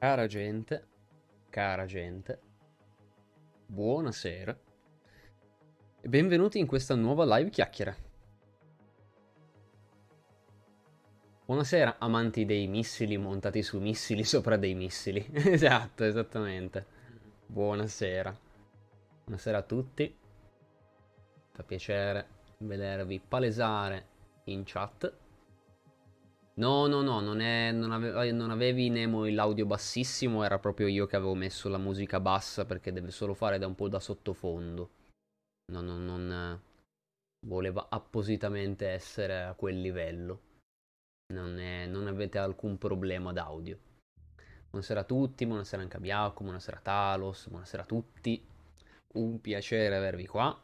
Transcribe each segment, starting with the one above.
Cara gente, cara gente, buonasera e benvenuti in questa nuova live chiacchiera. Buonasera amanti dei missili montati su missili sopra dei missili. esatto, esattamente. Buonasera. Buonasera a tutti. Fa piacere vedervi palesare in chat. No, no, no, non, è, non, ave, non avevi Nemo l'audio bassissimo, era proprio io che avevo messo la musica bassa perché deve solo fare da un po' da sottofondo. No, no, non voleva appositamente essere a quel livello. Non, è, non avete alcun problema d'audio. Buonasera a tutti, buonasera anche a Biacco, buonasera a Talos, buonasera a tutti. Un piacere avervi qua.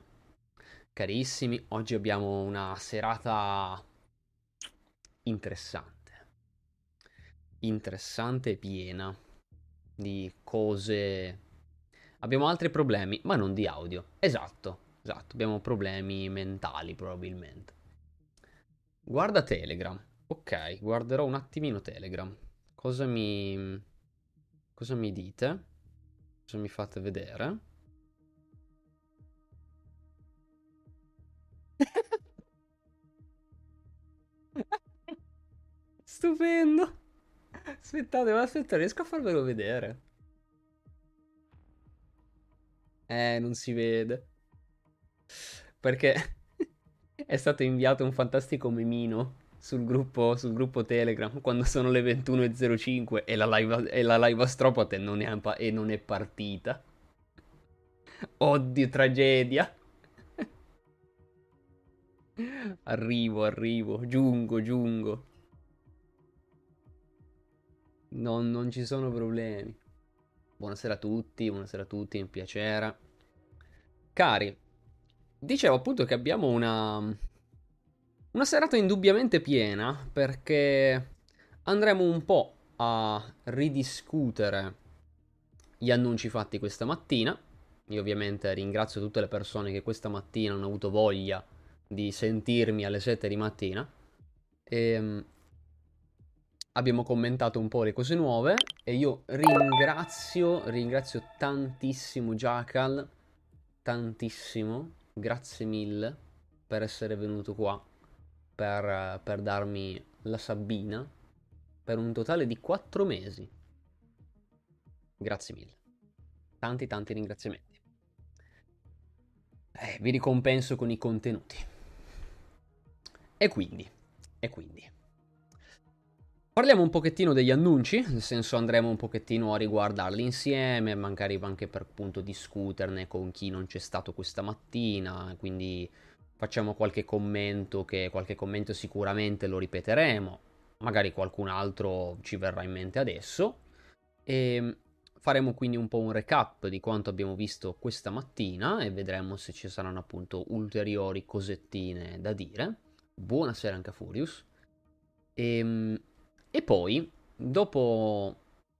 Carissimi, oggi abbiamo una serata interessante. Interessante e piena di cose. Abbiamo altri problemi, ma non di audio. Esatto, esatto, abbiamo problemi mentali probabilmente. Guarda Telegram. Ok, guarderò un attimino Telegram. Cosa mi... Cosa mi dite? Cosa mi fate vedere? Stupendo. Aspettate, ma aspetta, riesco a farvelo vedere. Eh, non si vede. Perché è stato inviato un fantastico memino sul gruppo, sul gruppo Telegram quando sono le 21.05 e la live, e la live Astropate non è, e non è partita. Oddio, tragedia. arrivo, arrivo, giungo, giungo. Non, non ci sono problemi. Buonasera a tutti, buonasera a tutti, un piacere. Cari, dicevo appunto che abbiamo una, una serata indubbiamente piena perché andremo un po' a ridiscutere gli annunci fatti questa mattina. Io ovviamente ringrazio tutte le persone che questa mattina hanno avuto voglia di sentirmi alle 7 di mattina. E ehm, abbiamo commentato un po' le cose nuove e io ringrazio, ringrazio tantissimo Jackal, tantissimo, grazie mille per essere venuto qua, per, per darmi la Sabina, per un totale di 4 mesi. Grazie mille. Tanti tanti ringraziamenti. Eh, vi ricompenso con i contenuti. E quindi, e quindi. Parliamo un pochettino degli annunci, nel senso andremo un pochettino a riguardarli insieme, magari anche per appunto discuterne con chi non c'è stato questa mattina, quindi facciamo qualche commento che qualche commento sicuramente lo ripeteremo, magari qualcun altro ci verrà in mente adesso e faremo quindi un po' un recap di quanto abbiamo visto questa mattina e vedremo se ci saranno appunto ulteriori cosettine da dire. Buonasera anche a Furious. E ehm, e poi, dopo,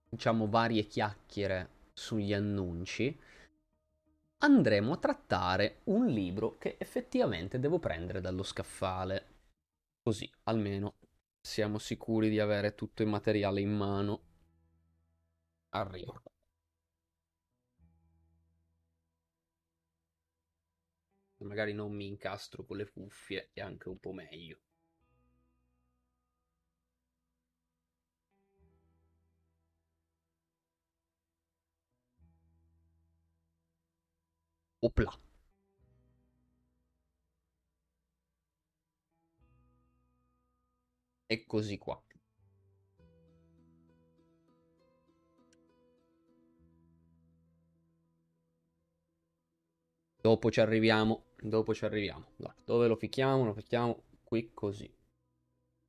diciamo, varie chiacchiere sugli annunci, andremo a trattare un libro che effettivamente devo prendere dallo scaffale. Così, almeno, siamo sicuri di avere tutto il materiale in mano. Arrivo. Magari non mi incastro con le cuffie, è anche un po' meglio. Opla. Eccoci qua. Dopo ci arriviamo, dopo ci arriviamo. Dove lo ficchiamo? Lo ficchiamo qui così.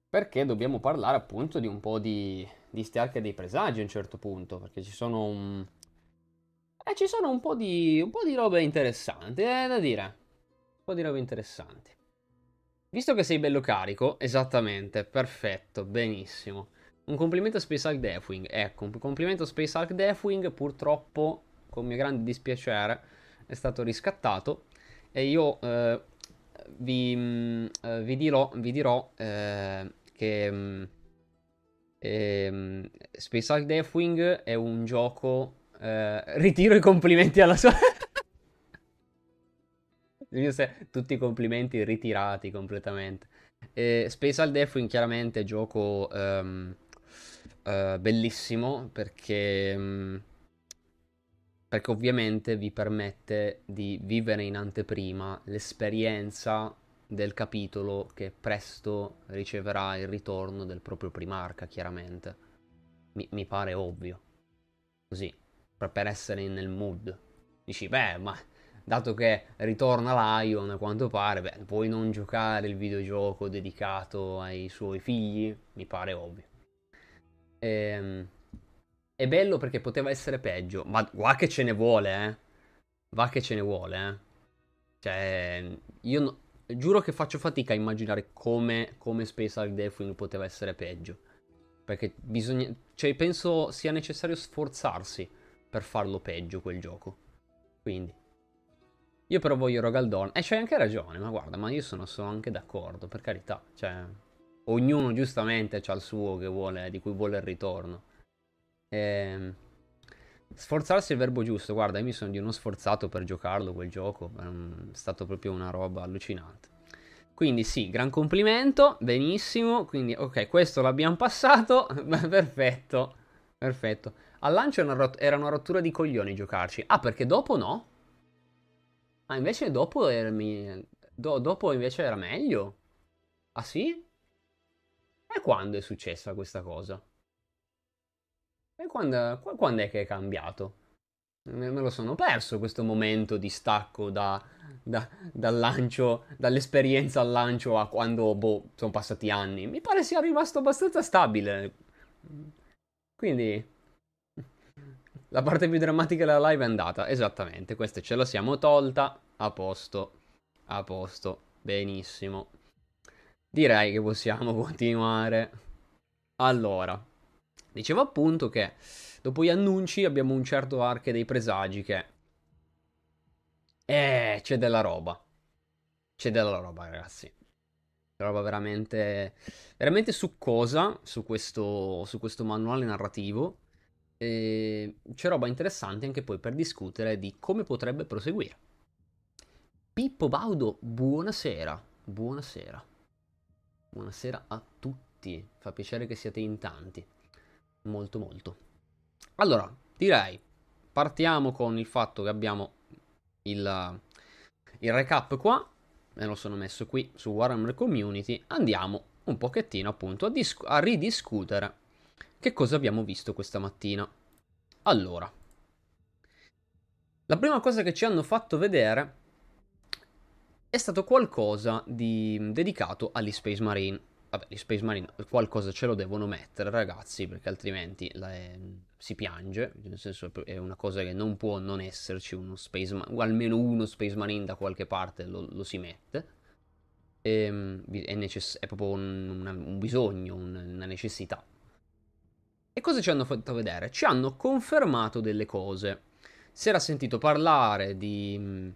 Perché dobbiamo parlare appunto di un po' di, di ste dei presagi a un certo punto, perché ci sono un, e ci sono un po' di, un po' di robe interessanti, eh, da dire. Un po' di robe interessanti. Visto che sei bello carico, esattamente, perfetto, benissimo. Un complimento a Space Hulk Deathwing. Ecco, un complimento a Space Hulk Deathwing, purtroppo, con mio grande dispiacere, è stato riscattato. E io eh, vi, mm, eh, vi, dirò, vi dirò eh, che... Mh, mm, Ehm, Space Hulk Deathwing è un gioco... Eh, ritiro i complimenti alla sua... Tutti i complimenti ritirati completamente. Eh, Space Hulk Deathwing chiaramente gioco um, uh, bellissimo perché... Um, perché ovviamente vi permette di vivere in anteprima l'esperienza del capitolo che presto riceverà il ritorno del proprio primarca, chiaramente. Mi, mi pare ovvio. Così, per essere nel mood. Dici, beh, ma dato che ritorna Lion a quanto pare, beh, puoi non giocare il videogioco dedicato ai suoi figli? Mi pare ovvio. Ehm è bello perché poteva essere peggio, ma va che ce ne vuole, eh. Va che ce ne vuole, eh. Cioè, io no, giuro che faccio fatica a immaginare come, come Space Hulk Deathwing poteva essere peggio. Perché bisogna... Cioè, penso sia necessario sforzarsi per farlo peggio quel gioco. Quindi... Io però voglio Rogaldon. E c'hai anche ragione, ma guarda, ma io sono, sono anche d'accordo, per carità. Cioè, ognuno giustamente ha il suo vuole, di cui vuole il ritorno. Eh, sforzarsi è il verbo giusto. Guarda, io mi sono di uno sforzato per giocarlo quel gioco. È stato proprio una roba allucinante. Quindi sì, gran complimento, benissimo. Quindi ok, questo l'abbiamo passato. perfetto, perfetto. Al lancio era una, rottura di coglioni giocarci. Ah, perché dopo no? Ah, invece dopo era, mi... Do- dopo invece era meglio? Ah sì? E quando è successa questa cosa? E quando, quando è che è cambiato? Me lo sono perso questo momento di stacco da, da, dal lancio, dall'esperienza al lancio a quando, boh, sono passati anni. Mi pare sia rimasto abbastanza stabile. Quindi, la parte più drammatica della live è andata. Esattamente, questa ce la siamo tolta. A posto, a posto, benissimo. Direi che possiamo continuare. Allora, Dicevo appunto che dopo gli annunci abbiamo un certo arche dei presagi che... Eh, c'è della roba. C'è della roba, ragazzi. Roba veramente, veramente succosa su questo, su questo manuale narrativo. E c'è roba interessante anche poi per discutere di come potrebbe proseguire. Pippo Baudo, buonasera. Buonasera. Buonasera a tutti. Fa piacere che siate in tanti molto molto. Allora, direi, partiamo con il fatto che abbiamo il, il recap qua, me lo sono messo qui su Warhammer Community, andiamo un pochettino appunto a, dis- a ridiscutere che cosa abbiamo visto questa mattina. Allora, la prima cosa che ci hanno fatto vedere è stato qualcosa di dedicato agli Space Marine. Vabbè, gli Space Marine qualcosa ce lo devono mettere, ragazzi, perché altrimenti la, eh, si piange. Nel senso, è una cosa che non può non esserci uno Space Marine, o almeno uno Space Marine da qualche parte lo, lo si mette. E, ehm, è, necess- è, proprio un, una, un bisogno, un, una necessità. E cosa ci hanno fatto vedere? Ci hanno confermato delle cose. Si era sentito parlare di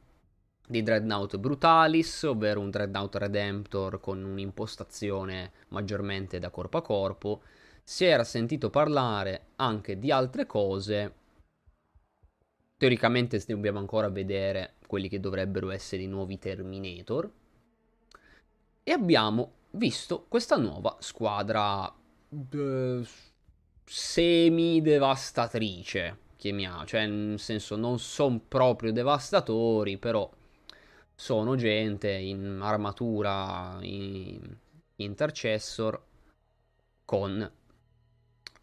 di Dreadnought Brutalis, ovvero un Dreadnought Redemptor con un'impostazione maggiormente da corpo a corpo. Si era sentito parlare anche di altre cose. Teoricamente dobbiamo ancora vedere quelli che dovrebbero essere i nuovi Terminator. E abbiamo visto questa nuova squadra uh, semi-devastatrice, chiamiamo, cioè nel senso non sono proprio devastatori, però sono gente in armatura in intercessor con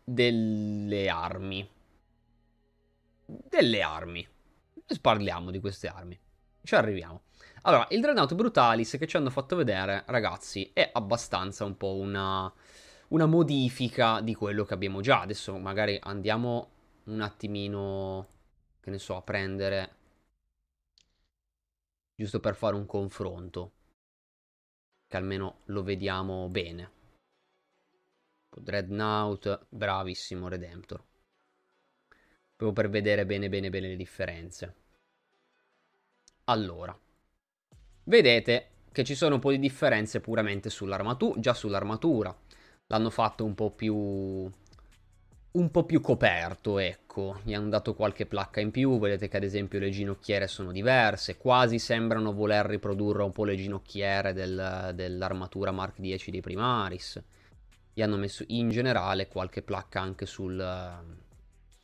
delle armi. Delle armi. Parliamo di queste armi. Ci arriviamo. Allora, il Dreadnought Brutalis che ci hanno fatto vedere, ragazzi, è abbastanza un po' una, una modifica di quello che abbiamo già. Adesso magari andiamo un attimino, che ne so, a prendere giusto per fare un confronto, che almeno lo vediamo bene. Dreadnought, bravissimo Redemptor. Proprio per vedere bene bene bene le differenze. Allora, vedete che ci sono un po' di differenze puramente sull'armatura, già sull'armatura. L'hanno fatto un po' più un po' più coperto, ecco, gli hanno dato qualche placca in più, vedete che ad esempio le ginocchiere sono diverse, quasi sembrano voler riprodurre un po' le ginocchiere del, dell'armatura Mark 10 di Primaris, gli hanno messo in generale qualche placca anche, sul,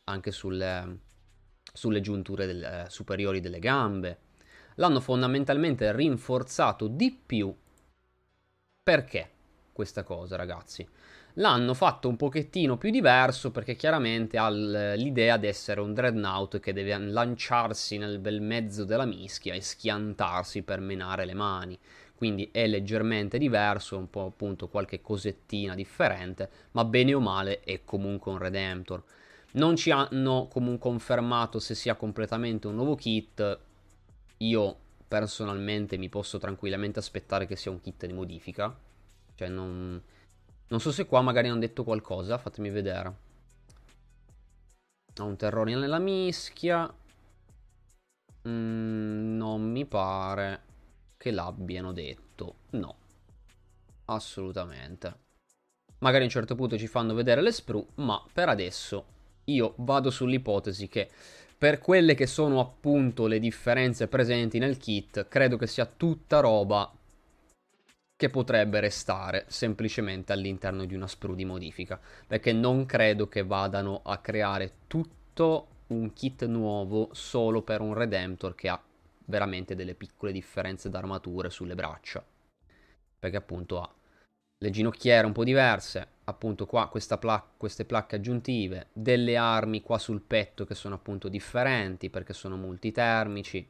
anche sul, sulle giunture del, superiori delle gambe, l'hanno fondamentalmente rinforzato di più, perché questa cosa ragazzi? L'hanno fatto un pochettino più diverso perché chiaramente ha l'idea di essere un dreadnought che deve lanciarsi nel bel mezzo della mischia e schiantarsi per menare le mani. Quindi è leggermente diverso, un po' appunto qualche cosettina differente, ma bene o male è comunque un Redemptor. Non ci hanno comunque confermato se sia completamente un nuovo kit. Io personalmente mi posso tranquillamente aspettare che sia un kit di modifica. Cioè non non so se qua magari hanno detto qualcosa, fatemi vedere. Ho un terrore nella mischia. Mm, non mi pare che l'abbiano detto. No. Assolutamente. Magari a un certo punto ci fanno vedere le sprue, ma per adesso io vado sull'ipotesi che per quelle che sono appunto le differenze presenti nel kit, credo che sia tutta roba che potrebbe restare semplicemente all'interno di una sprue di modifica, perché non credo che vadano a creare tutto un kit nuovo solo per un Redemptor che ha veramente delle piccole differenze d'armature sulle braccia, perché appunto ha le ginocchiere un po' diverse, appunto qua pla queste placche aggiuntive, delle armi qua sul petto che sono appunto differenti perché sono multitermici,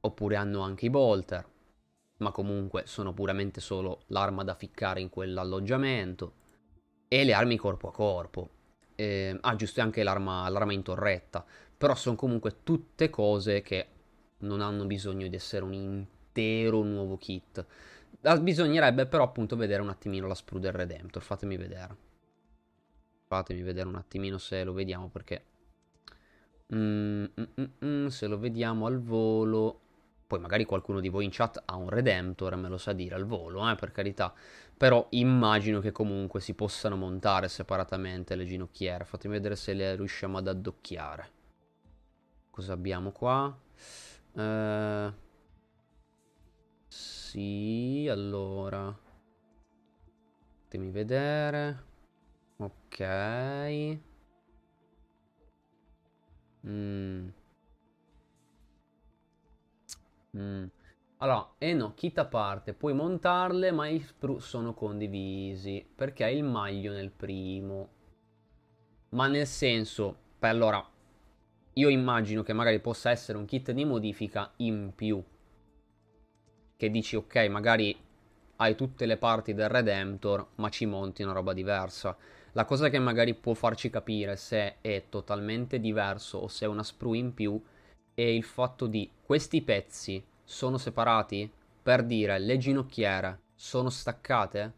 oppure hanno anche i bolter, ma comunque sono puramente solo l'arma da ficcare in quell'alloggiamento, e le armi corpo a corpo. Eh, ah, giusto, anche l'arma, l'arma in torretta, però sono comunque tutte cose che non hanno bisogno di essere un intero nuovo kit. Bisognerebbe però appunto vedere un attimino la sprue del Redemptor, fatemi vedere. Fatemi vedere un attimino se lo vediamo perché... Mm, mm, mm, mm se lo vediamo al volo poi magari qualcuno di voi in chat ha un Redemptor me lo sa dire al volo, eh, per carità. Però immagino che comunque si possano montare separatamente le ginocchiere. Fatemi vedere se le riusciamo ad addocchiare. Cosa abbiamo qua? Eh... Sì, allora... Fatemi vedere. Ok. Mmm... Mm. Allora, eh no, kit a parte, puoi montarle, ma i sprue sono condivisi, perché hai il maglio nel primo. Ma nel senso, per allora, io immagino che magari possa essere un kit di modifica in più. Che dici, ok, magari hai tutte le parti del Redemptor, ma ci monti una roba diversa. La cosa che magari può farci capire se è totalmente diverso o se è una sprue in più è il fatto di questi pezzi sono separati per dire le ginocchiere sono staccate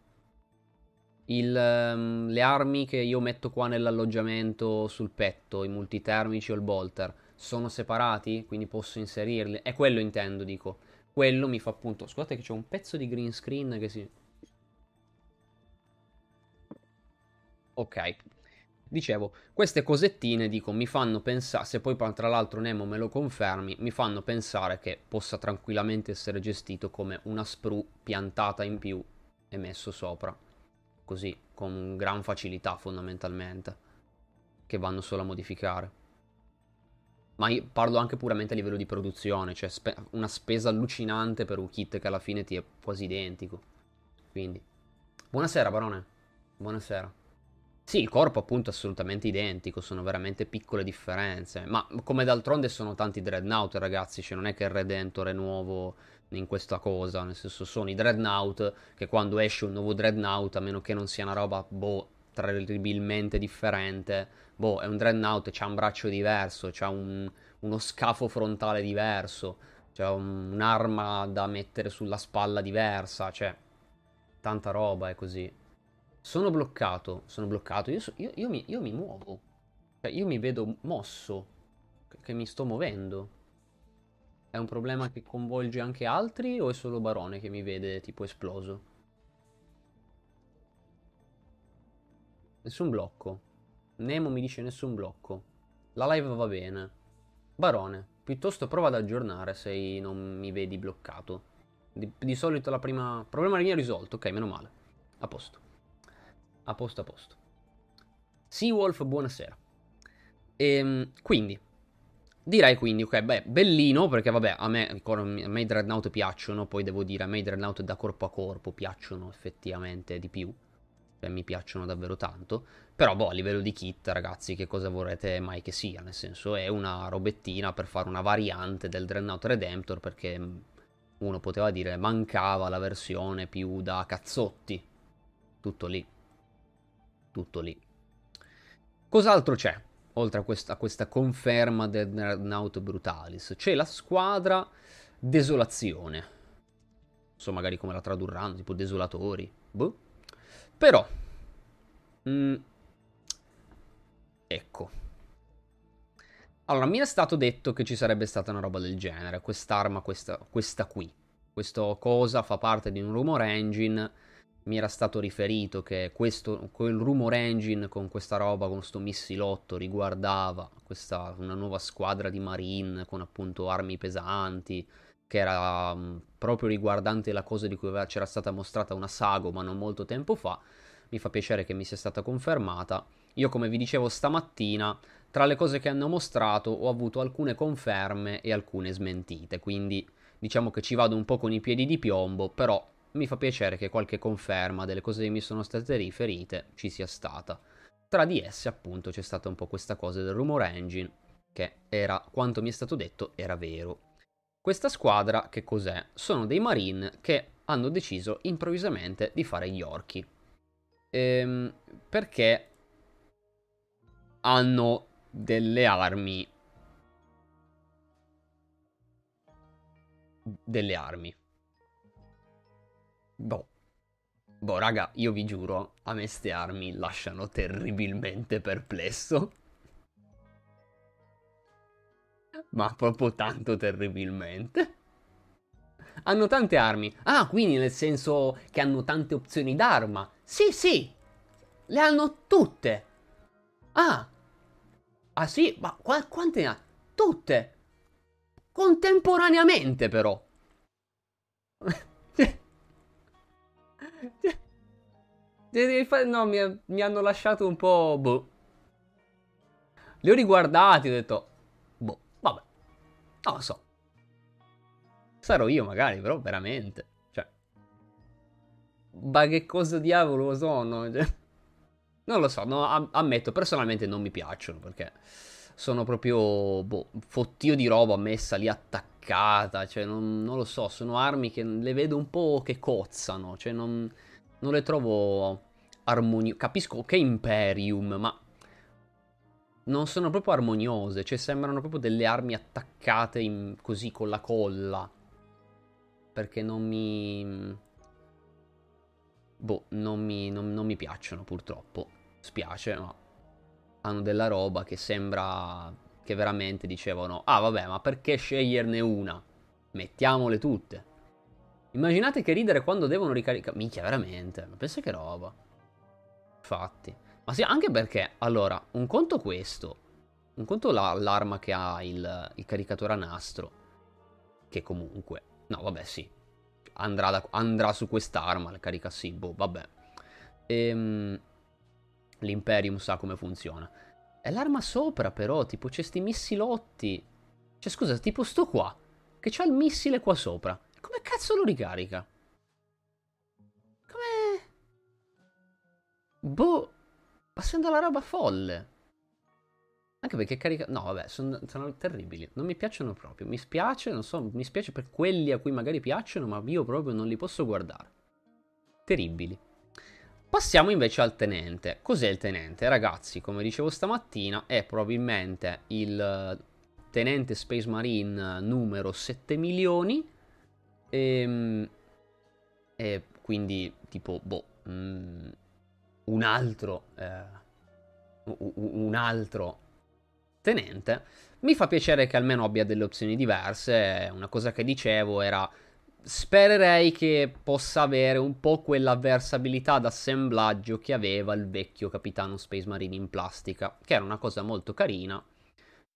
il, um, le armi che io metto qua nell'alloggiamento sul petto, i multitermici o il bolter, sono separati, quindi posso inserirli. È quello intendo, dico. Quello mi fa appunto. Scusate che c'è un pezzo di green screen che si. Ok. Dicevo, queste cosettine, dico, mi fanno pensare, se poi tra l'altro Nemo me lo confermi, mi fanno pensare che possa tranquillamente essere gestito come una sprue piantata in più e messo sopra. Così, con gran facilità fondamentalmente, che vanno solo a modificare. Ma io parlo anche puramente a livello di produzione, cioè spe una spesa allucinante per un kit che alla fine ti è quasi identico. Quindi, buonasera barone, buonasera. Sì, il corpo appunto è assolutamente identico, sono veramente piccole differenze, ma come d'altronde sono tanti Dreadnought ragazzi, cioè non è che il Redentor è nuovo in questa cosa, nel senso sono i Dreadnought che quando esce un nuovo Dreadnought, a meno che non sia una roba, boh, terribilmente differente, boh, è un Dreadnought, c'ha un braccio diverso, c'ha un, uno scafo frontale diverso, c'ha un, un'arma da mettere sulla spalla diversa, cioè, tanta roba è così. Sono bloccato, sono bloccato, io, so, io, io, mi, io mi, muovo, cioè io mi vedo mosso, che, mi sto muovendo. È un problema che coinvolge anche altri o è solo Barone che mi vede tipo esploso? Nessun blocco. Nemo mi dice nessun blocco. La live va bene. Barone, piuttosto prova ad aggiornare se non mi vedi bloccato. Di, di solito la prima... Problema mio risolto, ok, meno male. A posto. A posto, a posto. Seawolf, buonasera. Ehm, quindi, direi quindi, ok, beh, bellino, perché vabbè, a me, a me i Dreadnought piacciono, poi devo dire, a me i Dreadnought da corpo a corpo piacciono effettivamente di più. Cioè, mi piacciono davvero tanto. Però, boh, a livello di kit, ragazzi, che cosa vorrete mai che sia? Nel senso, è una robettina per fare una variante del Dreadnought Redemptor, perché uno poteva dire mancava la versione più da cazzotti. Tutto lì. Tutto lì. Cos'altro c'è? Oltre a questa, a questa conferma del Dreadnought Brutalis. C'è la squadra Desolazione. Non so magari come la tradurranno, tipo Desolatori. Boh. Però... Mm, ecco. Allora, mi è stato detto che ci sarebbe stata una roba del genere. Quest'arma, questa, questa qui. Questa cosa fa parte di un rumor engine. Mi era stato riferito che questo, quel rumor engine con questa roba, con questo missilotto, riguardava questa, una nuova squadra di marine con appunto armi pesanti, che era um, proprio riguardante la cosa di cui c'era stata mostrata una sago ma non molto tempo fa. Mi fa piacere che mi sia stata confermata. Io, come vi dicevo stamattina, tra le cose che hanno mostrato ho avuto alcune conferme e alcune smentite, quindi diciamo che ci vado un po' con i piedi di piombo, però mi fa piacere che qualche conferma delle cose che mi sono state riferite ci sia stata. Tra di esse appunto c'è stata un po' questa cosa del rumor engine, che era, quanto mi è stato detto, era vero. Questa squadra che cos'è? Sono dei marine che hanno deciso improvvisamente di fare gli orchi. Ehm, perché hanno delle armi. Delle armi. Boh. Boh, raga, io vi giuro, a me ste armi lasciano terribilmente perplesso. Ma proprio tanto terribilmente. Hanno tante armi. Ah, quindi nel senso che hanno tante opzioni d'arma. Sì, sì. Le hanno tutte. Ah, Ah sì? Ma qu- quante ne ha? Tutte! Contemporaneamente però! no, mi, mi, hanno lasciato un po'... Boh. Li ho riguardati ho detto... Boh, vabbè. Non lo so. Sarò io magari, però veramente. Cioè... Ma che cosa diavolo sono? Cioè... Non lo so, no, ammetto, personalmente non mi piacciono perché sono proprio boh, fottio di roba messa lì attaccata, cioè non, non, lo so, sono armi che le vedo un po' che cozzano, cioè non, non le trovo armoniose. Capisco che Imperium, ma non sono proprio armoniose, cioè sembrano proprio delle armi attaccate in, così con la colla. Perché non mi... Boh, non mi, non, non mi piacciono purtroppo spiace, ma hanno della roba che sembra che veramente dicevano, ah vabbè, ma perché sceglierne una? Mettiamole tutte. Immaginate che ridere quando devono ricaricare... Minchia, veramente, ma pensa che roba. Infatti. Ma sì, anche perché, allora, un conto questo. Un conto la, l'arma che ha il, il caricatore a nastro. Che comunque... No, vabbè, sì. Andrà, da, andrà su quest'arma, la carica sì, boh, vabbè. Ehm, L'Imperium sa come funziona. È l'arma sopra però, tipo c'è sti missilotti. Cioè scusa, tipo sto qua, che c'ha il missile qua sopra. Come cazzo lo ricarica? Come... Boh, passando la roba folle. Anche perché carica... No, vabbè, sono, sono, terribili. Non mi piacciono proprio. Mi spiace, non so, mi spiace per quelli a cui magari piacciono, ma io proprio non li posso guardare. Terribili. Passiamo invece al tenente. Cos'è il tenente? Ragazzi, come dicevo stamattina, è probabilmente il tenente Space Marine numero 7 milioni. E, ehm, e quindi, tipo, boh, mm, un altro... Eh, un altro tenente. Mi fa piacere che almeno abbia delle opzioni diverse. Una cosa che dicevo era spererei che possa avere un po' quella versabilità d'assemblaggio che aveva il vecchio Capitano Space Marine in plastica, che era una cosa molto carina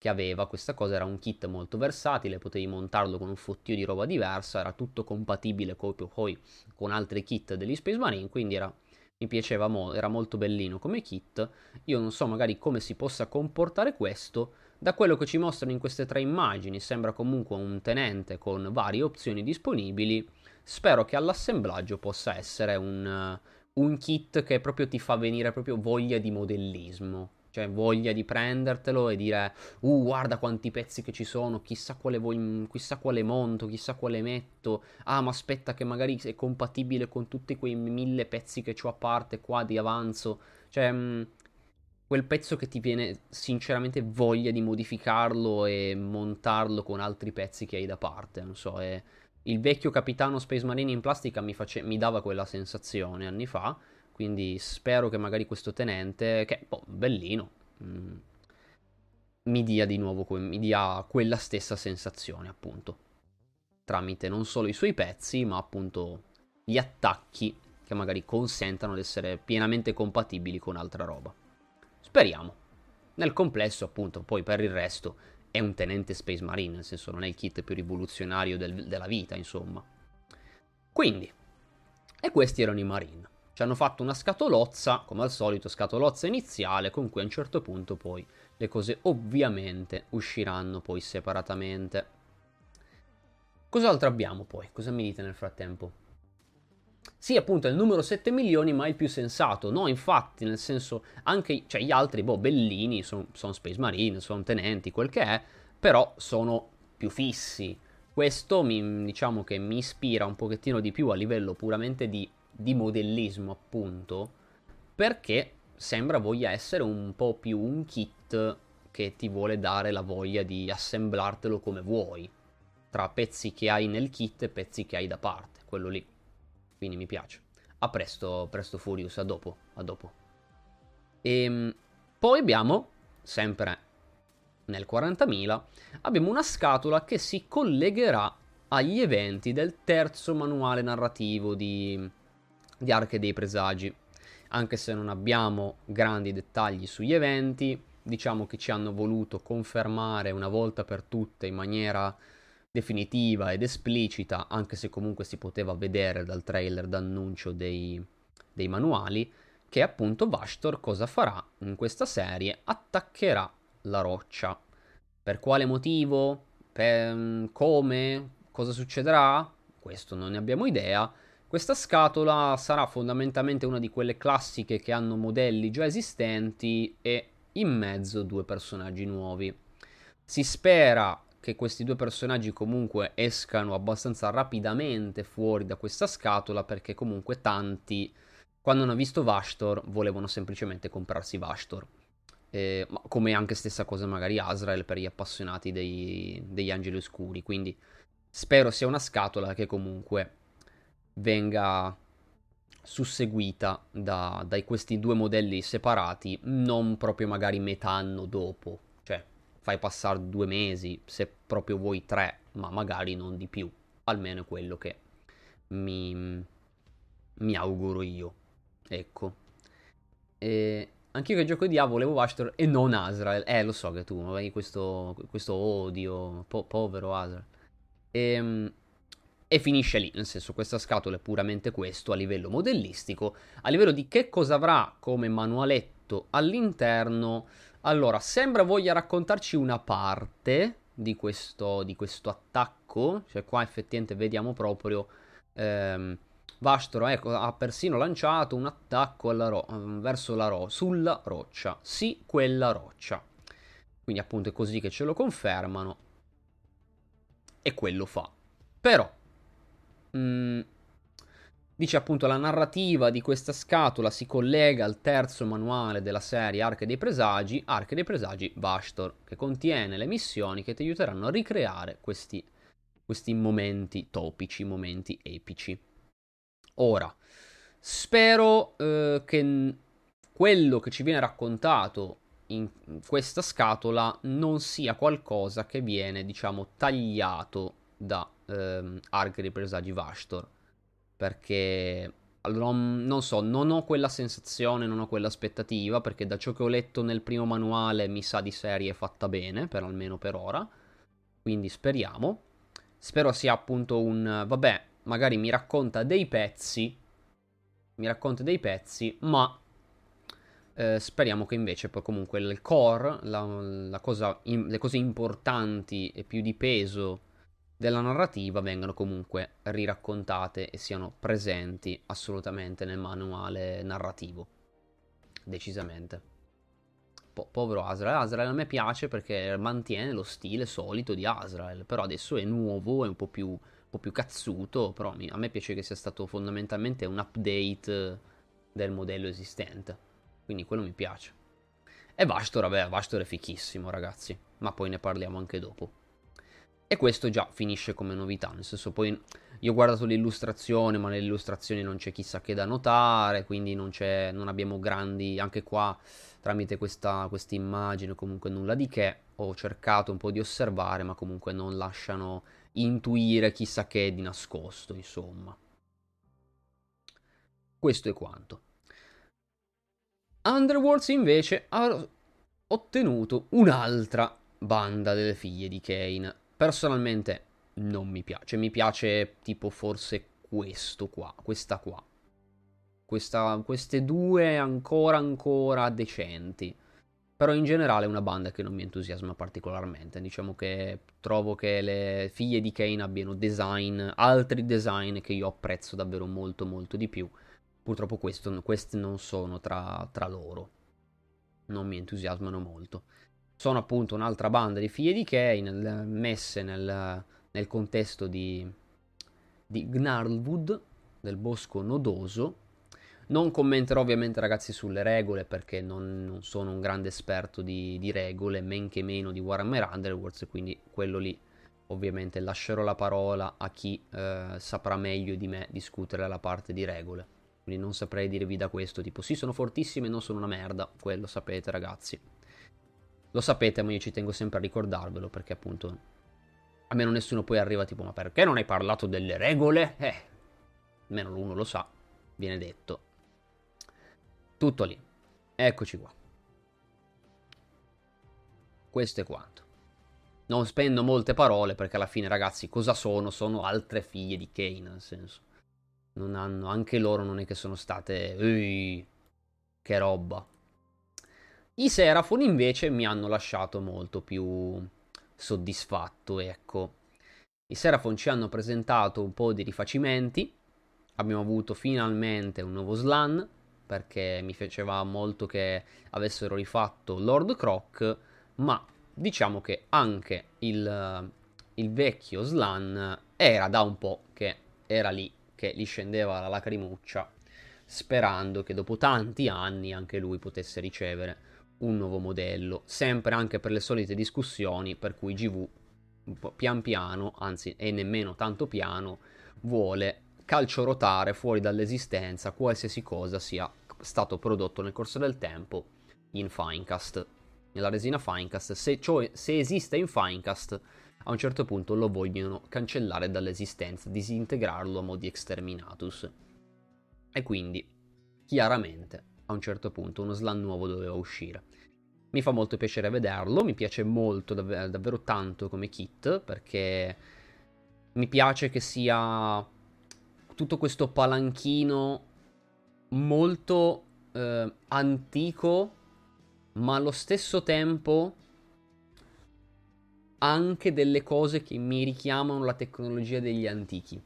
che aveva questa cosa era un kit molto versatile, potevi montarlo con un fottio di roba diversa, era tutto compatibile poi con altri kit degli Space Marine, quindi era, mi piaceva molto, era molto bellino come kit. Io non so magari come si possa comportare questo, da quello che ci mostrano in queste tre immagini sembra comunque un tenente con varie opzioni disponibili, spero che all'assemblaggio possa essere un, un kit che proprio ti fa venire proprio voglia di modellismo. Cioè voglia di prendertelo e dire, uh, guarda quanti pezzi che ci sono, chissà quale, voglio, chissà quale monto, chissà quale metto, ah, ma aspetta che magari è compatibile con tutti quei mille pezzi che ho a parte qua di avanzo, cioè... Mh, mm, quel pezzo che ti viene sinceramente voglia di modificarlo e montarlo con altri pezzi che hai da parte, non so, è... Il vecchio capitano Space Marine in plastica mi, face... mi dava quella sensazione anni fa, quindi spero che magari questo tenente, che boh, bellino, mh, mm, mi dia di nuovo mi dia quella stessa sensazione, appunto. Tramite non solo i suoi pezzi, ma appunto gli attacchi che magari consentano di essere pienamente compatibili con altra roba. Speriamo. Nel complesso, appunto, poi per il resto è un tenente Space Marine, nel senso non è il kit più rivoluzionario del, della vita, insomma. Quindi, e questi erano i Marine. Ci hanno fatto una scatolozza, come al solito, scatolozza iniziale, con cui a un certo punto poi le cose ovviamente usciranno poi separatamente. Cos'altro abbiamo poi? Cosa mi dite nel frattempo? Sì, appunto, è il numero 7 milioni, ma è il più sensato. No, infatti, nel senso, anche cioè, gli altri, boh, bellini, sono son Space Marine, sono tenenti, quel che è, però sono più fissi. Questo mi, diciamo che mi ispira un pochettino di più a livello puramente di di modellismo appunto perché sembra voglia essere un po' più un kit che ti vuole dare la voglia di assemblartelo come vuoi tra pezzi che hai nel kit e pezzi che hai da parte quello lì quindi mi piace a presto presto Furious a dopo a dopo e ehm, poi abbiamo sempre nel 40.000 abbiamo una scatola che si collegherà agli eventi del terzo manuale narrativo di di Arche dei Presagi. Anche se non abbiamo grandi dettagli sugli eventi, diciamo che ci hanno voluto confermare una volta per tutte in maniera definitiva ed esplicita, anche se comunque si poteva vedere dal trailer d'annuncio dei, dei manuali, che appunto Vashtor cosa farà in questa serie? Attaccherà la roccia. Per quale motivo? Per come? Cosa succederà? Questo non ne abbiamo idea, questa scatola sarà fondamentalmente una di quelle classiche che hanno modelli già esistenti e in mezzo due personaggi nuovi. Si spera che questi due personaggi comunque escano abbastanza rapidamente fuori da questa scatola perché comunque tanti quando hanno visto Vashtor volevano semplicemente comprarsi Vashtor. Eh, come anche stessa cosa magari Azrael per gli appassionati dei, degli angeli oscuri. Quindi spero sia una scatola che comunque venga susseguita da, da questi due modelli separati, non proprio magari metà anno dopo, fai passare due mesi, se proprio vuoi tre, ma magari non di più, almeno è quello che mi, mi auguro io, ecco. E anche io che gioco di A volevo Ashtor e non Azrael, eh lo so che tu avevi questo, questo odio, po- povero Azrael. E, ehm, e finisce lì, nel senso questa scatola è puramente questo a livello modellistico, a livello di che cosa avrà come manualetto all'interno, allora sembra voglia raccontarci una parte di questo, di questo attacco, cioè qua effettivamente vediamo proprio ehm, Vastro ecco, ha persino lanciato un attacco ro- verso la ro- sulla roccia, sì quella roccia, quindi appunto è così che ce lo confermano. E quello fa. Però Mm, dice appunto la narrativa di questa scatola si collega al terzo manuale della serie Arche dei Presagi, Arche dei Presagi Bastor, che contiene le missioni che ti aiuteranno a ricreare questi, questi momenti topici, momenti epici. Ora, spero eh, che quello che ci viene raccontato in questa scatola non sia qualcosa che viene, diciamo, tagliato da ehm, Ark dei presagi Vastor. Perché non, non so, non ho quella sensazione, non ho quell'aspettativa, perché da ciò che ho letto nel primo manuale mi sa di serie fatta bene, per almeno per ora. Quindi speriamo. Spero sia appunto un... vabbè, magari mi racconta dei pezzi. Mi racconta dei pezzi, ma... Eh, speriamo che invece poi comunque il core, la, la cosa, in, le cose importanti e più di peso della narrativa vengano comunque riraccontate e siano presenti assolutamente nel manuale narrativo. Decisamente. Po- povero Azrael. Azrael a me piace perché mantiene lo stile solito di Azrael, però adesso è nuovo, è un po' più, un po più cazzuto, però a me piace che sia stato fondamentalmente un update del modello esistente. Quindi quello mi piace. E Vastor, vabbè, Vastor è fichissimo, ragazzi, ma poi ne parliamo anche dopo. E questo già finisce come novità, nel senso poi io ho guardato l'illustrazione, ma nelle illustrazioni non c'è chissà che da notare, quindi non, non abbiamo grandi, anche qua tramite questa immagine comunque nulla di che, ho cercato un po' di osservare, ma comunque non lasciano intuire chissà che di nascosto, insomma. Questo è quanto. Underworlds invece ha ottenuto un'altra banda delle figlie di Kane Personalmente non mi piace, mi piace tipo forse questo qua, questa qua. Questa, queste due ancora ancora decenti. Però in generale è una banda che non mi entusiasma particolarmente. Diciamo che trovo che le figlie di Kane abbiano design, altri design che io apprezzo davvero molto molto di più. Purtroppo questo, questi non sono tra, tra loro. Non mi entusiasmano molto sono appunto un'altra banda di figlie di Kane messe nel, nel contesto di, di Gnarlwood, del bosco nodoso. Non commenterò ovviamente ragazzi sulle regole perché non, non sono un grande esperto di, di, regole, men che meno di Warhammer Underworlds, quindi quello lì ovviamente lascerò la parola a chi eh, saprà meglio di me discutere la parte di regole. Quindi non saprei dirvi da questo tipo sì sono fortissime non sono una merda, quello sapete ragazzi. Lo sapete, ma io ci tengo sempre a ricordarvelo perché appunto almeno nessuno poi arriva tipo ma perché non hai parlato delle regole? Eh, almeno l'uno lo sa, viene detto. Tutto lì. Eccoci qua. Questo è quanto. Non spendo molte parole perché alla fine ragazzi cosa sono? Sono altre figlie di Kane, nel senso. Non hanno, anche loro non è che sono state... Ui, che roba. I Seraphon invece mi hanno lasciato molto più soddisfatto, ecco. I Seraphon ci hanno presentato un po' di rifacimenti, abbiamo avuto finalmente un nuovo slan, perché mi piaceva molto che avessero rifatto Lord Croc, ma diciamo che anche il, il vecchio slan era da un po' che era lì, che gli scendeva la lacrimuccia, sperando che dopo tanti anni anche lui potesse ricevere un nuovo modello, sempre anche per le solite discussioni per cui GV pian piano, anzi e nemmeno tanto piano, vuole calciorotare fuori dall'esistenza qualsiasi cosa sia stato prodotto nel corso del tempo in Finecast. Nella resina Finecast, se, cioè, se esiste in Finecast, a un certo punto lo vogliono cancellare dall'esistenza, disintegrarlo a mo' di exterminatus. E quindi, chiaramente, a un certo punto uno slan nuovo doveva uscire. Mi fa molto piacere vederlo, mi piace molto, dav- davvero tanto come kit, perché mi piace che sia tutto questo palanchino molto eh, antico, ma allo stesso tempo anche delle cose che mi richiamano la tecnologia degli antichi.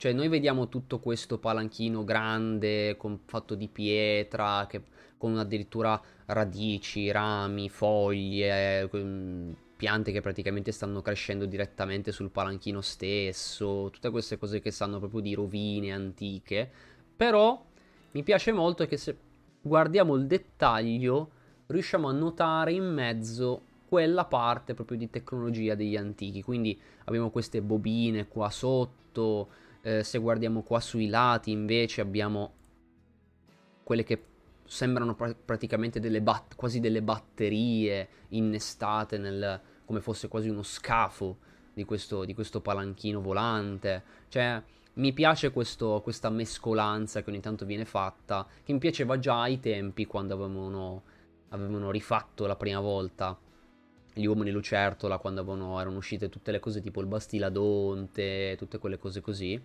Cioè, noi vediamo tutto questo palanchino grande, con, fatto di pietra, che, con addirittura radici, rami, foglie, piante che praticamente stanno crescendo direttamente sul palanchino stesso, tutte queste cose che sanno proprio di rovine antiche. Però mi piace molto che se guardiamo il dettaglio, riusciamo a notare in mezzo quella parte proprio di tecnologia degli antichi. Quindi abbiamo queste bobine qua sotto eh, se guardiamo qua sui lati invece abbiamo quelle che sembrano pr- praticamente delle bat- quasi delle batterie innestate nel, come fosse quasi uno scafo di questo, di questo palanchino volante. Cioè, mi piace questo, questa mescolanza che ogni tanto viene fatta, che mi piaceva già ai tempi quando avevano, avevano rifatto la prima volta gli uomini lucertola, quando avevano, erano uscite tutte le cose tipo il bastiladonte, tutte quelle cose così,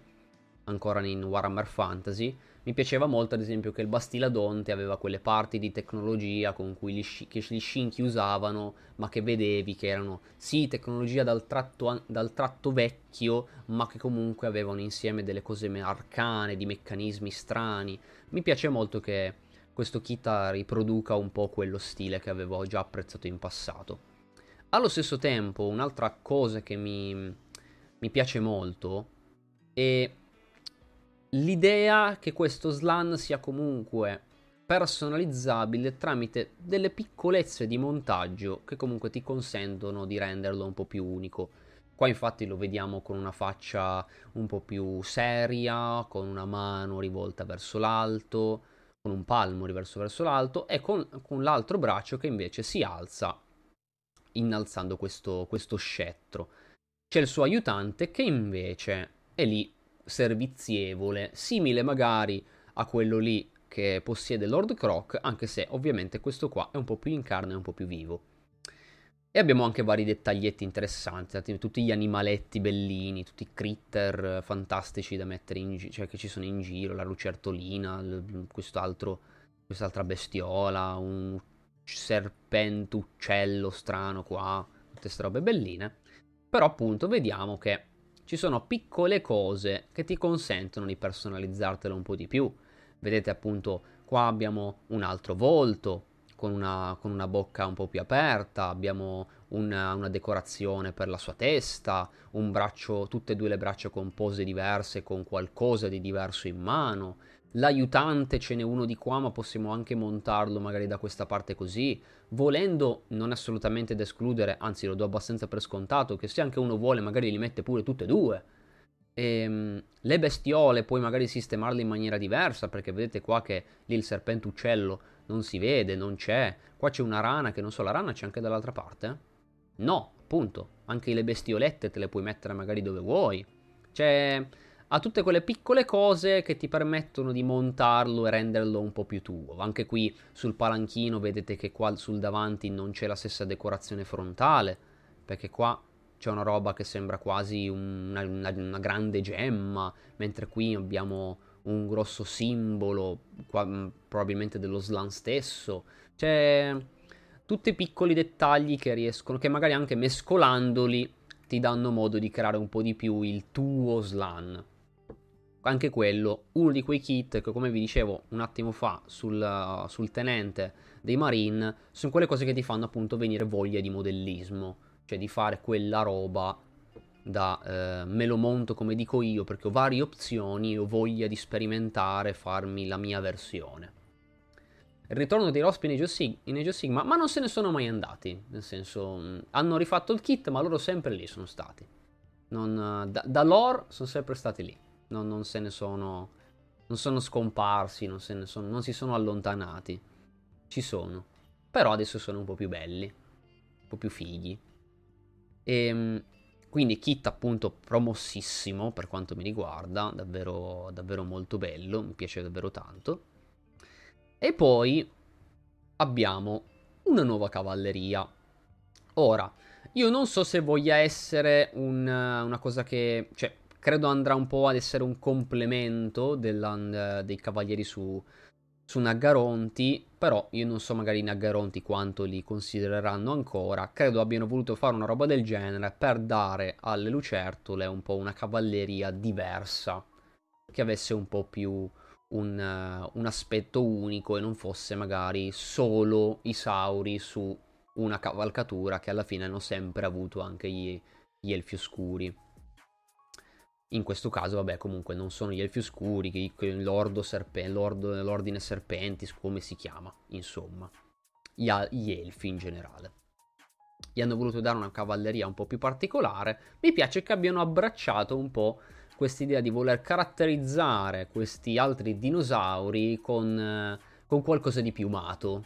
ancora in Warhammer Fantasy. Mi piaceva molto ad esempio che il Bastiladonte aveva quelle parti di tecnologia con cui gli, che gli Shinki usavano, ma che vedevi che erano sì tecnologia dal tratto, dal tratto vecchio, ma che comunque avevano insieme delle cose arcane, di meccanismi strani. Mi piace molto che questo kit riproduca un po' quello stile che avevo già apprezzato in passato. Allo stesso tempo, un'altra cosa che mi, mi piace molto è l'idea che questo slan sia comunque personalizzabile tramite delle piccolezze di montaggio che comunque ti consentono di renderlo un po' più unico. Qua infatti lo vediamo con una faccia un po' più seria, con una mano rivolta verso l'alto, con un palmo riverso verso l'alto e con, con l'altro braccio che invece si alza innalzando questo, questo scettro. C'è il suo aiutante che invece è lì servizievole, simile magari a quello lì che possiede Lord Croc, anche se ovviamente questo qua è un po' più in carne e un po' più vivo. E abbiamo anche vari dettaglietti interessanti, tutti gli animaletti bellini, tutti i critter fantastici da mettere in giro, cioè che ci sono in giro, la lucertolina, quest'altra bestiola, un serpentuccello strano qua, tutte queste robe belline. Però appunto vediamo che ci sono piccole cose che ti consentono di personalizzartelo un po' di più. Vedete appunto qua abbiamo un altro volto con una, con una bocca un po' più aperta, abbiamo una, una, decorazione per la sua testa, un braccio, tutte e due le braccia con pose diverse, con qualcosa di diverso in mano. L'aiutante ce n'è uno di qua, ma possiamo anche montarlo magari da questa parte così. Volendo, non assolutamente da escludere, anzi lo do abbastanza per scontato, che se anche uno vuole magari li mette pure tutte e due. E, ehm, le bestiole puoi magari sistemarle in maniera diversa, perché vedete qua che lì il serpente uccello non si vede, non c'è. Qua c'è una rana che non so, la rana c'è anche dall'altra parte? No, appunto. Anche le bestiolette te le puoi mettere magari dove vuoi. C'è ha tutte quelle piccole cose che ti permettono di montarlo e renderlo un po' più tuo. Anche qui sul palanchino vedete che qua sul davanti non c'è la stessa decorazione frontale, perché qua c'è una roba che sembra quasi una, una, una grande gemma, mentre qui abbiamo un grosso simbolo, qua, mm, probabilmente dello slan stesso. C'è tutti piccoli dettagli che riescono, che magari anche mescolandoli ti danno modo di creare un po' di più il tuo slan anche quello, uno di quei kit che come vi dicevo un attimo fa sul, sul tenente dei Marine, sono quelle cose che ti fanno appunto venire voglia di modellismo, cioè di fare quella roba da eh, me lo monto come dico io perché ho varie opzioni e ho voglia di sperimentare, farmi la mia versione. Il ritorno dei Rospi in Age, Sig- in Age of Sigma, ma non se ne sono mai andati, nel senso, mh, hanno rifatto il kit ma loro sempre lì sono stati. Non, da, da lore sono sempre stati lì non, non se ne sono, non sono scomparsi, non, ne sono, non si sono allontanati. Ci sono. Però adesso sono un po' più belli, un po' più fighi. E, ehm, quindi kit appunto promossissimo per quanto mi riguarda, davvero, davvero molto bello, mi piace davvero tanto. E poi abbiamo una nuova cavalleria. Ora, io non so se voglia essere un, una cosa che... Cioè, credo andrà un po' ad essere un complemento della, dei cavalieri su, su Naggaronti, però io non so magari i Naggaronti quanto li considereranno ancora, credo abbiano voluto fare una roba del genere per dare alle lucertole un po' una cavalleria diversa, che avesse un po' più un, uh, un aspetto unico e non fosse magari solo i sauri su una cavalcatura che alla fine hanno sempre avuto anche gli, gli elfi oscuri. In questo caso, vabbè, comunque non sono gli elfi oscuri, l'ordo serpe, l'ordine serpentis, come si chiama, insomma. Gli, gli elfi in generale. Gli hanno voluto dare una cavalleria un po' più particolare. Mi piace che abbiano abbracciato un po' quest'idea di voler caratterizzare questi altri dinosauri con, con qualcosa di piumato.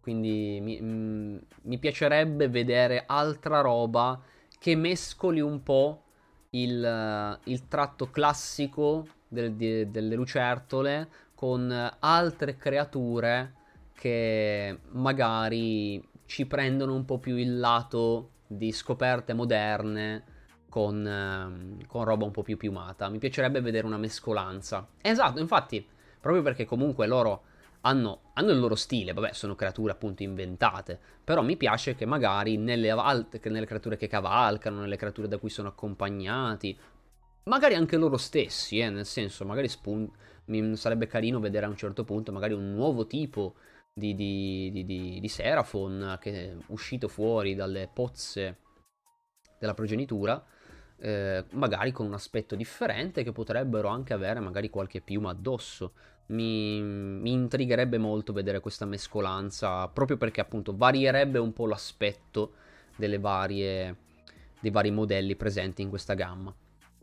Quindi mi, mm, mi piacerebbe vedere altra roba che mescoli un po' il, il tratto classico del, de, delle lucertole con altre creature che magari ci prendono un po' più il lato di scoperte moderne con, ehm, con roba un po' più piumata. Mi piacerebbe vedere una mescolanza. Esatto, infatti, proprio perché comunque loro hanno, hanno, il loro stile, vabbè, sono creature appunto inventate, però mi piace che magari nelle, alt- nelle creature che cavalcano, nelle creature da cui sono accompagnati, magari anche loro stessi, eh, nel senso, magari spun- mi sarebbe carino vedere a un certo punto magari un nuovo tipo di, di, di, di, di Seraphon che è uscito fuori dalle pozze della progenitura, eh, magari con un aspetto differente che potrebbero anche avere magari qualche piuma addosso. Mi, mi intrigherebbe molto vedere questa mescolanza, proprio perché appunto varierebbe un po' l'aspetto delle varie, dei vari modelli presenti in questa gamma.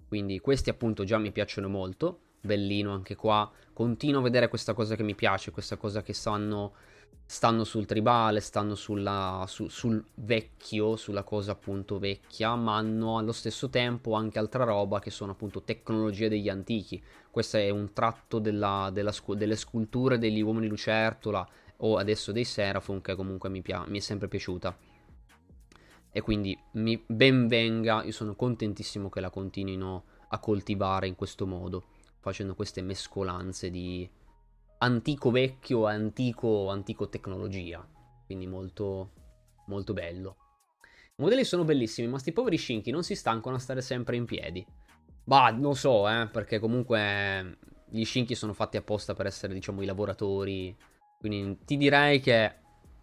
Quindi questi appunto già mi piacciono molto bellino anche qua. Continuo a vedere questa cosa che mi piace, questa cosa che stanno, stanno sul tribale, stanno sulla, su, sul vecchio, sulla cosa appunto vecchia, ma hanno allo stesso tempo anche altra roba che sono appunto tecnologie degli antichi. Questo è un tratto della, della, delle sculture degli uomini lucertola o adesso dei Seraphon che comunque mi, pia- mi è sempre piaciuta. E quindi mi ben venga, io sono contentissimo che la continuino a coltivare in questo modo facendo queste mescolanze di antico vecchio antico, antico tecnologia. Quindi molto, molto bello. I modelli sono bellissimi, ma sti poveri scinchi non si stancano a stare sempre in piedi. Bah, non so, eh, perché comunque gli scinchi sono fatti apposta per essere, diciamo, i lavoratori. Quindi ti direi che,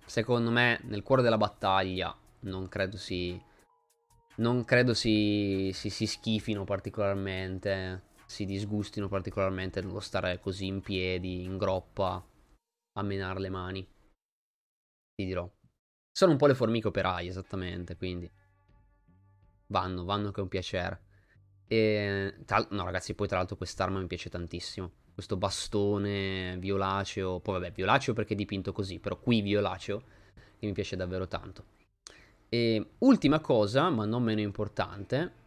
secondo me, nel cuore della battaglia, non credo si... Non credo si, si, si schifino particolarmente si disgustino particolarmente nello stare così in piedi, in groppa, a menare le mani. Ti dirò. Sono un po' le formiche operaie, esattamente, quindi... Vanno, vanno che è un piacere. E... Tra... No, ragazzi, poi tra l'altro quest'arma mi piace tantissimo. Questo bastone violaceo, poi vabbè, violaceo perché è dipinto così, però qui violaceo, che mi piace davvero tanto. E ultima cosa, ma non meno importante,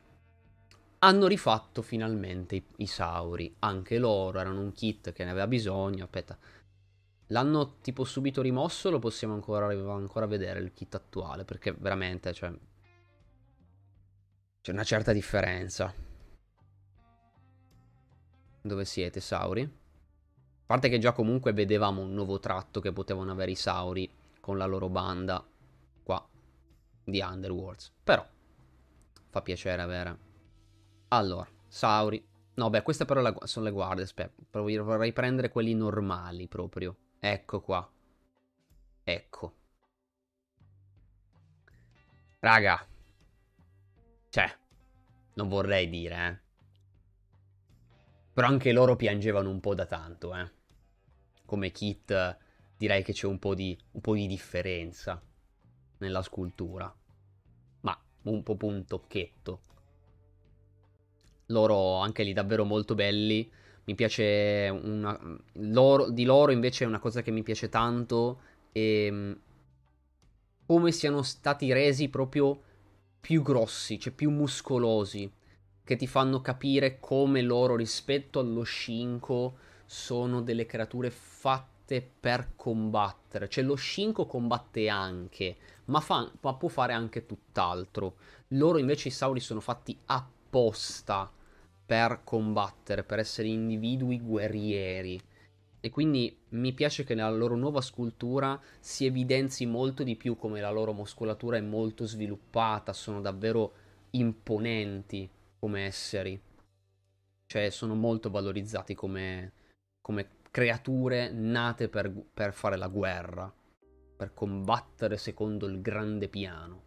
hanno rifatto finalmente i, i Sauri. Anche loro erano un kit che ne aveva bisogno. Aspetta, l'hanno tipo subito rimosso? Lo possiamo ancora, ancora vedere il kit attuale? Perché veramente, cioè, c'è una certa differenza. Dove siete, Sauri? A parte che già comunque vedevamo un nuovo tratto che potevano avere i Sauri con la loro banda qua di Underworlds. Però fa piacere avere allora, Sauri. No, beh, queste però la, sono le guardie. Aspetta, vorrei prendere quelli normali proprio. Ecco qua. Ecco. Raga. Cioè, non vorrei dire, eh. Però anche loro piangevano un po' da tanto, eh. Come kit direi che c'è un po' di, un po' di differenza nella scultura. Ma un po' un loro anche lì davvero molto belli. Mi piace una, loro, di loro invece è una cosa che mi piace tanto e ehm, come siano stati resi proprio più grossi, cioè più muscolosi, che ti fanno capire come loro rispetto allo scinco sono delle creature fatte per combattere. Cioè lo scinco combatte anche, ma, fa, ma può fare anche tutt'altro. Loro invece i sauri sono fatti apposta per combattere, per essere individui guerrieri. E quindi mi piace che nella loro nuova scultura si evidenzi molto di più come la loro muscolatura è molto sviluppata, sono davvero imponenti come esseri. Cioè sono molto valorizzati come, come creature nate per, per fare la guerra, per combattere secondo il grande piano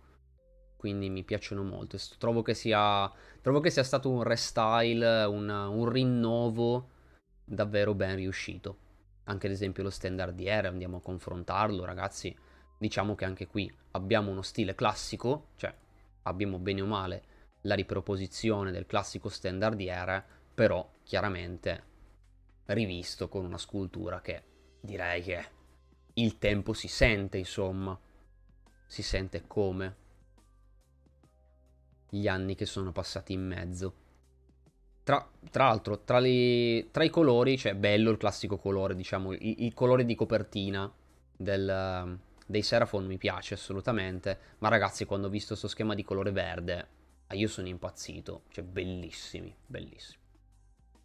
quindi mi piacciono molto. Trovo che sia, trovo che sia stato un restyle, una, un rinnovo davvero ben riuscito. Anche ad esempio lo standardiere, andiamo a confrontarlo, ragazzi. Diciamo che anche qui abbiamo uno stile classico, cioè abbiamo bene o male la riproposizione del classico standardiere, però chiaramente rivisto con una scultura che direi che il tempo si sente, insomma. Si sente come gli anni che sono passati in mezzo. Tra, tra l'altro, tra, le, tra, i colori c'è bello il classico colore, diciamo, il, il colore di copertina del, dei Seraphon mi piace assolutamente, ma ragazzi quando ho visto questo schema di colore verde, ah, io sono impazzito, cioè bellissimi, bellissimi.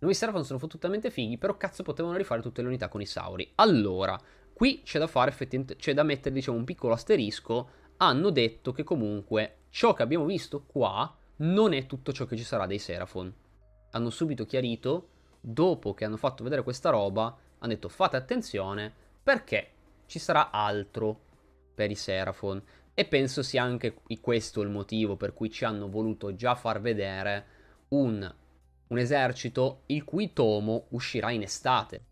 I nuovi Seraphon sono fottutamente fighi, però cazzo potevano rifare tutte le unità con i Sauri. Allora, qui c'è da fare c'è da mettere diciamo un piccolo asterisco, hanno detto che comunque ciò che abbiamo visto qua non è tutto ciò che ci sarà dei Seraphon. Hanno subito chiarito, dopo che hanno fatto vedere questa roba, hanno detto fate attenzione perché ci sarà altro per i Seraphon. E penso sia anche questo il motivo per cui ci hanno voluto già far vedere un, un esercito il cui tomo uscirà in estate.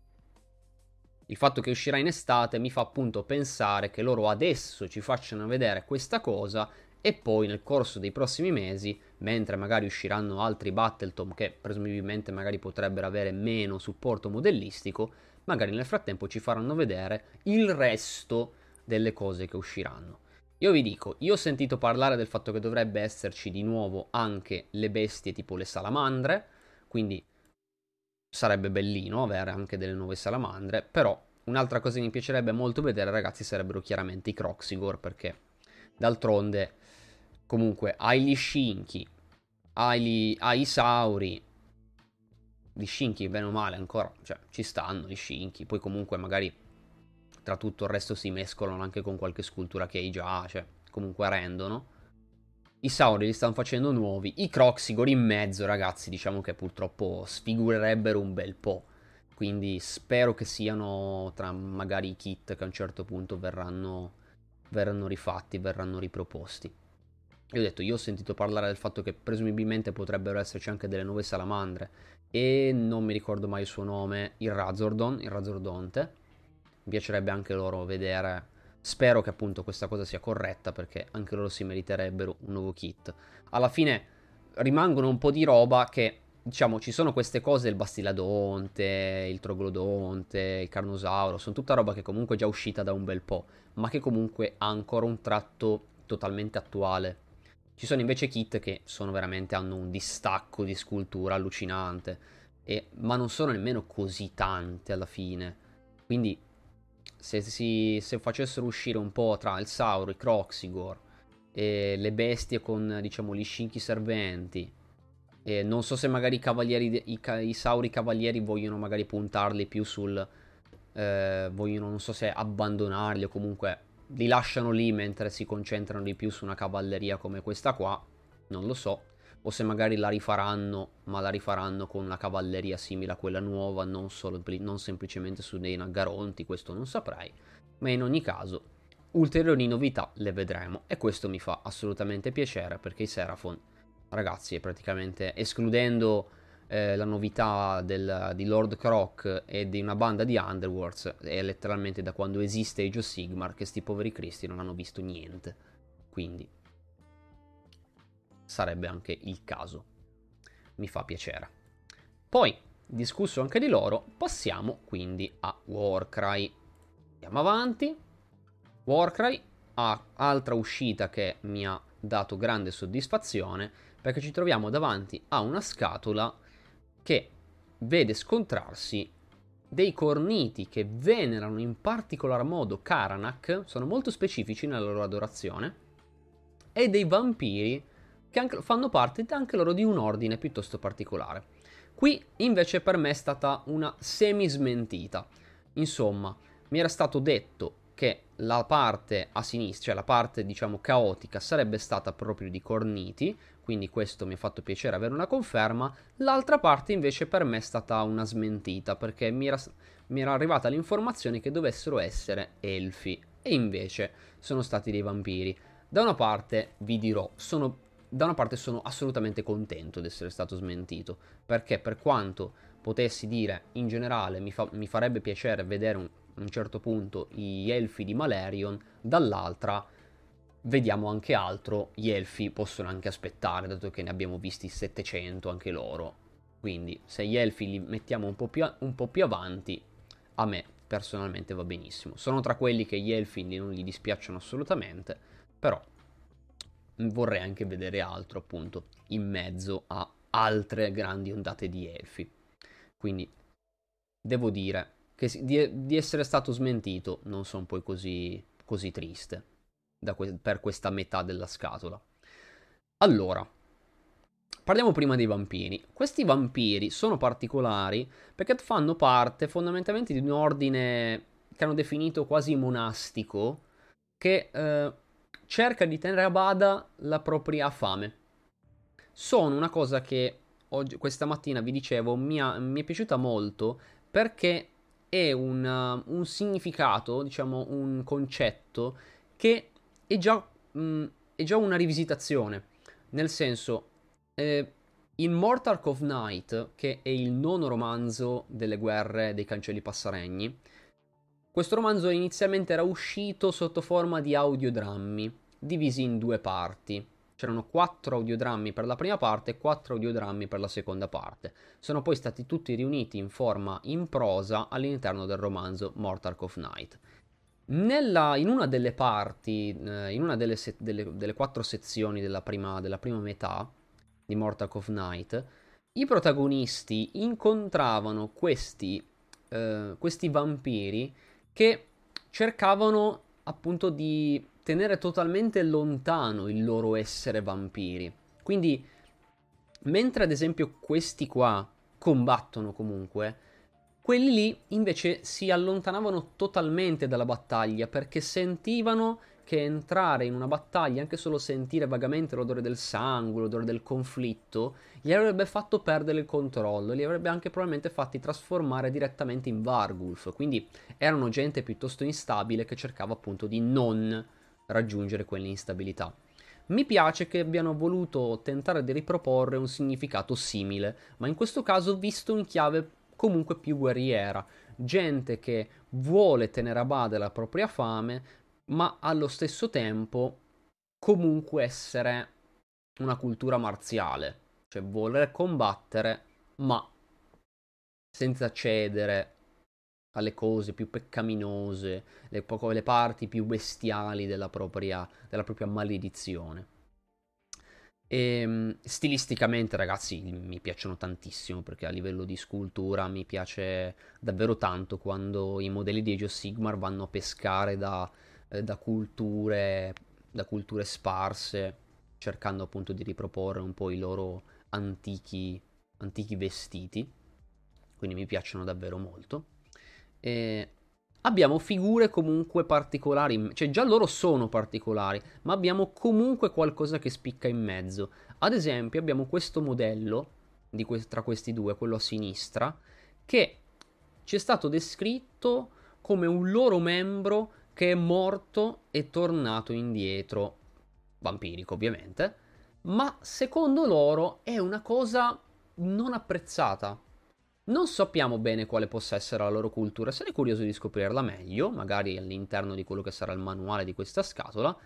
Il fatto che uscirà in estate mi fa appunto pensare che loro adesso ci facciano vedere questa cosa e poi nel corso dei prossimi mesi, mentre magari usciranno altri Battletom che presumibilmente magari potrebbero avere meno supporto modellistico, magari nel frattempo ci faranno vedere il resto delle cose che usciranno. Io vi dico, io ho sentito parlare del fatto che dovrebbe esserci di nuovo anche le bestie tipo le salamandre, quindi sarebbe bellino avere anche delle nuove salamandre, però un'altra cosa che mi piacerebbe molto vedere ragazzi sarebbero chiaramente i Croxigor, perché d'altronde comunque hai gli Shinki, hai, gli, hai i Sauri, gli Shinki bene o male ancora, cioè ci stanno gli Shinki, poi comunque magari tra tutto il resto si mescolano anche con qualche scultura che hai già, cioè comunque rendono. I Sauri li stanno facendo nuovi, i Croxigor in mezzo ragazzi diciamo che purtroppo sfigurerebbero un bel po'. Quindi spero che siano tra magari i kit che a un certo punto verranno, verranno rifatti, verranno riproposti. Io ho detto, io ho sentito parlare del fatto che presumibilmente potrebbero esserci anche delle nuove salamandre e non mi ricordo mai il suo nome, il Razordon, il Razordonte mi piacerebbe anche loro vedere. Spero che appunto questa cosa sia corretta perché anche loro si meriterebbero un nuovo kit. Alla fine rimangono un po' di roba che diciamo ci sono queste cose il bastiladonte, il troglodonte, il carnosauro, sono tutta roba che comunque è già uscita da un bel po', ma che comunque ha ancora un tratto totalmente attuale. Ci sono invece kit che sono veramente hanno un distacco di scultura allucinante, e, ma non sono nemmeno così tante alla fine. Quindi se, si, se facessero uscire un po' tra il Sauro, i Croxigor le bestie con diciamo gli scinchi serventi e non so se magari i i, i sauri cavalieri vogliono magari puntarli più sul eh, vogliono non so se abbandonarli o comunque li lasciano lì mentre si concentrano di più su una cavalleria come questa qua non lo so. O se magari la rifaranno, ma la rifaranno con una cavalleria simile a quella nuova, non, solo, non semplicemente su dei naggaronti, questo non saprei, ma in ogni caso ulteriori novità le vedremo. E questo mi fa assolutamente piacere perché i Seraphon, ragazzi, praticamente escludendo eh, la novità del, di Lord Croc e di una banda di Underworlds, è letteralmente da quando esiste Age of Sigmar che sti poveri cristi non hanno visto niente, quindi sarebbe anche il caso. Mi fa piacere. Poi, discusso anche di loro, passiamo quindi a Warcry. Andiamo avanti. Warcry ha altra uscita che mi ha dato grande soddisfazione perché ci troviamo davanti a una scatola che vede scontrarsi dei corniti che venerano in particolar modo Karanak, sono molto specifici nella loro adorazione, e dei vampiri che anche, fanno parte anche loro di un ordine piuttosto particolare. Qui invece per me è stata una semi smentita. Insomma, mi era stato detto che la parte a sinistra, cioè la parte diciamo caotica, sarebbe stata proprio di Corniti, quindi questo mi ha fatto piacere avere una conferma. L'altra parte invece per me è stata una smentita, perché mi era, mi era arrivata l'informazione che dovessero essere elfi, e invece sono stati dei vampiri. Da una parte vi dirò, sono da una parte sono assolutamente contento di essere stato smentito, perché per quanto potessi dire in generale mi, fa, mi farebbe piacere vedere un, un certo punto gli elfi di Malerion, dall'altra vediamo anche altro, gli elfi possono anche aspettare, dato che ne abbiamo visti 700 anche loro. Quindi se gli elfi li mettiamo un po' più, un po più avanti, a me personalmente va benissimo. Sono tra quelli che gli elfi non gli dispiacciono assolutamente, però vorrei anche vedere altro appunto in mezzo a altre grandi ondate di elfi. Quindi devo dire che di, di essere stato smentito non sono poi così, così triste que- per questa metà della scatola. Allora, parliamo prima dei vampiri. Questi vampiri sono particolari perché fanno parte fondamentalmente di un ordine che hanno definito quasi monastico che eh, cerca di tenere a bada la propria fame. Sono una cosa che oggi, questa mattina vi dicevo mi, ha, mi è piaciuta molto perché è un, un, significato, diciamo un concetto che è già, mh, mm, è già una rivisitazione. Nel senso, eh, in Mortal of Night, che è il nono romanzo delle guerre dei cancelli passaregni, questo romanzo inizialmente era uscito sotto forma di audiodrammi, divisi in due parti. C'erano quattro audiodrammi per la prima parte e quattro audiodrammi per la seconda parte. Sono poi stati tutti riuniti in forma in prosa all'interno del romanzo Mortal of Night. Nella, in una delle parti, eh, in una delle, se- delle, delle quattro sezioni della prima, della prima metà di Mortal of Night, i protagonisti incontravano questi, eh, questi vampiri che cercavano appunto di tenere totalmente lontano il loro essere vampiri. Quindi, mentre ad esempio questi qua combattono comunque, quelli lì invece si allontanavano totalmente dalla battaglia perché sentivano che entrare in una battaglia, anche solo sentire vagamente l'odore del sangue, l'odore del conflitto, gli avrebbe fatto perdere il controllo, li avrebbe anche probabilmente fatti trasformare direttamente in Vargulf. Quindi erano gente piuttosto instabile che cercava appunto di non raggiungere quell'instabilità. Mi piace che abbiano voluto tentare di riproporre un significato simile, ma in questo caso visto in chiave comunque più guerriera. Gente che vuole tenere a bada la propria fame, ma allo stesso tempo comunque essere una cultura marziale, cioè voler combattere, ma senza cedere alle cose più peccaminose, le, le parti più bestiali della propria, della propria maledizione. E, ehm, stilisticamente, ragazzi, mi piacciono tantissimo perché a livello di scultura mi piace davvero tanto quando i modelli di Age of Sigmar vanno a pescare da, eh, da, culture, da culture sparse, cercando appunto di riproporre un po' i loro antichi, antichi vestiti. Quindi mi piacciono davvero molto. E abbiamo figure comunque particolari, cioè già loro sono particolari, ma abbiamo comunque qualcosa che spicca in mezzo. Ad esempio abbiamo questo modello que- tra questi due, quello a sinistra, che ci è stato descritto come un loro membro che è morto e tornato indietro, vampirico ovviamente, ma secondo loro è una cosa non apprezzata non sappiamo bene quale possa essere la loro cultura, sarei curioso di scoprirla meglio, magari all'interno di quello che sarà il manuale di questa scatola,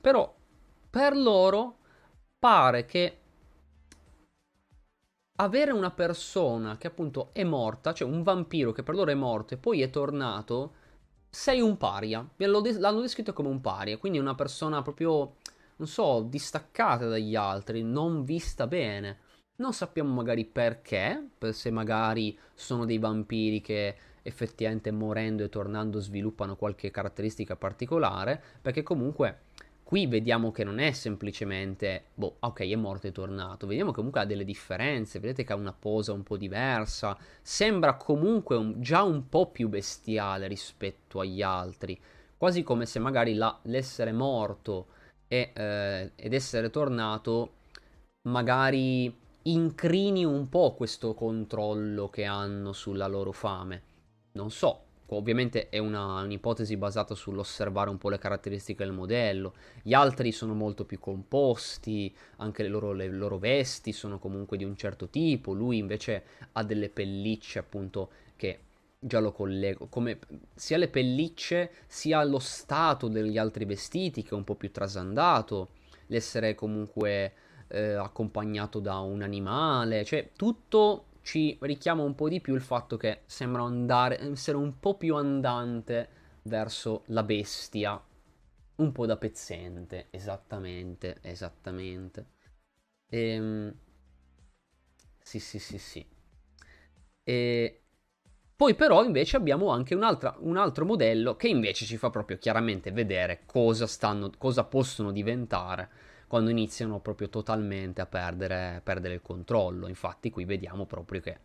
però per loro pare che avere una persona che appunto è morta, cioè un vampiro che per loro è morto e poi è tornato, sei un paria. L'hanno descritto come un paria, quindi una persona proprio, non so, distaccata dagli altri, non vista bene. Non sappiamo magari perché, se magari sono dei vampiri che effettivamente morendo e tornando sviluppano qualche caratteristica particolare, perché comunque qui vediamo che non è semplicemente, boh, ok, è morto e tornato, vediamo che comunque ha delle differenze, vedete che ha una posa un po' diversa, sembra comunque un, già un po' più bestiale rispetto agli altri, quasi come se magari la, l'essere morto e, eh, ed essere tornato magari incrini un po' questo controllo che hanno sulla loro fame. Non so, ovviamente è una, un'ipotesi basata sull'osservare un po' le caratteristiche del modello. Gli altri sono molto più composti, anche le loro, le loro vesti sono comunque di un certo tipo. Lui invece ha delle pellicce appunto che già lo collego, come sia le pellicce sia lo stato degli altri vestiti che è un po' più trasandato, l'essere comunque eh, accompagnato da un animale, cioè tutto ci richiama un po' di più il fatto che sembra andare, essere un po' più andante verso la bestia un po' da pezzente, esattamente, esattamente. Ehm... Sì, sì, sì, sì. E... Poi però invece abbiamo anche un, altro modello che invece ci fa proprio chiaramente vedere cosa, stanno, cosa possono diventare quando iniziano proprio totalmente a perdere, perdere il controllo. Infatti qui vediamo proprio che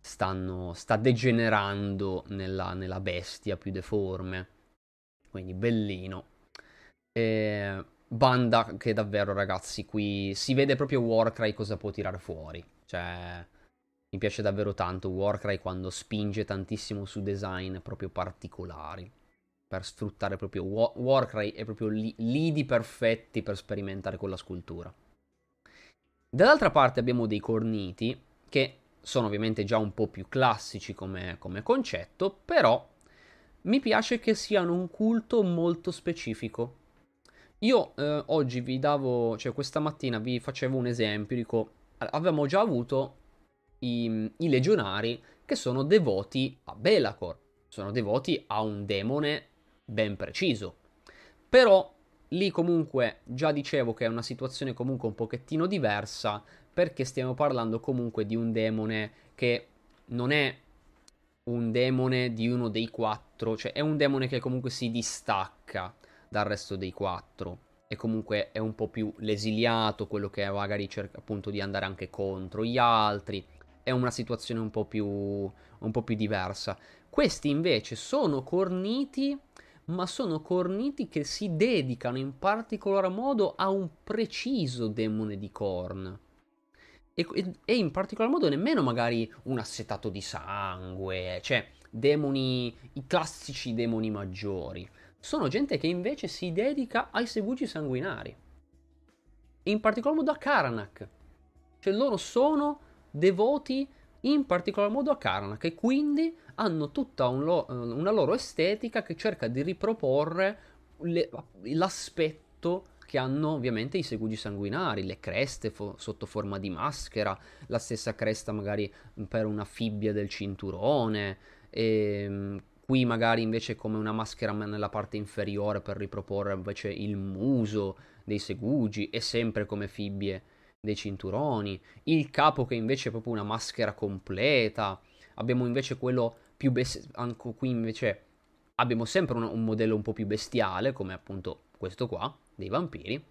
stanno, sta degenerando nella, nella bestia più deforme. Quindi bellino. E banda che davvero ragazzi qui si vede proprio Warcry cosa può tirare fuori. Cioè mi piace davvero tanto Warcry quando spinge tantissimo su design proprio particolari. Per sfruttare proprio Warcry è proprio li- lidi perfetti per sperimentare con la scultura. Dall'altra parte abbiamo dei corniti che sono ovviamente già un po' più classici come, come concetto, però mi piace che siano un culto molto specifico. Io eh, oggi vi davo, cioè questa mattina vi facevo un esempio, dico, avevamo già avuto i, i legionari che sono devoti a Belacor, sono devoti a un demone ben preciso. Però lì comunque già dicevo che è una situazione comunque un pochettino diversa perché stiamo parlando comunque di un demone che non è un demone di uno dei quattro, cioè è un demone che comunque si distacca dal resto dei quattro e comunque è un po' più l'esiliato, quello che magari cerca appunto di andare anche contro gli altri, è una situazione un po' più, un po più diversa. Questi invece sono corniti, ma sono corniti che si dedicano in particolar modo a un preciso demone di corn. E, e, in particolar modo nemmeno magari un assetato di sangue, cioè demoni, i classici demoni maggiori. Sono gente che invece si dedica ai segugi sanguinari. In particolar modo a Karanak. Cioè loro sono devoti in particolar modo a Karnak e quindi hanno tutta un lo- una loro estetica che cerca di riproporre le- l'aspetto che hanno ovviamente i segugi sanguinari, le creste fo- sotto forma di maschera, la stessa cresta magari per una fibbia del cinturone, e, ehm, qui magari invece come una maschera nella parte inferiore per riproporre invece il muso dei segugi e sempre come fibbie dei cinturoni, il capo che invece è proprio una maschera completa, abbiamo invece quello più bestiale, anche qui invece abbiamo sempre un, un modello un po' più bestiale, come appunto questo qua, dei vampiri,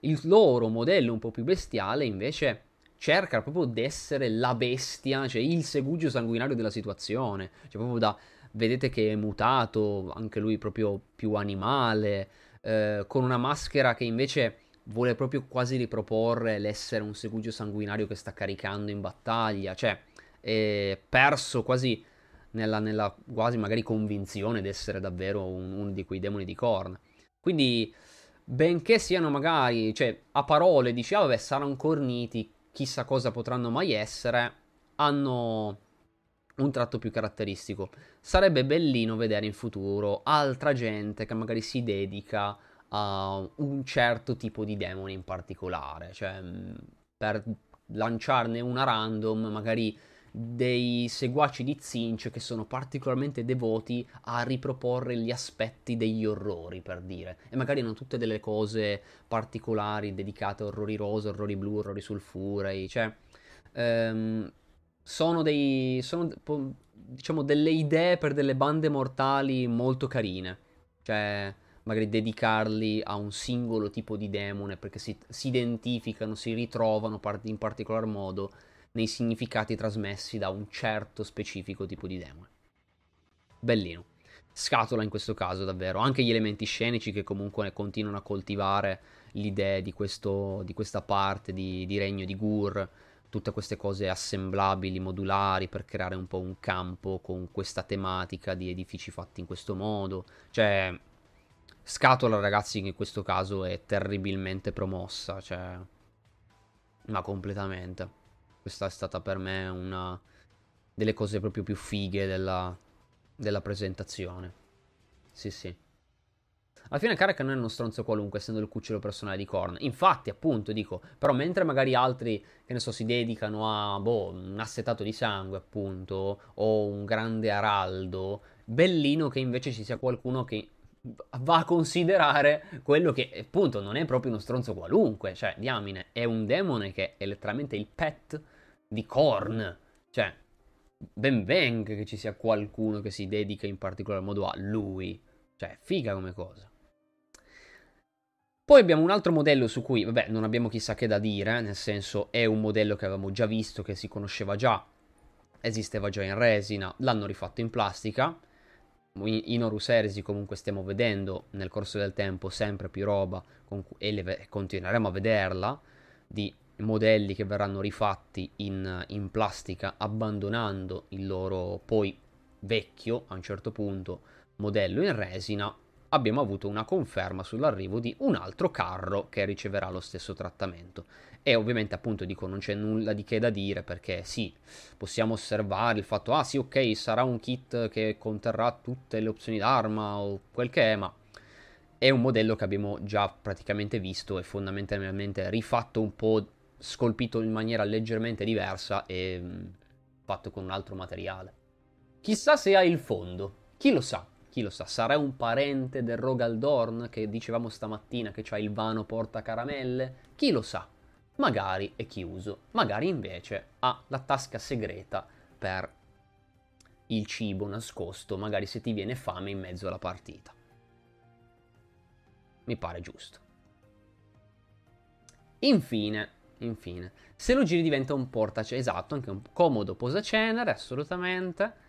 il loro modello un po' più bestiale invece cerca proprio di essere la bestia, cioè il segugio sanguinario della situazione, cioè proprio da, vedete che è mutato, anche lui proprio più animale, eh, con una maschera che invece vuole proprio quasi riproporre l'essere un segugio sanguinario che sta caricando in battaglia, cioè è perso quasi nella, nella quasi magari convinzione di essere davvero un, uno di quei demoni di Korn. Quindi, benché siano magari, cioè a parole dici, ah vabbè, saranno corniti, chissà cosa potranno mai essere, hanno un tratto più caratteristico. Sarebbe bellino vedere in futuro altra gente che magari si dedica a un certo tipo di demone in particolare, cioè mm, per lanciarne una random, magari dei seguaci di Zinch che sono particolarmente devoti a riproporre gli aspetti degli orrori, per dire. E magari non tutte delle cose particolari dedicate a orrori rosa, orrori blu, orrori sulfurei, cioè... Ehm, sono dei... sono diciamo delle idee per delle bande mortali molto carine. Cioè magari dedicarli a un singolo tipo di demone perché si, si identificano, si ritrovano in particolar modo nei significati trasmessi da un certo specifico tipo di demone. Bellino. Scatola in questo caso davvero, anche gli elementi scenici che comunque continuano a coltivare l'idea di, questo, di questa parte di, di regno di Gur, tutte queste cose assemblabili, modulari per creare un po' un campo con questa tematica di edifici fatti in questo modo. Cioè, Scatola, ragazzi, che in questo caso è terribilmente promossa, cioè... Ma completamente. Questa è stata per me una delle cose proprio più fighe della, della presentazione. Sì, sì. Alla fine Karek non è uno stronzo qualunque, essendo il cucciolo personale di Korn. Infatti, appunto, dico, però mentre magari altri, che ne so, si dedicano a, boh, un assetato di sangue, appunto, o un grande araldo, bellino che invece ci sia qualcuno che va a considerare quello che appunto non è proprio uno stronzo qualunque, cioè diamine, è un demone che è letteralmente il pet di Korn, cioè ben venga che ci sia qualcuno che si dedica in particolar modo a lui, cioè figa come cosa. Poi abbiamo un altro modello su cui, vabbè, non abbiamo chissà che da dire, nel senso è un modello che avevamo già visto, che si conosceva già, esisteva già in resina, l'hanno rifatto in plastica, in Horus Heresy comunque stiamo vedendo nel corso del tempo sempre più roba e le, continueremo a vederla di modelli che verranno rifatti in, in, plastica abbandonando il loro poi vecchio a un certo punto modello in resina abbiamo avuto una conferma sull'arrivo di un altro carro che riceverà lo stesso trattamento. E ovviamente appunto dico non c'è nulla di che da dire perché sì, possiamo osservare il fatto, ah sì ok, sarà un kit che conterrà tutte le opzioni d'arma o quel che è, ma è un modello che abbiamo già praticamente visto e fondamentalmente rifatto un po', scolpito in maniera leggermente diversa e mh, mm, fatto con un altro materiale. Chissà se ha il fondo, chi lo sa, chi lo sa, sarà un parente del Rogaldorn che dicevamo stamattina che c'ha il vano porta caramelle, chi lo sa magari è chiuso, magari invece ha la tasca segreta per il cibo nascosto, magari se ti viene fame in mezzo alla partita. Mi pare giusto. Infine, infine, se lo giri diventa un portacenere, esatto, anche un comodo posacenere, assolutamente.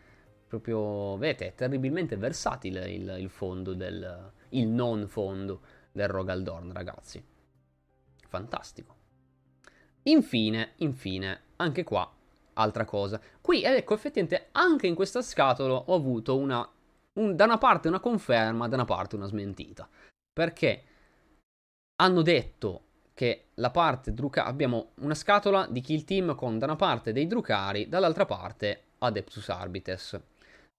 Proprio, vedete, è terribilmente versatile il, il fondo del, il non fondo del Rogaldorn, ragazzi. Fantastico. Infine, infine, anche qua, altra cosa. Qui, ecco, effettivamente, anche in questa scatola ho avuto una, un, da una parte una conferma, da una parte una smentita. Perché hanno detto che la parte Drucari, abbiamo una scatola di kill team con da una parte dei Drucari, dall'altra parte Adeptus Arbites.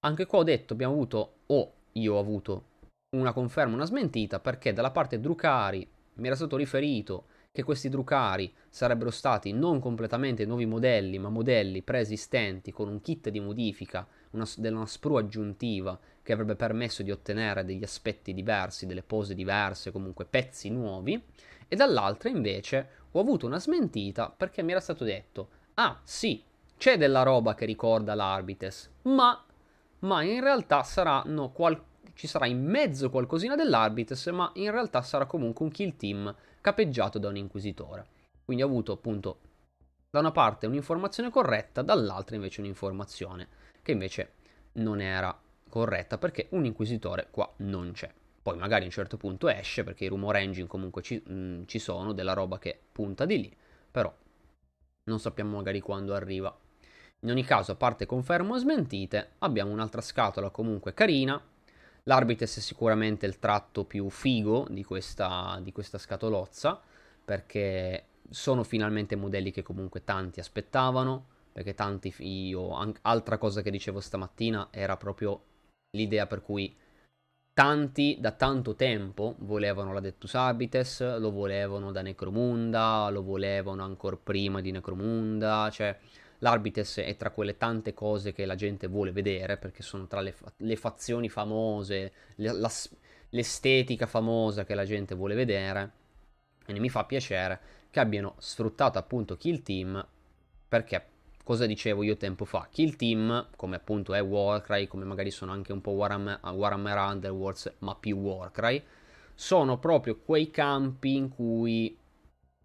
Anche qua ho detto, abbiamo avuto, o io ho avuto, una conferma, una smentita, perché dalla parte Drucari mi era stato riferito che questi Drucari sarebbero stati non completamente nuovi modelli, ma modelli preesistenti con un kit di modifica, una, della sprue aggiuntiva che avrebbe permesso di ottenere degli aspetti diversi, delle pose diverse, comunque pezzi nuovi, e dall'altra invece ho avuto una smentita perché mi era stato detto, ah sì, c'è della roba che ricorda l'Arbites, ma, ma in realtà saranno qual- ci sarà in mezzo qualcosina dell'Arbites, ma in realtà sarà comunque un kill team capeggiato da un inquisitore. Quindi ho avuto appunto da una parte un'informazione corretta, dall'altra invece un'informazione che invece non era corretta perché un inquisitore qua non c'è. Poi magari a un certo punto esce perché i rumor engine comunque ci, mh, ci sono, della roba che punta di lì, però non sappiamo magari quando arriva. In ogni caso, a parte confermo o smentite, abbiamo un'altra scatola comunque carina, L'Arbites è sicuramente il tratto più figo di questa, di questa scatolozza, perché sono finalmente modelli che comunque tanti aspettavano, perché tanti io, altra cosa che dicevo stamattina era proprio l'idea per cui tanti da tanto tempo volevano la Dettus Arbites, lo volevano da Necromunda, lo volevano ancora prima di Necromunda, cioè L'Arbites è tra quelle tante cose che la gente vuole vedere, perché sono tra le, le fazioni famose, le, la, l'estetica famosa che la gente vuole vedere. E mi fa piacere che abbiano sfruttato appunto Kill Team, perché cosa dicevo io tempo fa? Kill Team, come appunto è Warcry, come magari sono anche un po' Warhammer, Warhammer Underworlds, ma più Warcry, sono proprio quei campi in cui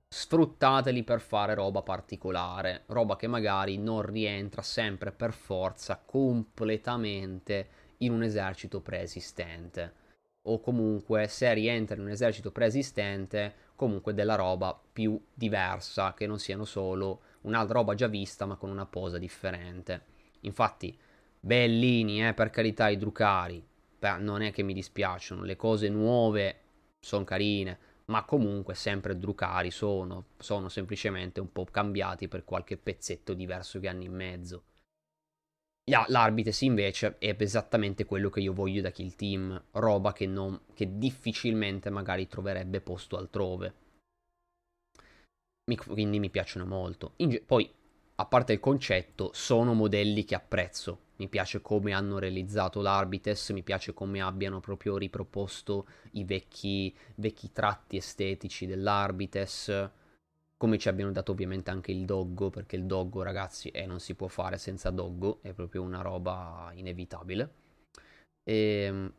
sfruttateli per fare roba particolare, roba che magari non rientra sempre per forza completamente in un esercito preesistente. O comunque se rientra in un esercito preesistente, comunque della roba più diversa, che non siano solo un'altra roba già vista ma con una posa differente. Infatti, bellini, eh, per carità, i Drucari, beh, non è che mi dispiacciono, le cose nuove sono carine, ma comunque sempre Drucari sono, sono semplicemente un po' cambiati per qualche pezzetto diverso che hanno in mezzo. L'Arbites invece è esattamente quello che io voglio da Kill Team, roba che, non, che difficilmente magari troverebbe posto altrove. Mi, quindi mi piacciono molto. In, poi, a parte il concetto, sono modelli che apprezzo. mi piace come hanno realizzato l'Arbites, mi piace come abbiano proprio riproposto i vecchi, vecchi tratti estetici dell'Arbites, come ci abbiano dato ovviamente anche il Doggo, perché il Doggo ragazzi eh, non si può fare senza Doggo, è proprio una roba inevitabile. E, ehm,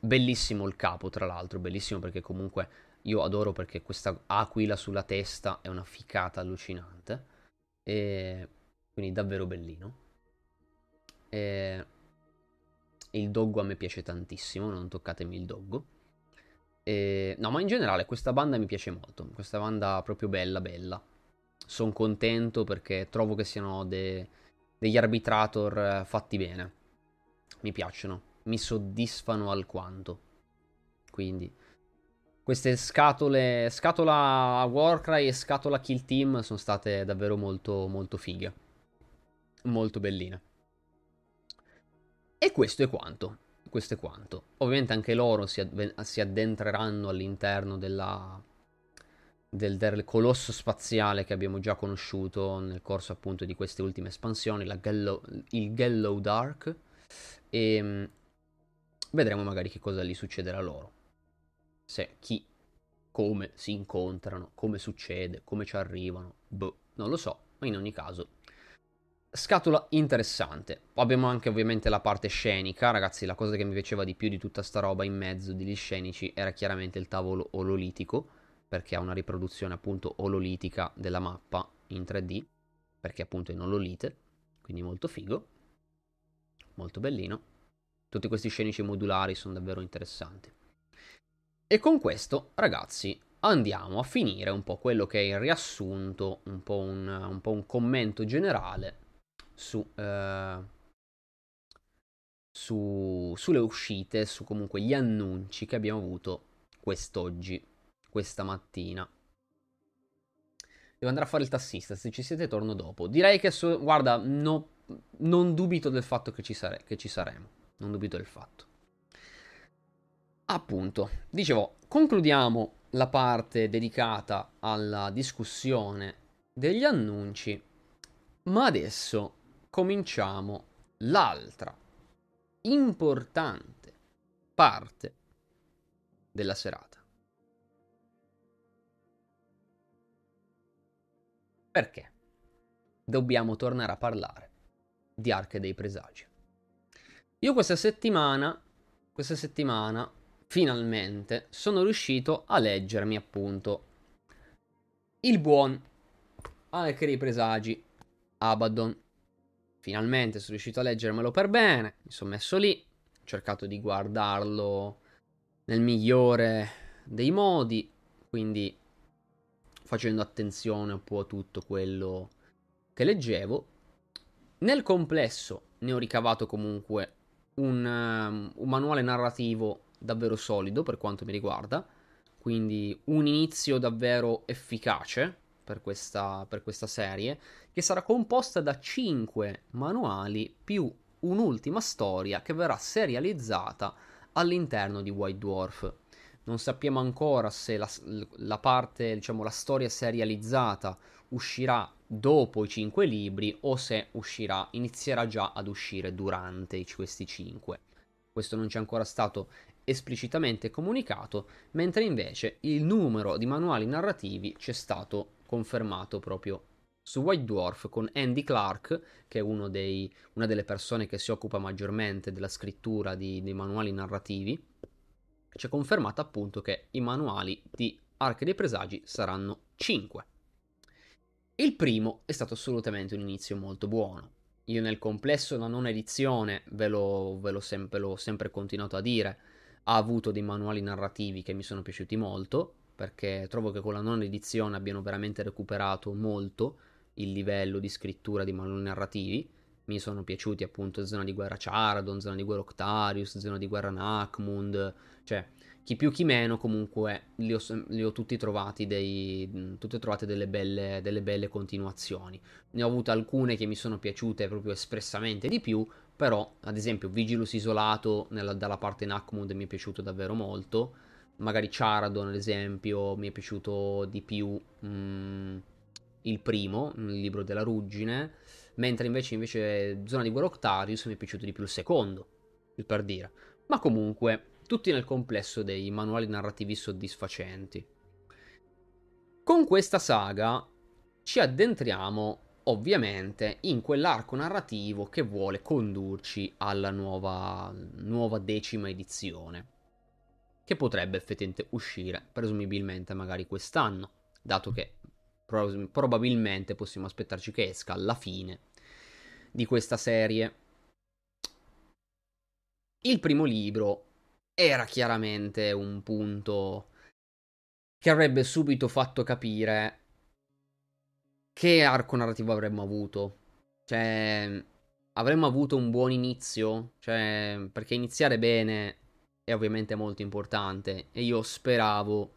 bellissimo il capo tra l'altro, bellissimo perché comunque io adoro perché questa aquila sulla testa è una ficata allucinante. E quindi davvero bellino. E il doggo a me piace tantissimo, non toccatemi il doggo. E... No, ma in generale questa banda mi piace molto. Questa banda proprio bella, bella. Sono contento perché trovo che siano de... degli arbitrator eh, fatti bene. Mi piacciono, mi soddisfano alquanto. Quindi queste scatole, scatola Warcry e scatola Kill Team sono state davvero molto, molto fighe. Molto belline. E questo è quanto. Questo è quanto. Ovviamente anche loro si, adve- si addentreranno all'interno della, del, del, colosso spaziale che abbiamo già conosciuto nel corso appunto di queste ultime espansioni, Gallo, il Gallow Dark. E mm, vedremo magari che cosa gli succederà loro se chi, come si incontrano, come succede, come ci arrivano, boh, non lo so, ma in ogni caso Scatola interessante. Abbiamo anche ovviamente la parte scenica, ragazzi, la cosa che mi piaceva di più di tutta sta roba in mezzo degli scenici era chiaramente il tavolo ololitico, perché ha una riproduzione appunto ololitica della mappa in 3D, perché appunto è in ololite, quindi molto figo, molto bellino. Tutti questi scenici modulari sono davvero interessanti. E con questo, ragazzi, andiamo a finire un po' quello che è il riassunto, un po' un, un, po un commento generale su, eh, su, sulle uscite, su comunque gli annunci che abbiamo avuto quest'oggi, questa mattina. Devo andare a fare il tassista, se ci siete torno dopo. Direi che, so, guarda, no, non dubito del fatto che ci, sare- che ci saremo, non dubito del fatto. Appunto, dicevo, concludiamo la parte dedicata alla discussione degli annunci, ma adesso cominciamo l'altra importante parte della serata. Perché? Dobbiamo tornare a parlare di Arche dei Presagi. Io questa settimana, questa settimana finalmente sono riuscito a leggermi appunto il buon Arche dei Presagi Abaddon. Finalmente sono riuscito a leggermelo per bene, mi sono messo lì, ho cercato di guardarlo nel migliore dei modi, quindi facendo attenzione un po' a tutto quello che leggevo. Nel complesso ne ho ricavato comunque un, um, un manuale narrativo davvero solido per quanto mi riguarda, quindi un inizio davvero efficace per questa, per questa serie, che sarà composta da 5 manuali più un'ultima storia che verrà serializzata all'interno di White Dwarf. Non sappiamo ancora se la, la parte, diciamo, la storia serializzata uscirà dopo i 5 libri o se uscirà, inizierà già ad uscire durante questi 5. Questo non c'è ancora stato esplicitamente comunicato, mentre invece il numero di manuali narrativi ci è stato confermato proprio su White Dwarf con Andy Clark, che è dei, una delle persone che si occupa maggiormente della scrittura di, dei manuali narrativi, ci è confermato appunto che i manuali di Arche dei Presagi saranno 5. Il primo è stato assolutamente un inizio molto buono. Io nel complesso la nona edizione, ve, lo sempre, l'ho sempre continuato a dire, ha avuto dei manuali narrativi che mi sono piaciuti molto, perché trovo che con la nona edizione abbiano veramente recuperato molto il livello di scrittura di manuali narrativi. Mi sono piaciuti appunto Zona di Guerra Charadon, Zona di Guerra Octarius, Zona di Guerra Nakmund, cioè chi più chi meno comunque li ho, li ho tutti trovati dei, tutte trovate delle belle, delle belle continuazioni. Ne ho avute alcune che mi sono piaciute proprio espressamente di più, però, ad esempio, Vigilus isolato nella, dalla parte Nakmund mi è piaciuto davvero molto. Magari Charadon, ad esempio, mi è piaciuto di più. Mm, il primo, il libro della ruggine, mentre invece, invece Zona di Guerra Octarius mi è piaciuto di più il secondo, per dire. Ma comunque, tutti nel complesso dei manuali narrativi soddisfacenti. Con questa saga ci addentriamo ovviamente in quell'arco narrativo che vuole condurci alla nuova, nuova decima edizione, che potrebbe effettivamente uscire presumibilmente magari quest'anno, dato che pro- probabilmente possiamo aspettarci che esca alla fine di questa serie. Il primo libro era chiaramente un punto che avrebbe subito fatto capire che arco narrativo avremmo avuto? Cioè, avremmo avuto un buon inizio? Cioè, perché iniziare bene è ovviamente molto importante e io speravo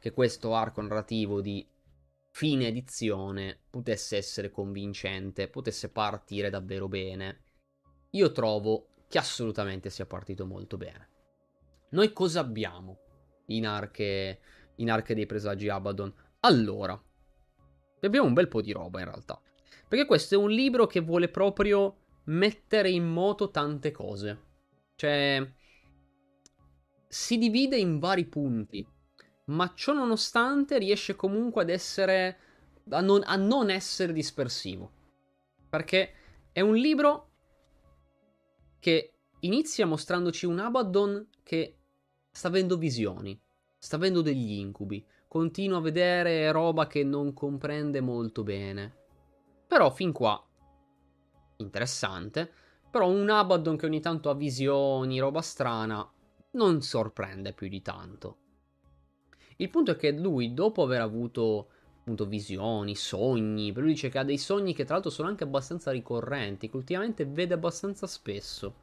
che questo arco narrativo di fine edizione potesse essere convincente, potesse partire davvero bene. Io trovo che assolutamente sia partito molto bene. Noi cosa abbiamo in arche, in arche dei presagi Abaddon? Allora, abbiamo un bel po' di roba in realtà. Perché questo è un libro che vuole proprio mettere in moto tante cose. Cioè, si divide in vari punti, ma ciò nonostante riesce comunque ad essere... a non, a non essere dispersivo. Perché è un libro che inizia mostrandoci un Abaddon che sta avendo visioni, sta avendo degli incubi, continua a vedere roba che non comprende molto bene. Però fin qua interessante, però un Abaddon che ogni tanto ha visioni, roba strana, non sorprende più di tanto. Il punto è che lui, dopo aver avuto appunto visioni, sogni, lui dice che ha dei sogni che tra l'altro sono anche abbastanza ricorrenti, che ultimamente vede abbastanza spesso.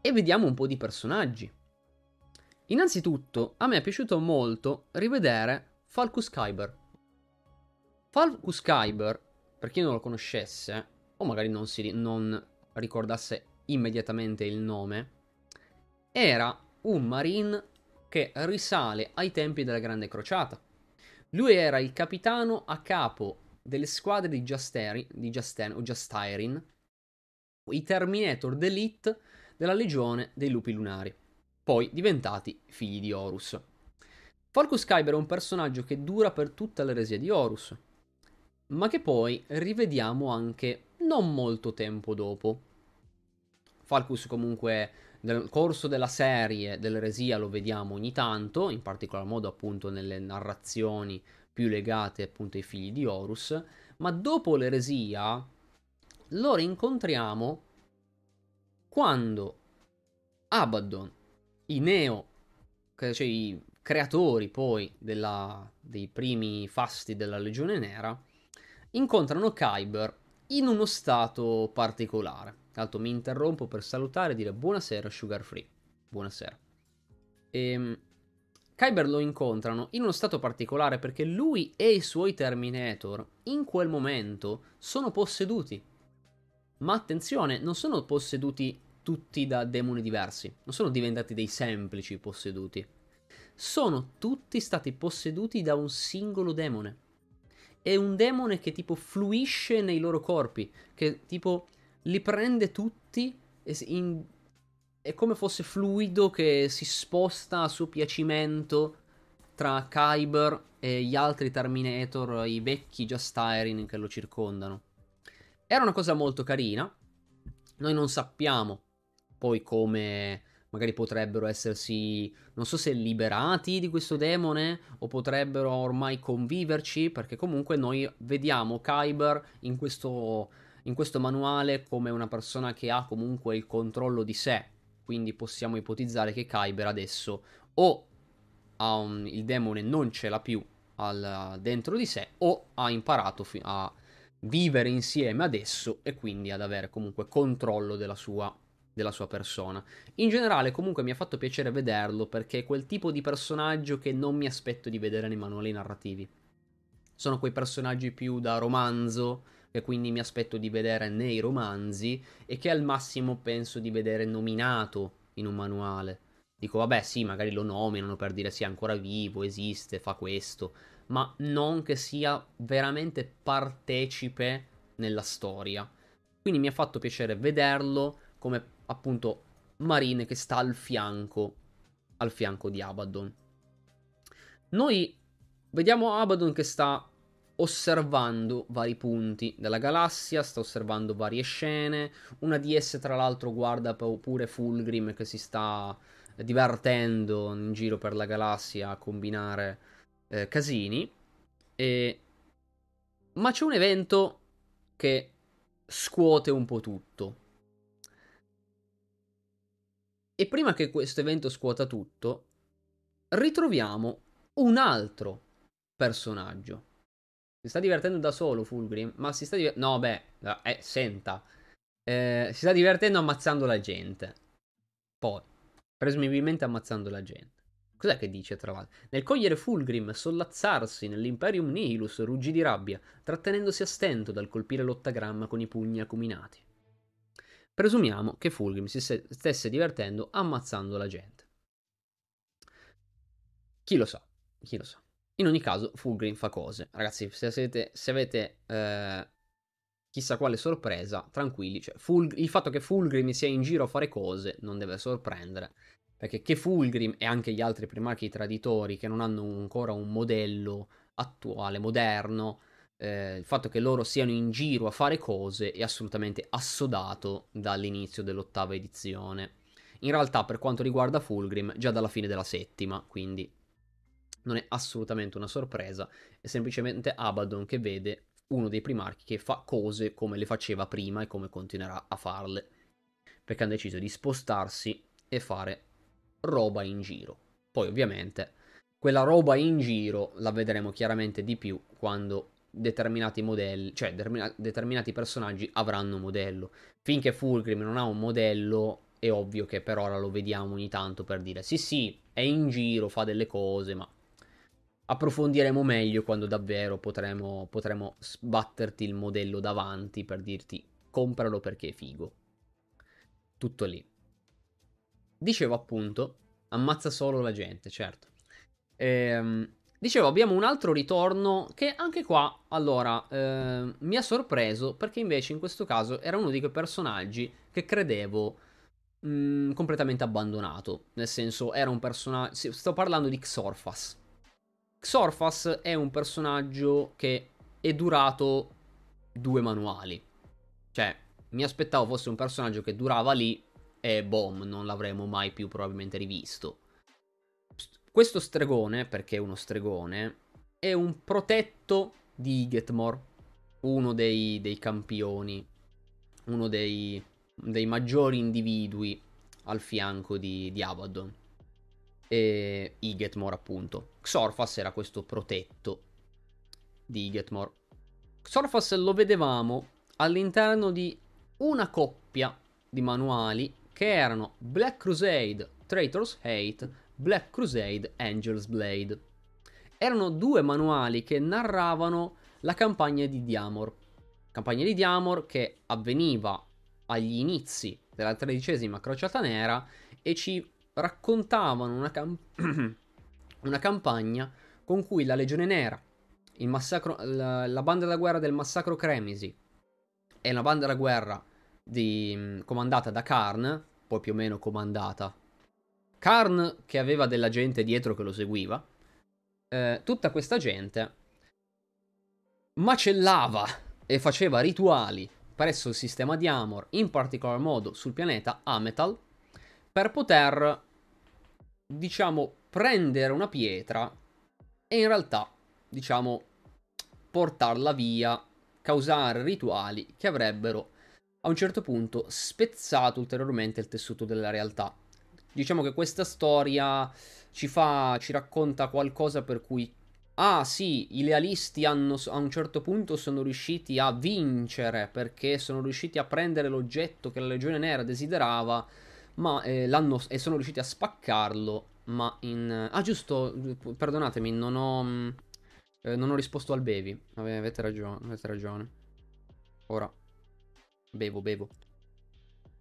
E vediamo un po' di personaggi. Innanzitutto, a me è piaciuto molto rivedere Falcus Kyber. Falcus Kyber, per chi non lo conoscesse, o magari non, si, non ricordasse immediatamente il nome, era un marine che risale ai tempi della Grande Crociata. Lui era il capitano a capo delle squadre di Justeri, di Justen, o Justirin, i Terminator d'Elite della Legione dei Lupi Lunari poi diventati figli di Horus. Falcus Kyber è un personaggio che dura per tutta l'eresia di Horus, ma che poi rivediamo anche non molto tempo dopo. Falcus comunque nel corso della serie dell'eresia lo vediamo ogni tanto, in particolar modo appunto nelle narrazioni più legate appunto ai figli di Horus, ma dopo l'eresia lo rincontriamo quando Abaddon i Neo, cioè i creatori poi della, dei primi fasti della Legione Nera, incontrano Kyber in uno stato particolare. L'altro mi interrompo per salutare e dire buonasera Sugar Free. Buonasera. E, ehm, Kyber lo incontrano in uno stato particolare perché lui e i suoi Terminator in quel momento sono posseduti. Ma attenzione, non sono posseduti tutti da demoni diversi, non sono diventati dei semplici posseduti. Sono tutti stati posseduti da un singolo demone. È un demone che tipo fluisce nei loro corpi, che tipo li prende tutti in... è come fosse fluido che si sposta a suo piacimento tra Kyber e gli altri Terminator, i vecchi Justirin che lo circondano. Era una cosa molto carina. Noi non sappiamo poi come magari potrebbero essersi, non so se liberati di questo demone o potrebbero ormai conviverci, perché comunque noi vediamo Kyber in questo, in questo manuale come una persona che ha comunque il controllo di sé, quindi possiamo ipotizzare che Kyber adesso o un, il demone non ce l'ha più al, dentro di sé o ha imparato a vivere insieme adesso e quindi ad avere comunque controllo della sua della sua persona. In generale, comunque, mi ha fatto piacere vederlo perché è quel tipo di personaggio che non mi aspetto di vedere nei manuali narrativi. Sono quei personaggi più da romanzo, che quindi mi aspetto di vedere nei romanzi e che al massimo penso di vedere nominato in un manuale. Dico, vabbè, sì, magari lo nominano per dire sì, è ancora vivo, esiste, fa questo, ma non che sia veramente partecipe nella storia. Quindi mi ha fatto piacere vederlo come appunto Marine che sta al fianco, al fianco di Abaddon. Noi vediamo Abaddon che sta osservando vari punti della galassia, sta osservando varie scene. Una di esse, tra l'altro, guarda pure Fulgrim che si sta divertendo in giro per la galassia a combinare eh, casini. E... Ma c'è un evento che scuote un po' tutto. E prima che questo evento scuota tutto, ritroviamo un altro personaggio. Si sta divertendo da solo Fulgrim, ma si sta divertendo... No, beh, eh, senta. Eh, si sta divertendo ammazzando la gente. Poi, presumibilmente ammazzando la gente. Cos'è che dice tra l'altro? Nel cogliere Fulgrim, sollazzarsi nell'Imperium Nihilus, ruggì di rabbia, trattenendosi a stento dal colpire l'ottagramma con i pugni acuminati. Presumiamo che Fulgrim si stesse divertendo ammazzando la gente. Chi lo sa? Chi lo sa? In ogni caso, Fulgrim fa cose. Ragazzi, se avete, se avete eh, chissà quale sorpresa, tranquilli. Cioè, Fulg- il fatto che Fulgrim sia in giro a fare cose non deve sorprendere. Perché che Fulgrim e anche gli altri primarchi traditori che non hanno ancora un modello attuale, moderno, eh, il fatto che loro siano in giro a fare cose è assolutamente assodato dall'inizio dell'ottava edizione. In realtà, per quanto riguarda Fulgrim, già dalla fine della settima, quindi non è assolutamente una sorpresa, è semplicemente Abaddon che vede uno dei primarchi che fa cose come le faceva prima e come continuerà a farle, perché hanno deciso di spostarsi e fare roba in giro. Poi ovviamente quella roba in giro la vedremo chiaramente di più quando determinati modelli, cioè determinati personaggi avranno un modello. Finché Fulgrim non ha un modello, è ovvio che per ora lo vediamo ogni tanto per dire sì sì, è in giro, fa delle cose, ma approfondiremo meglio quando davvero potremo, potremo sbatterti il modello davanti per dirti compralo perché è figo. Tutto lì. Dicevo appunto, ammazza solo la gente, certo. Ehm, dicevo, abbiamo un altro ritorno che anche qua, allora, eh, mi ha sorpreso perché invece in questo caso era uno di quei personaggi che credevo mh, mm, completamente abbandonato. Nel senso, era un personaggio... Sto parlando di Xorfas. Xorfas è un personaggio che è durato due manuali. Cioè, mi aspettavo fosse un personaggio che durava lì e boom, non l'avremo mai più probabilmente rivisto. Questo stregone, perché è uno stregone, è un protetto di Igetmore, uno dei, dei campioni, uno dei, dei, maggiori individui al fianco di, di Abaddon. E Igetmore, appunto. Xorfas era questo protetto di Igetmore. Xorfas lo vedevamo all'interno di una coppia di manuali che erano Black Crusade Traitor's Hate, Black Crusade Angel's Blade. Erano due manuali che narravano la campagna di Diamor. Campagna di Diamor che avveniva agli inizi della tredicesima crociata nera e ci raccontavano una, cam- una campagna con cui la Legione Nera, la, la, banda da guerra del massacro Cremisi e la banda da guerra di, mm, comandata da Karn, poi più o meno comandata. Karn che aveva della gente dietro che lo seguiva. Eh, tutta questa gente macellava e faceva rituali presso il sistema di Amor, in particolar modo sul pianeta Ametal, per poter, diciamo, prendere una pietra e in realtà, diciamo, portarla via, causare rituali che avrebbero a un certo punto spezzato ulteriormente il tessuto della realtà. Diciamo che questa storia ci fa, ci racconta qualcosa per cui Ah sì, i lealisti hanno, a un certo punto sono riusciti a vincere perché sono riusciti a prendere l'oggetto che la Legione Nera desiderava ma, eh, e sono riusciti a spaccarlo, ma in... Ah giusto, perdonatemi, non ho, eh, non ho risposto al Bevi, avete ragione, avete ragione. Ora, Bevo, bevo.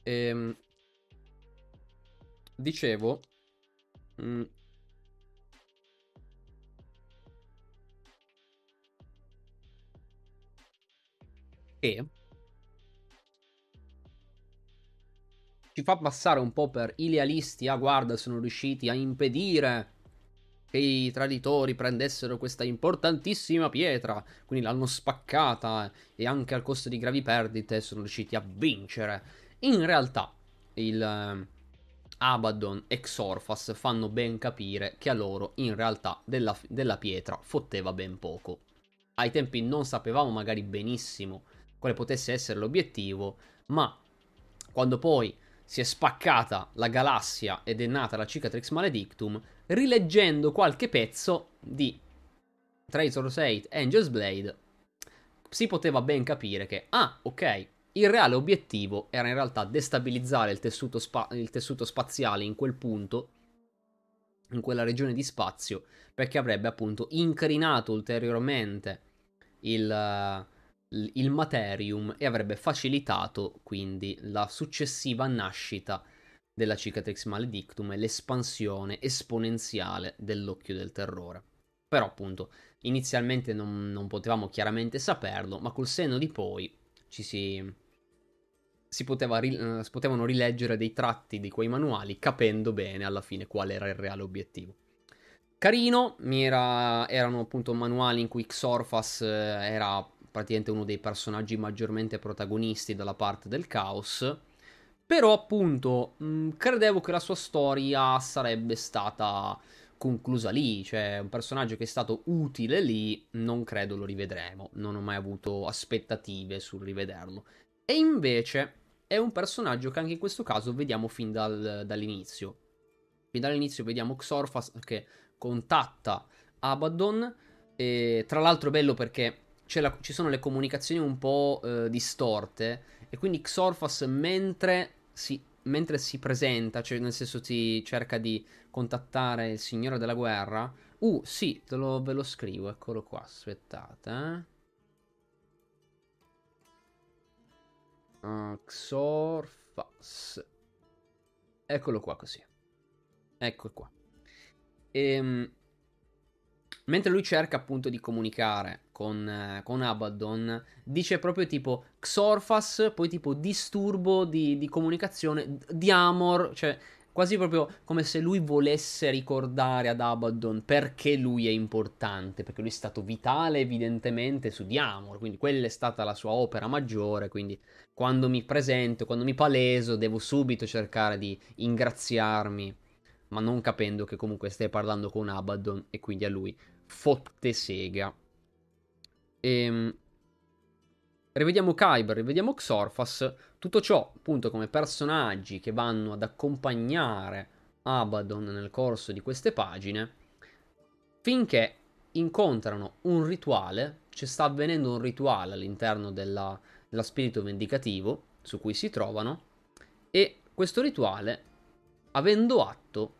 Ehm, dicevo... Mh, che ci fa passare un po' per idealisti, ah guarda sono riusciti a impedire che i traditori prendessero questa importantissima pietra, quindi l'hanno spaccata e anche al costo di gravi perdite sono riusciti a vincere. In realtà il, Abaddon e Xorfas fanno ben capire che a loro in realtà della, della pietra fotteva ben poco. Ai tempi non sapevamo magari benissimo quale potesse essere l'obiettivo, ma quando poi si è spaccata la galassia ed è nata la Cicatrix Maledictum, rileggendo qualche pezzo di Tracer's 8 Angel's Blade, si poteva ben capire che, ah, ok, il reale obiettivo era in realtà destabilizzare il tessuto, spa- il tessuto spaziale in quel punto, in quella regione di spazio, perché avrebbe appunto incrinato ulteriormente il, il Materium e avrebbe facilitato quindi la successiva nascita della Cicatrix Maledictum e l'espansione esponenziale dell'Occhio del Terrore. Però appunto inizialmente non, non potevamo chiaramente saperlo, ma col senno di poi ci si, si, poteva, uh, si potevano rileggere dei tratti di quei manuali capendo bene alla fine qual era il reale obiettivo. Carino, era, erano appunto manuali in cui Xorfas eh, era praticamente uno dei personaggi maggiormente protagonisti dalla parte del caos. Però appunto mh, mm, credevo che la sua storia sarebbe stata conclusa lì, cioè un personaggio che è stato utile lì, non credo lo rivedremo, non ho mai avuto aspettative sul rivederlo. E invece è un personaggio che anche in questo caso vediamo fin dal, dall'inizio. Fin dall'inizio vediamo Xorfas che contatta Abaddon, e tra l'altro è bello perché la, ci sono le comunicazioni un po' eh, distorte e quindi Xorfas mentre si, mentre si presenta, cioè nel senso si cerca di contattare il signore della guerra. Uh, sì, lo, ve lo scrivo, eccolo qua, aspettate. Eh. Uh, Xorfas. Eccolo qua così. Ecco qua. Ehm, mentre lui cerca appunto di comunicare con, eh, con Abaddon, dice proprio tipo Xorfas, poi tipo disturbo di, di comunicazione, di Amor, cioè quasi proprio come se lui volesse ricordare ad Abaddon perché lui è importante, perché lui è stato vitale evidentemente su Diamor, quindi quella è stata la sua opera maggiore, quindi quando mi presento, quando mi paleso, devo subito cercare di ingraziarmi, ma non capendo che comunque stai parlando con Abaddon e quindi a lui fotte sega. Ehm, rivediamo Kyber, rivediamo Xorfas, tutto ciò appunto come personaggi che vanno ad accompagnare Abaddon nel corso di queste pagine, finché incontrano un rituale, ci sta avvenendo un rituale all'interno della, della spirito vendicativo su cui si trovano, e questo rituale, avendo atto,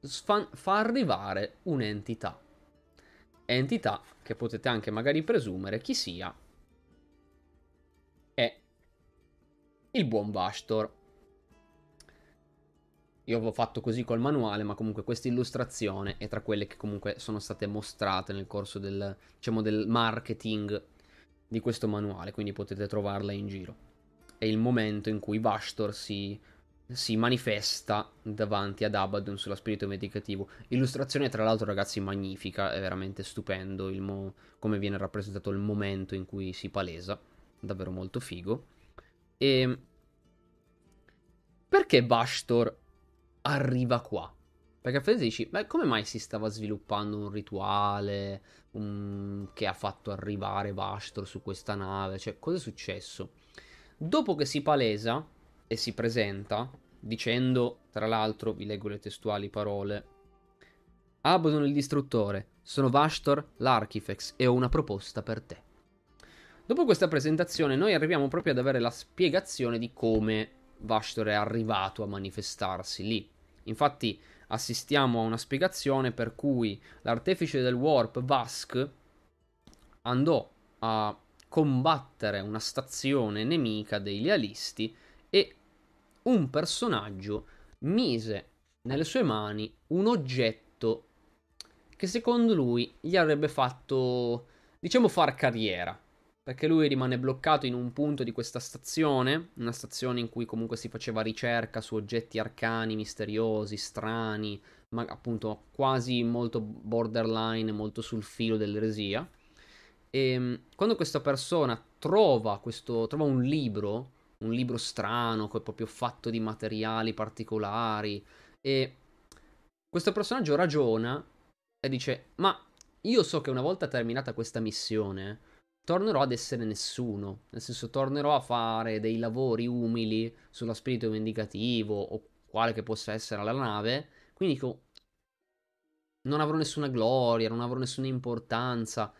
fa, fa arrivare un'entità. Entità che potete anche magari presumere chi sia il buon Vastor. Io avevo fatto così col manuale, ma comunque questa illustrazione è tra quelle che comunque sono state mostrate nel corso del, diciamo, del marketing di questo manuale, quindi potete trovarla in giro. È il momento in cui Vastor si si manifesta davanti ad Abaddon sulla spirito medicativo. Illustrazione, tra l'altro, ragazzi, magnifica, è veramente stupendo mo- come viene rappresentato il momento in cui si palesa. Davvero molto figo. E perché Bastor arriva qua? Perché a Fede dici, ma come mai si stava sviluppando un rituale um, che ha fatto arrivare Bastor su questa nave? Cioè, cosa è successo? Dopo che si palesa, e si presenta dicendo, tra l'altro, vi leggo le testuali parole. Abaddon il distruttore, sono Vashtor l'Archifex e ho una proposta per te. Dopo questa presentazione noi arriviamo proprio ad avere la spiegazione di come Vashtor è arrivato a manifestarsi lì. Infatti assistiamo a una spiegazione per cui l'artefice del warp Vask andò a combattere una stazione nemica dei lealisti e un personaggio mise nelle sue mani un oggetto che secondo lui gli avrebbe fatto, diciamo, far carriera. Perché lui rimane bloccato in un punto di questa stazione, una stazione in cui comunque si faceva ricerca su oggetti arcani, misteriosi, strani, ma appunto quasi molto borderline, molto sul filo dell'eresia. E ehm, quando questa persona trova, questo, trova un libro, un libro strano, proprio fatto di materiali particolari, e questo personaggio ragiona e dice: Ma io so che una volta terminata questa missione tornerò ad essere nessuno. Nel senso, tornerò a fare dei lavori umili sullo spirito vendicativo o quale che possa essere la nave. Quindi dico, non avrò nessuna gloria, non avrò nessuna importanza.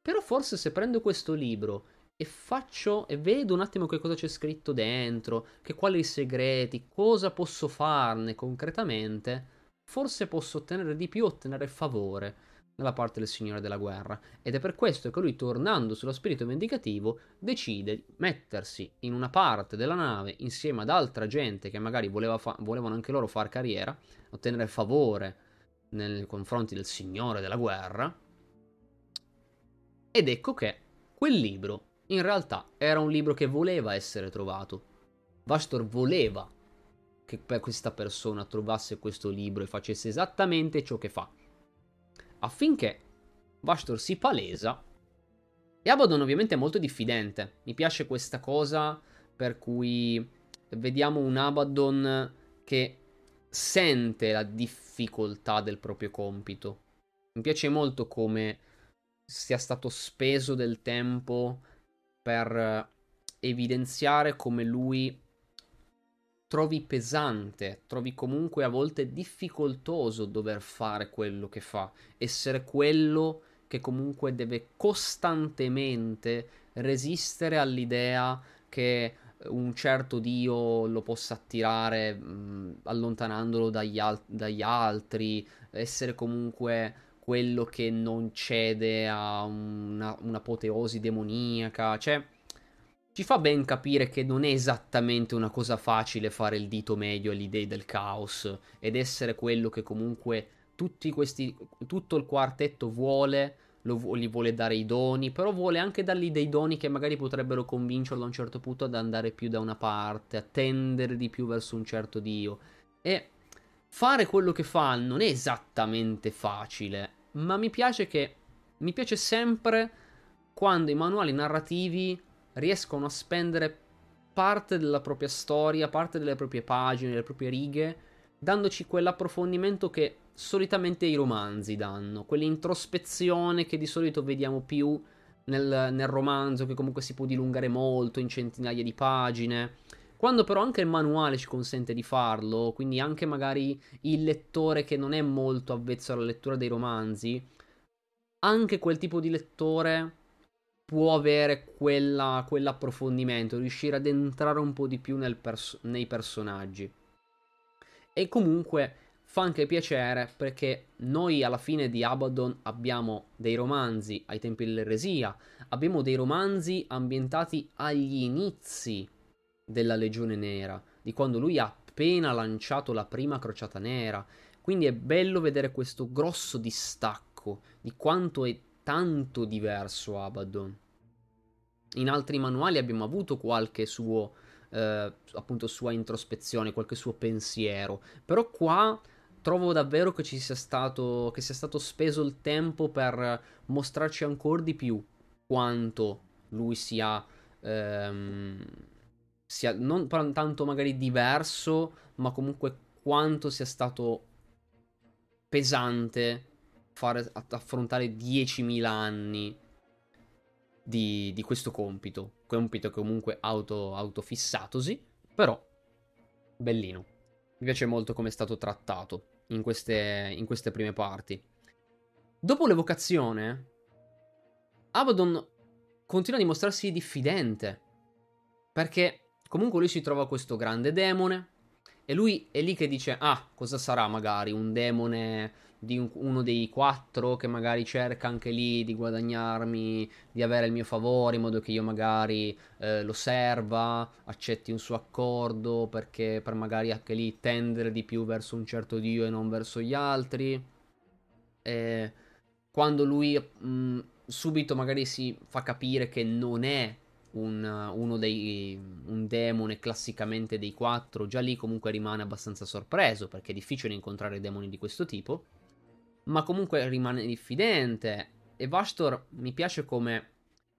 Però forse se prendo questo libro e faccio e vedo un attimo che cosa c'è scritto dentro, che quali segreti, cosa posso farne concretamente, forse posso ottenere di più, ottenere favore dalla parte del Signore della Guerra. Ed è per questo che lui, tornando sullo spirito vendicativo, decide di mettersi in una parte della nave insieme ad altra gente che magari voleva fa- volevano anche loro fare carriera, ottenere favore nei confronti del Signore della Guerra. Ed ecco che quel libro in realtà era un libro che voleva essere trovato. Vastor voleva che questa persona trovasse questo libro e facesse esattamente ciò che fa affinché Vastor si palesa. E Abaddon ovviamente è molto diffidente. Mi piace questa cosa per cui vediamo un Abaddon che sente la difficoltà del proprio compito. Mi piace molto come sia stato speso del tempo per evidenziare come lui trovi pesante, trovi comunque a volte difficoltoso dover fare quello che fa, essere quello che comunque deve costantemente resistere all'idea che un certo dio lo possa attirare mh, allontanandolo dagli, al- dagli altri, essere comunque quello che non cede a una, un'apoteosi demoniaca, cioè ci fa ben capire che non è esattamente una cosa facile fare il dito medio agli dei del caos ed essere quello che comunque tutti questi, tutto il quartetto vuole, lo, gli vuole dare i doni, però vuole anche dargli dei doni che magari potrebbero convincerlo a un certo punto ad andare più da una parte, a tendere di più verso un certo dio. E fare quello che fa non è esattamente facile, ma mi piace che mi piace sempre quando i manuali narrativi riescono a spendere parte della propria storia, parte delle proprie pagine, delle proprie righe, dandoci quell'approfondimento che solitamente i romanzi danno, quell'introspezione che di solito vediamo più nel, nel, romanzo, che comunque si può dilungare molto in centinaia di pagine. Quando però anche il manuale ci consente di farlo, quindi anche magari il lettore che non è molto avvezzo alla lettura dei romanzi, anche quel tipo di lettore può avere quella, quell'approfondimento, riuscire ad entrare un po' di più pers- nei personaggi. E comunque fa anche piacere perché noi alla fine di Abaddon abbiamo dei romanzi ai tempi dell'eresia, abbiamo dei romanzi ambientati agli inizi della Legione Nera, di quando lui ha appena lanciato la prima crociata nera. Quindi è bello vedere questo grosso distacco di quanto è tanto diverso Abaddon. In altri manuali abbiamo avuto qualche suo, eh, appunto, sua introspezione, qualche suo pensiero, però qua trovo davvero che ci sia stato, che sia stato speso il tempo per mostrarci ancora di più quanto lui sia, ehm, sia non tanto magari diverso, ma comunque quanto sia stato pesante fare, affrontare 10.000 anni di, di, questo compito. Compito comunque auto, autofissatosi, però bellino. Mi piace molto come è stato trattato in queste, in queste prime parti. Dopo l'evocazione, Abaddon continua a dimostrarsi diffidente. Perché comunque lui si trova questo grande demone. E lui è lì che dice: Ah, cosa sarà magari un demone di un, uno dei quattro che magari cerca anche lì di guadagnarmi, di avere il mio favore in modo che io magari eh, lo serva, accetti un suo accordo perché per magari anche lì tendere di più verso un certo dio e non verso gli altri. E quando lui mh, subito magari si fa capire che non è un, uno dei un demone classicamente dei quattro, già lì comunque rimane abbastanza sorpreso perché è difficile incontrare demoni di questo tipo, ma comunque rimane diffidente e Vastor mi piace come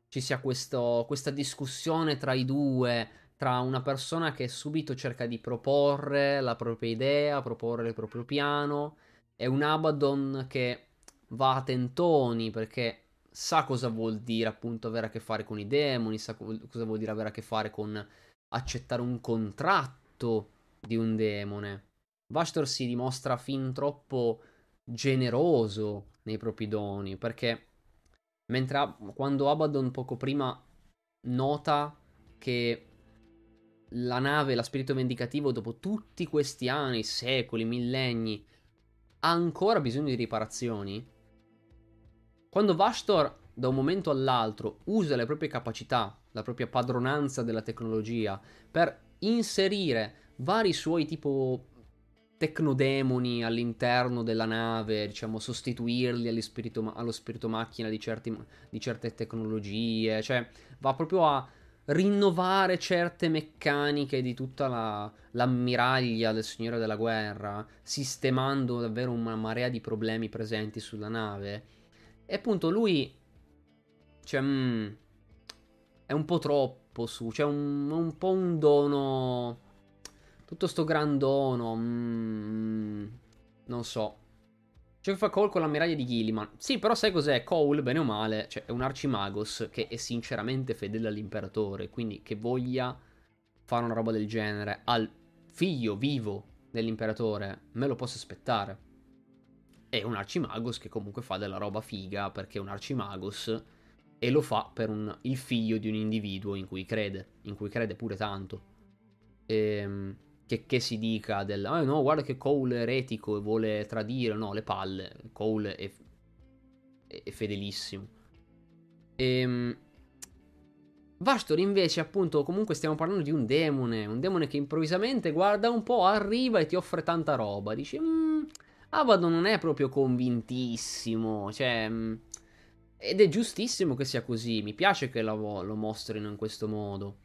ci sia questo, questa discussione tra i due, tra una persona che subito cerca di proporre la propria idea, proporre il proprio piano, e un Abaddon che va a tentoni perché sa cosa vuol dire appunto avere a che fare con i demoni, sa cosa vuol dire avere a che fare con accettare un contratto di un demone. Vastor si dimostra fin troppo generoso nei propri doni perché mentre quando Abaddon poco prima nota che la nave, la spirito vendicativo, dopo tutti questi anni, secoli, millenni, ha ancora bisogno di riparazioni, quando Vastor da un momento all'altro usa le proprie capacità, la propria padronanza della tecnologia per inserire vari suoi tipo tecnodemoni all'interno della nave, diciamo sostituirli spirito, allo spirito macchina di, certi, di certe tecnologie, cioè va proprio a rinnovare certe meccaniche di tutta la, l'ammiraglia del Signore della Guerra, sistemando davvero una marea di problemi presenti sulla nave e appunto lui... Cioè... Mm, è un po' troppo su. Cioè un, un po' un dono... Tutto sto gran dono. Mm, non so. Ciò che fa Cole con la medaglia di Gilliman. Sì, però sai cos'è? Cole, bene o male, cioè è un arcimagos che è sinceramente fedele all'imperatore. Quindi che voglia fare una roba del genere al figlio vivo dell'imperatore, me lo posso aspettare è un Archimagos che comunque fa della roba figa perché è un Archimagos e lo fa per un, il figlio di un individuo in cui crede, in cui crede pure tanto. Ehm, che, che, si dica del oh no, guarda che Cole è eretico e vuole tradire, no, le palle. Cole è, è, è fedelissimo. E, ehm, Vastor invece, appunto, comunque stiamo parlando di un demone, un demone che improvvisamente guarda un po', arriva e ti offre tanta roba. Dici, mm, Abaddon non è proprio convintissimo, cioè... Mm, ed è giustissimo che sia così, mi piace che lo, lo mostrino in questo modo.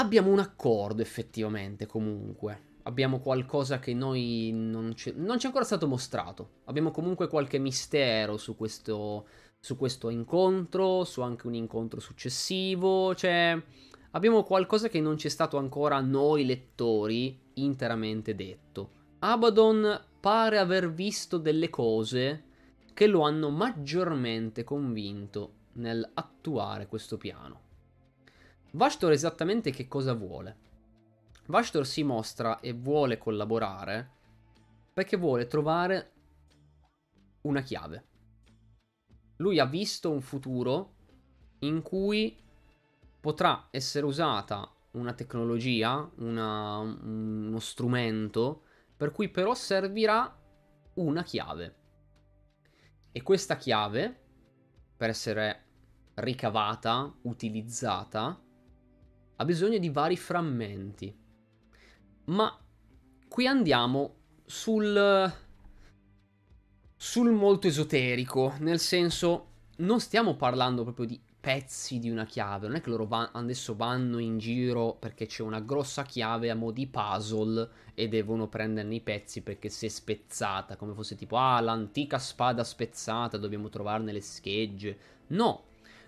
Abbiamo un accordo effettivamente comunque. Abbiamo qualcosa che noi non, ci, non ci è ancora stato mostrato. Abbiamo comunque qualche mistero su questo, su questo incontro, su anche un incontro successivo. Cioè, abbiamo qualcosa che non ci è stato ancora noi lettori interamente detto. Abaddon pare aver visto delle cose che lo hanno maggiormente convinto nell'attuare questo piano. Vastor esattamente che cosa vuole? Vastor si mostra e vuole collaborare perché vuole trovare una chiave. Lui ha visto un futuro in cui potrà essere usata una tecnologia, una, uno strumento per cui però servirà una chiave. E questa chiave, per essere ricavata, utilizzata, ha bisogno di vari frammenti. Ma qui andiamo sul sul molto esoterico, nel senso non stiamo parlando proprio di pezzi di una chiave. Non è che loro va- adesso vanno in giro perché c'è una grossa chiave a mo' di puzzle e devono prenderne i pezzi perché si è spezzata. Come fosse tipo, ah, l'antica spada spezzata, dobbiamo trovarne le schegge. No,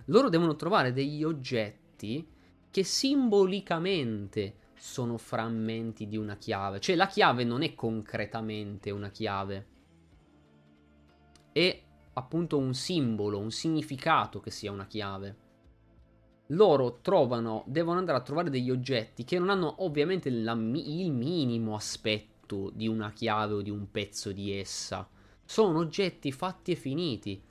loro devono trovare degli oggetti che simbolicamente sono frammenti di una chiave. Cioè la chiave non è concretamente una chiave. È appunto un simbolo, un significato che sia una chiave. Loro trovano, devono andare a trovare degli oggetti che non hanno ovviamente la, il minimo aspetto di una chiave o di un pezzo di essa. Sono oggetti fatti e finiti,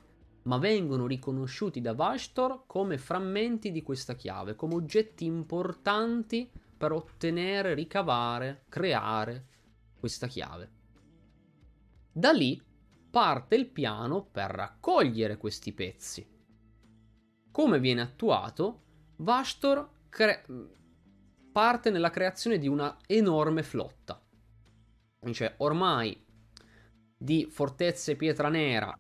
ma vengono riconosciuti da Vashtor come frammenti di questa chiave, come oggetti importanti per ottenere, ricavare, creare questa chiave. Da lì parte il piano per raccogliere questi pezzi. Come viene attuato? Vastor cre- parte nella creazione di una enorme flotta. Cioè, ormai di fortezze pietra nera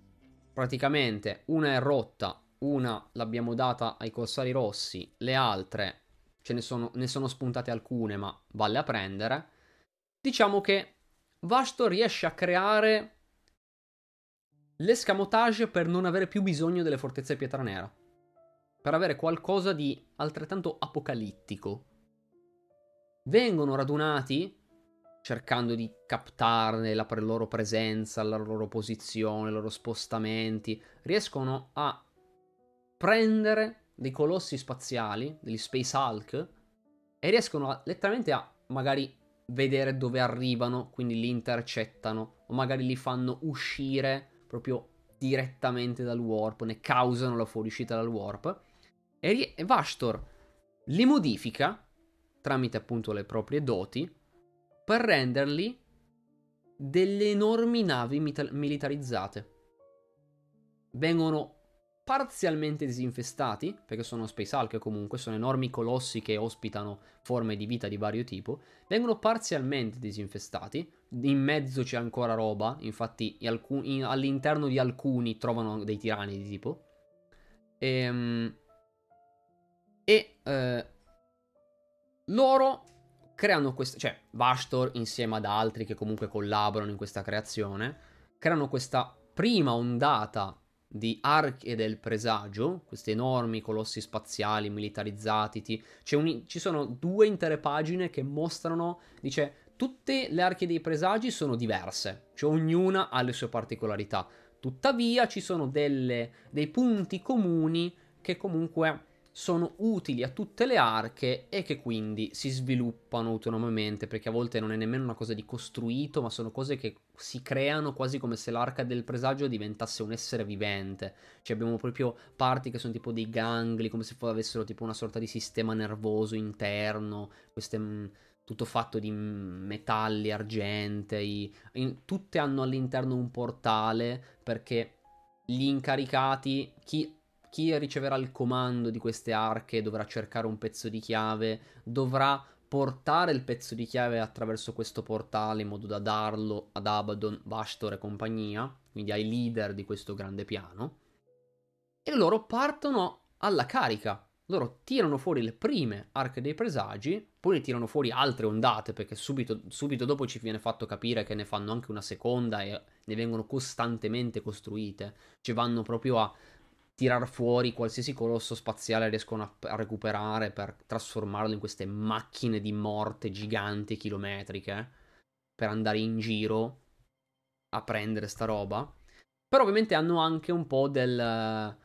praticamente una è rotta, una l'abbiamo data ai corsari rossi, le altre ce ne sono, ne sono spuntate alcune, ma vale a prendere. Diciamo che Vasto riesce a creare l'escamotage per non avere più bisogno delle fortezze pietra nera. Per avere qualcosa di altrettanto apocalittico. Vengono radunati cercando di captarne la loro presenza, la loro posizione, i loro spostamenti. Riescono a prendere dei colossi spaziali, degli Space Hulk, e riescono a, letteralmente a magari vedere dove arrivano, quindi li intercettano, o magari li fanno uscire proprio direttamente dal warp, ne causano la fuoriuscita dal warp. E, e Vastor li modifica tramite appunto le proprie doti per renderli delle enormi navi militarizzate. Vengono parzialmente disinfestati, perché sono Space Hulk comunque, sono enormi colossi che ospitano forme di vita di vario tipo, vengono parzialmente disinfestati, in mezzo c'è ancora roba, infatti alcuni, all'interno di alcuni trovano dei tirani di tipo, ehm, e eh, loro creano questa, cioè Vastor insieme ad altri che comunque collaborano in questa creazione, creano questa prima ondata di arche del presagio, questi enormi colossi spaziali militarizzati. Un, ci sono due intere pagine che mostrano, dice, tutte le arche dei presagi sono diverse, cioè ognuna ha le sue particolarità. Tuttavia ci sono delle, dei punti comuni che comunque sono utili a tutte le arche e che quindi si sviluppano autonomamente perché a volte non è nemmeno una cosa di costruito ma sono cose che si creano quasi come se l'arca del presagio diventasse un essere vivente. Cioè abbiamo proprio parti che sono tipo dei gangli come se avessero tipo una sorta di sistema nervoso interno queste mm, tutto fatto di metalli argentei in, tutte hanno all'interno un portale perché gli incaricati chi chi riceverà il comando di queste arche dovrà cercare un pezzo di chiave, dovrà portare il pezzo di chiave attraverso questo portale in modo da darlo ad Abaddon, Bastor e compagnia, quindi ai leader di questo grande piano. E loro partono alla carica. Loro tirano fuori le prime arche dei presagi, poi ne tirano fuori altre ondate, perché subito, subito dopo ci viene fatto capire che ne fanno anche una seconda e ne vengono costantemente costruite. Cioè vanno proprio a tirar fuori qualsiasi colosso spaziale riescono a, a, recuperare per trasformarlo in queste macchine di morte giganti chilometriche per andare in giro a prendere sta roba. Però ovviamente hanno anche un po' del,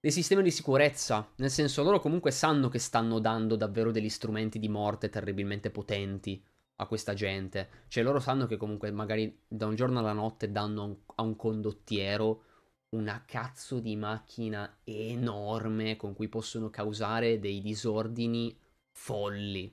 del sistema di sicurezza, nel senso loro comunque sanno che stanno dando davvero degli strumenti di morte terribilmente potenti a questa gente. Cioè loro sanno che comunque magari da un giorno alla notte danno a un condottiero una cazzo di macchina enorme con cui possono causare dei disordini folli.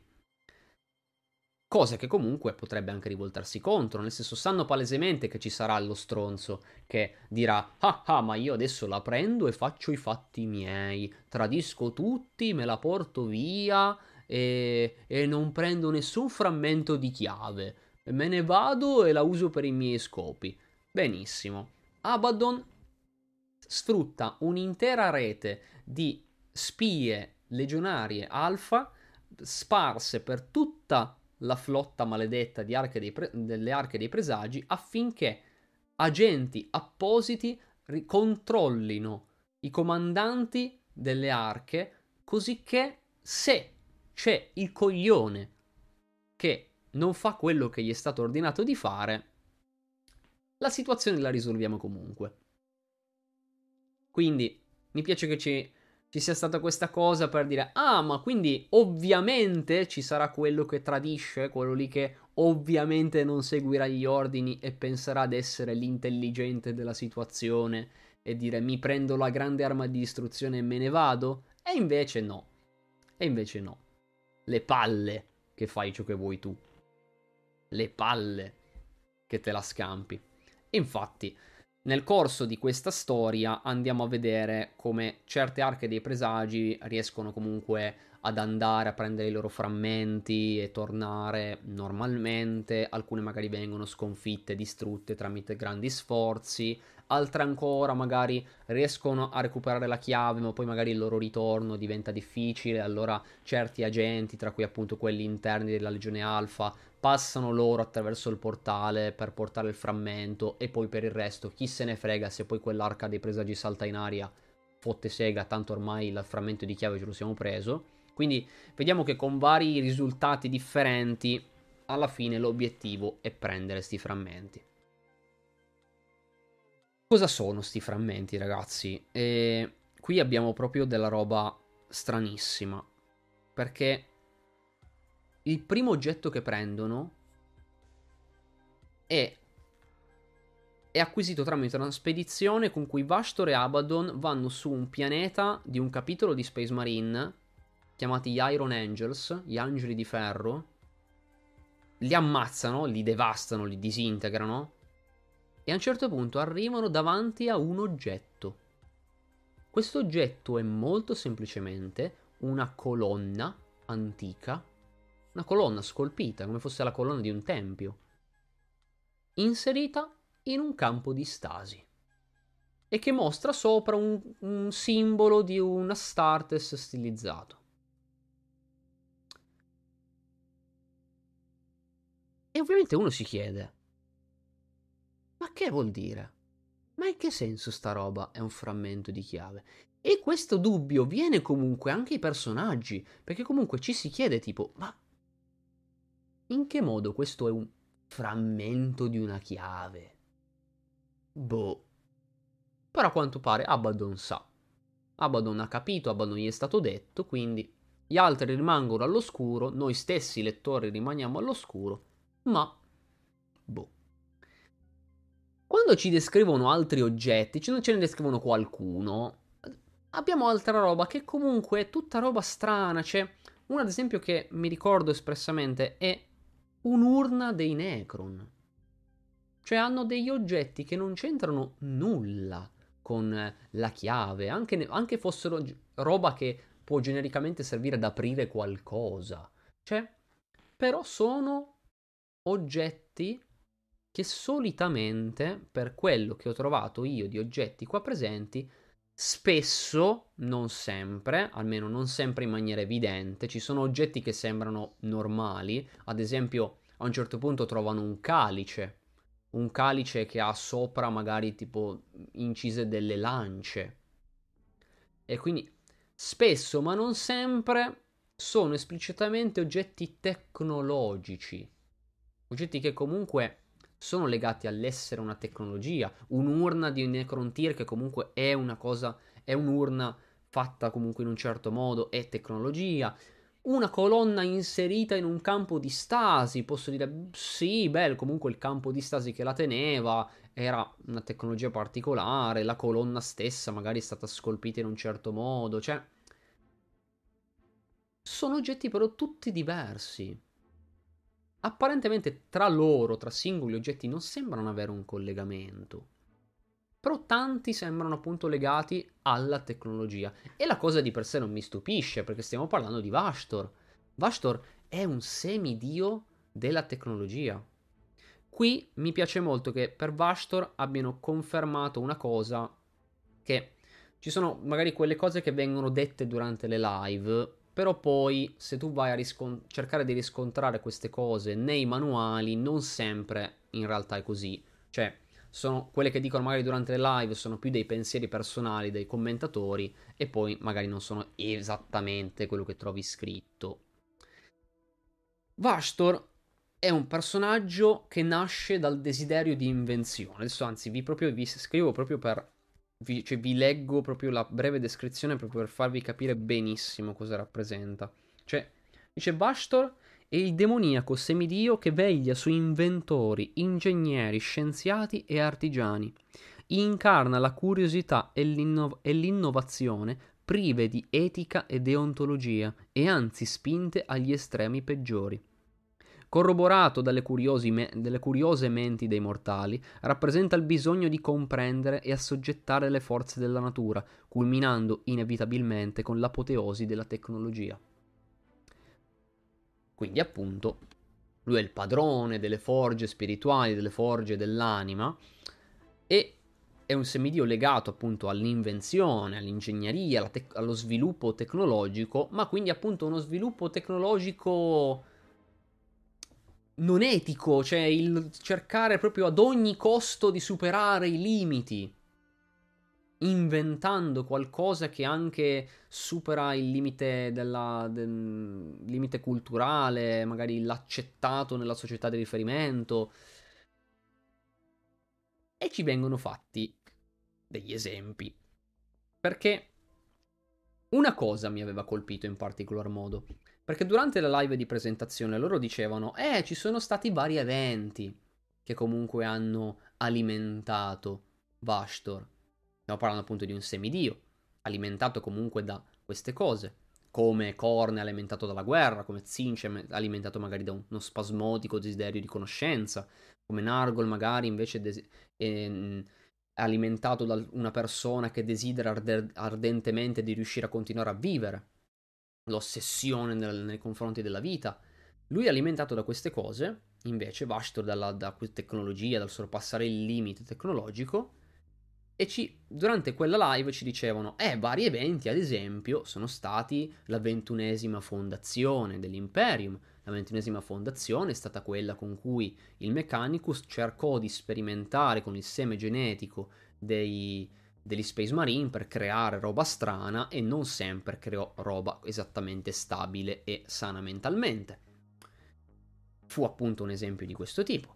Cosa che comunque potrebbe anche rivoltarsi contro, nel senso sanno palesemente che ci sarà lo stronzo che dirà ah ah ma io adesso la prendo e faccio i fatti miei, tradisco tutti, me la porto via e, e non prendo nessun frammento di chiave, me ne vado e la uso per i miei scopi. Benissimo. Abaddon sfrutta un'intera rete di spie legionarie alfa sparse per tutta la flotta maledetta arche pre- delle arche dei presagi affinché agenti appositi controllino i comandanti delle arche così che se c'è il coglione che non fa quello che gli è stato ordinato di fare, la situazione la risolviamo comunque. Quindi mi piace che ci, ci sia stata questa cosa per dire, ah, ma quindi ovviamente ci sarà quello che tradisce, quello lì che ovviamente non seguirà gli ordini e penserà ad essere l'intelligente della situazione e dire mi prendo la grande arma di distruzione e me ne vado? E invece no. E invece no. Le palle che fai ciò che vuoi tu. Le palle che te la scampi. Infatti, nel corso di questa storia andiamo a vedere come certe arche dei presagi riescono comunque ad andare a prendere i loro frammenti e tornare normalmente, alcune magari vengono sconfitte, distrutte tramite grandi sforzi, altre ancora magari riescono a recuperare la chiave, ma poi magari il loro ritorno diventa difficile, allora certi agenti, tra cui appunto quelli interni della Legione Alfa, passano loro attraverso il portale per portare il frammento e poi per il resto chi se ne frega se poi quell'arca dei presagi salta in aria, fotte sega, tanto ormai il frammento di chiave ce lo siamo preso. Quindi vediamo che con vari risultati differenti alla fine l'obiettivo è prendere sti frammenti. Cosa sono sti frammenti, ragazzi? E qui abbiamo proprio della roba stranissima. Perché il primo oggetto che prendono è, è acquisito tramite una spedizione con cui Vastor e Abaddon vanno su un pianeta di un capitolo di Space Marine chiamati gli Iron Angels, gli angeli di ferro, li ammazzano, li devastano, li disintegrano e a un certo punto arrivano davanti a un oggetto. Questo oggetto è molto semplicemente una colonna antica, una colonna scolpita come fosse la colonna di un tempio, inserita in un campo di stasi e che mostra sopra un, un simbolo di un Astartes stilizzato. E ovviamente uno si chiede, ma che vuol dire? Ma in che senso sta roba è un frammento di chiave? E questo dubbio viene comunque anche ai personaggi, perché comunque ci si chiede tipo, ma in che modo questo è un frammento di una chiave? Boh. Però a quanto pare Abaddon sa. Abaddon ha capito, Abaddon gli è stato detto, quindi gli altri rimangono all'oscuro, noi stessi lettori rimaniamo all'oscuro ma boh. Quando ci descrivono altri oggetti, ce ne descrivono qualcuno, abbiamo altra roba che comunque è tutta roba strana. C'è una, ad esempio, che mi ricordo espressamente è un'urna dei Necron. Cioè hanno degli oggetti che non c'entrano nulla con la chiave, anche, anche fossero roba che può genericamente servire ad aprire qualcosa. Cioè, però sono oggetti che solitamente, per quello che ho trovato io di oggetti qua presenti, spesso, non sempre, almeno non sempre in maniera evidente, ci sono oggetti che sembrano normali, ad esempio a un certo punto trovano un calice, un calice che ha sopra magari tipo incise delle lance. E quindi spesso, ma non sempre, sono esplicitamente oggetti tecnologici oggetti che comunque sono legati all'essere una tecnologia, un'urna di Necrontyr che comunque è una cosa, è un'urna fatta comunque in un certo modo, è tecnologia, una colonna inserita in un campo di stasi, posso dire sì, beh, comunque il campo di stasi che la teneva era una tecnologia particolare, la colonna stessa magari è stata scolpita in un certo modo, cioè sono oggetti però tutti diversi apparentemente tra loro, tra singoli oggetti, non sembrano avere un collegamento. Però tanti sembrano appunto legati alla tecnologia. E la cosa di per sé non mi stupisce, perché stiamo parlando di Vastor. Vastor è un semidio della tecnologia. Qui mi piace molto che per Vastor abbiano confermato una cosa che ci sono magari quelle cose che vengono dette durante le live però poi se tu vai a riscont- cercare di riscontrare queste cose nei manuali, non sempre in realtà è così. Cioè, sono quelle che dicono magari durante le live sono più dei pensieri personali dei commentatori e poi magari non sono esattamente quello che trovi scritto. Vastor è un personaggio che nasce dal desiderio di invenzione. Adesso anzi vi, proprio, vi scrivo proprio per vi, cioè, vi leggo proprio la breve descrizione proprio per farvi capire benissimo cosa rappresenta. Cioè, dice Bastor è il demoniaco semidio che veglia su inventori, ingegneri, scienziati e artigiani. Incarna la curiosità e, l'inno- e l'innovazione prive di etica e deontologia e anzi spinte agli estremi peggiori corroborato dalle, me- dalle curiose menti dei mortali, rappresenta il bisogno di comprendere e assoggettare le forze della natura, culminando inevitabilmente con l'apoteosi della tecnologia. Quindi appunto lui è il padrone delle forge spirituali, delle forge dell'anima e è un semidio legato appunto all'invenzione, all'ingegneria, te- allo sviluppo tecnologico, ma quindi appunto uno sviluppo tecnologico non etico, cioè il cercare proprio ad ogni costo di superare i limiti, inventando qualcosa che anche supera il limite, della, del limite culturale, magari l'accettato nella società di riferimento. E ci vengono fatti degli esempi. Perché una cosa mi aveva colpito in particolar modo. Perché durante la live di presentazione loro dicevano, eh, ci sono stati vari eventi che comunque hanno alimentato Vashtor. Stiamo parlando appunto di un semidio, alimentato comunque da queste cose. Come Korn alimentato dalla guerra, come Zinch alimentato magari da uno spasmodico desiderio di conoscenza, come Nargol magari invece des- è alimentato da una persona che desidera arde- ardentemente di riuscire a continuare a vivere l'ossessione nel, nei confronti della vita. Lui alimentato da queste cose, invece Vashtor dalla, da tecnologia, dal sorpassare il limite tecnologico, e ci, durante quella live ci dicevano, eh, vari eventi, ad esempio, sono stati la ventunesima fondazione dell'Imperium. La ventunesima fondazione è stata quella con cui il Mechanicus cercò di sperimentare con il seme genetico dei, degli Space Marine per creare roba strana e non sempre creò roba esattamente stabile e sana mentalmente. Fu appunto un esempio di questo tipo.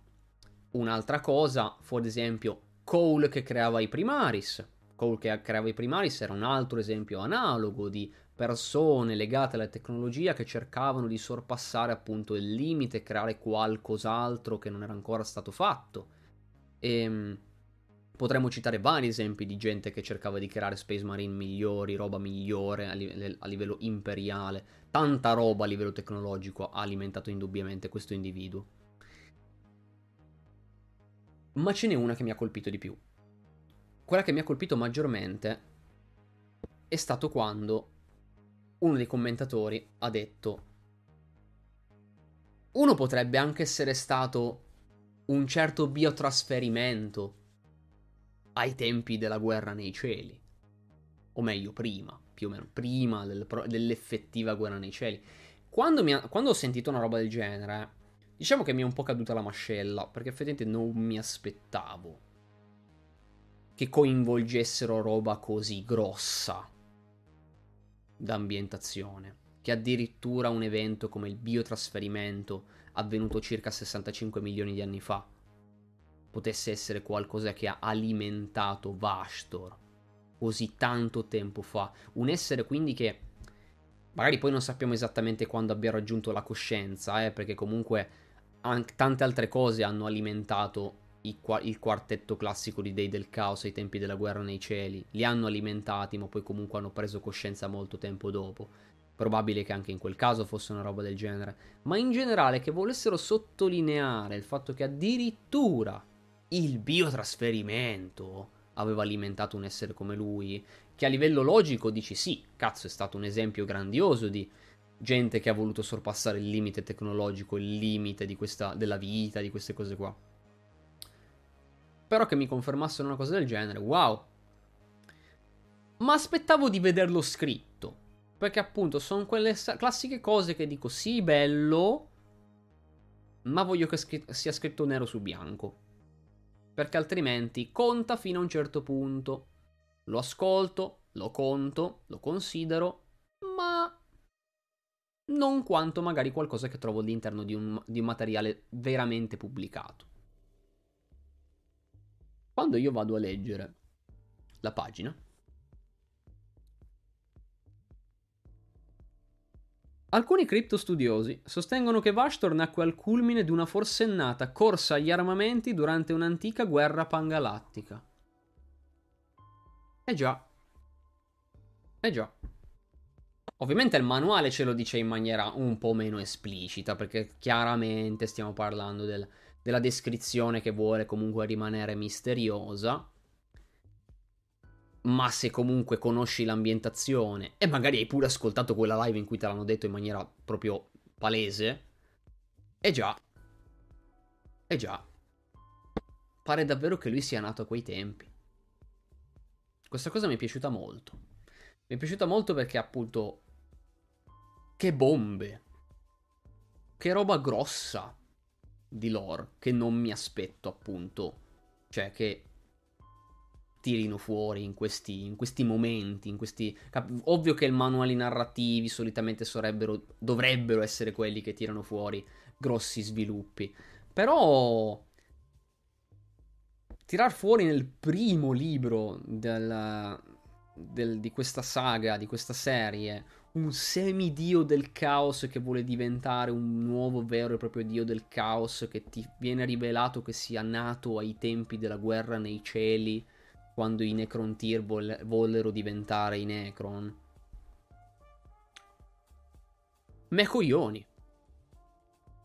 Un'altra cosa fu ad esempio Cole che creava i Primaris. Cole che creava i Primaris era un altro esempio analogo di persone legate alla tecnologia che cercavano di sorpassare appunto il limite creare qualcos'altro che non era ancora stato fatto. E ehm, Potremmo citare vari esempi di gente che cercava di creare Space Marine migliori, roba migliore a, livello, a livello imperiale. Tanta roba a livello tecnologico ha alimentato indubbiamente questo individuo. Ma ce n'è una che mi ha colpito di più. Quella che mi ha colpito maggiormente è stato quando uno dei commentatori ha detto uno potrebbe anche essere stato un certo biotrasferimento ai tempi della guerra nei cieli. O meglio, prima, più o meno, prima del, dell'effettiva guerra nei cieli. Quando, ha, quando, ho sentito una roba del genere, diciamo che mi è un po' caduta la mascella, perché effettivamente non mi aspettavo che coinvolgessero roba così grossa d'ambientazione. Che addirittura un evento come il biotrasferimento, avvenuto circa 65 milioni di anni fa, potesse essere qualcosa che ha alimentato Vashtor così tanto tempo fa. Un essere quindi che magari poi non sappiamo esattamente quando abbia raggiunto la coscienza, eh, perché comunque anche tante altre cose hanno alimentato il quartetto classico di Dei del Caos ai tempi della guerra nei cieli. Li hanno alimentati, ma poi comunque hanno preso coscienza molto tempo dopo. Probabile che anche in quel caso fosse una roba del genere. Ma in generale che volessero sottolineare il fatto che addirittura il biotrasferimento aveva alimentato un essere come lui, che a livello logico dici sì, cazzo è stato un esempio grandioso di gente che ha voluto sorpassare il limite tecnologico, il limite questa, della vita, di queste cose qua. Però che mi confermassero una cosa del genere, wow. Ma aspettavo di vederlo scritto, perché appunto sono quelle classiche cose che dico sì, bello, ma voglio che sia scritto nero su bianco perché altrimenti conta fino a un certo punto. Lo ascolto, lo conto, lo considero, ma non quanto magari qualcosa che trovo all'interno di un, di un materiale veramente pubblicato. Quando io vado a leggere la pagina, Alcuni criptostudiosi sostengono che Vashtor nacque al culmine di una forsennata corsa agli armamenti durante un'antica guerra pangalattica. Eh già. Eh già. Ovviamente il manuale ce lo dice in maniera un po' meno esplicita, perché chiaramente stiamo parlando del, della descrizione che vuole comunque rimanere misteriosa ma se comunque conosci l'ambientazione e magari hai pure ascoltato quella live in cui te l'hanno detto in maniera proprio palese, è già, è già, pare davvero che lui sia nato a quei tempi. Questa cosa mi è piaciuta molto. Mi è piaciuta molto perché appunto... Che bombe! Che roba grossa di lore che non mi aspetto appunto. Cioè che tirino fuori in questi, in questi momenti, in questi... Ovvio che i manuali narrativi solitamente dovrebbero essere quelli che tirano fuori grossi sviluppi. Però tirar fuori nel primo libro del, del, di questa saga, di questa serie, un semidio del caos che vuole diventare un nuovo vero e proprio dio del caos che ti viene rivelato che sia nato ai tempi della guerra nei cieli, quando i Necrontyr vollero diventare i Necron. Me coglioni.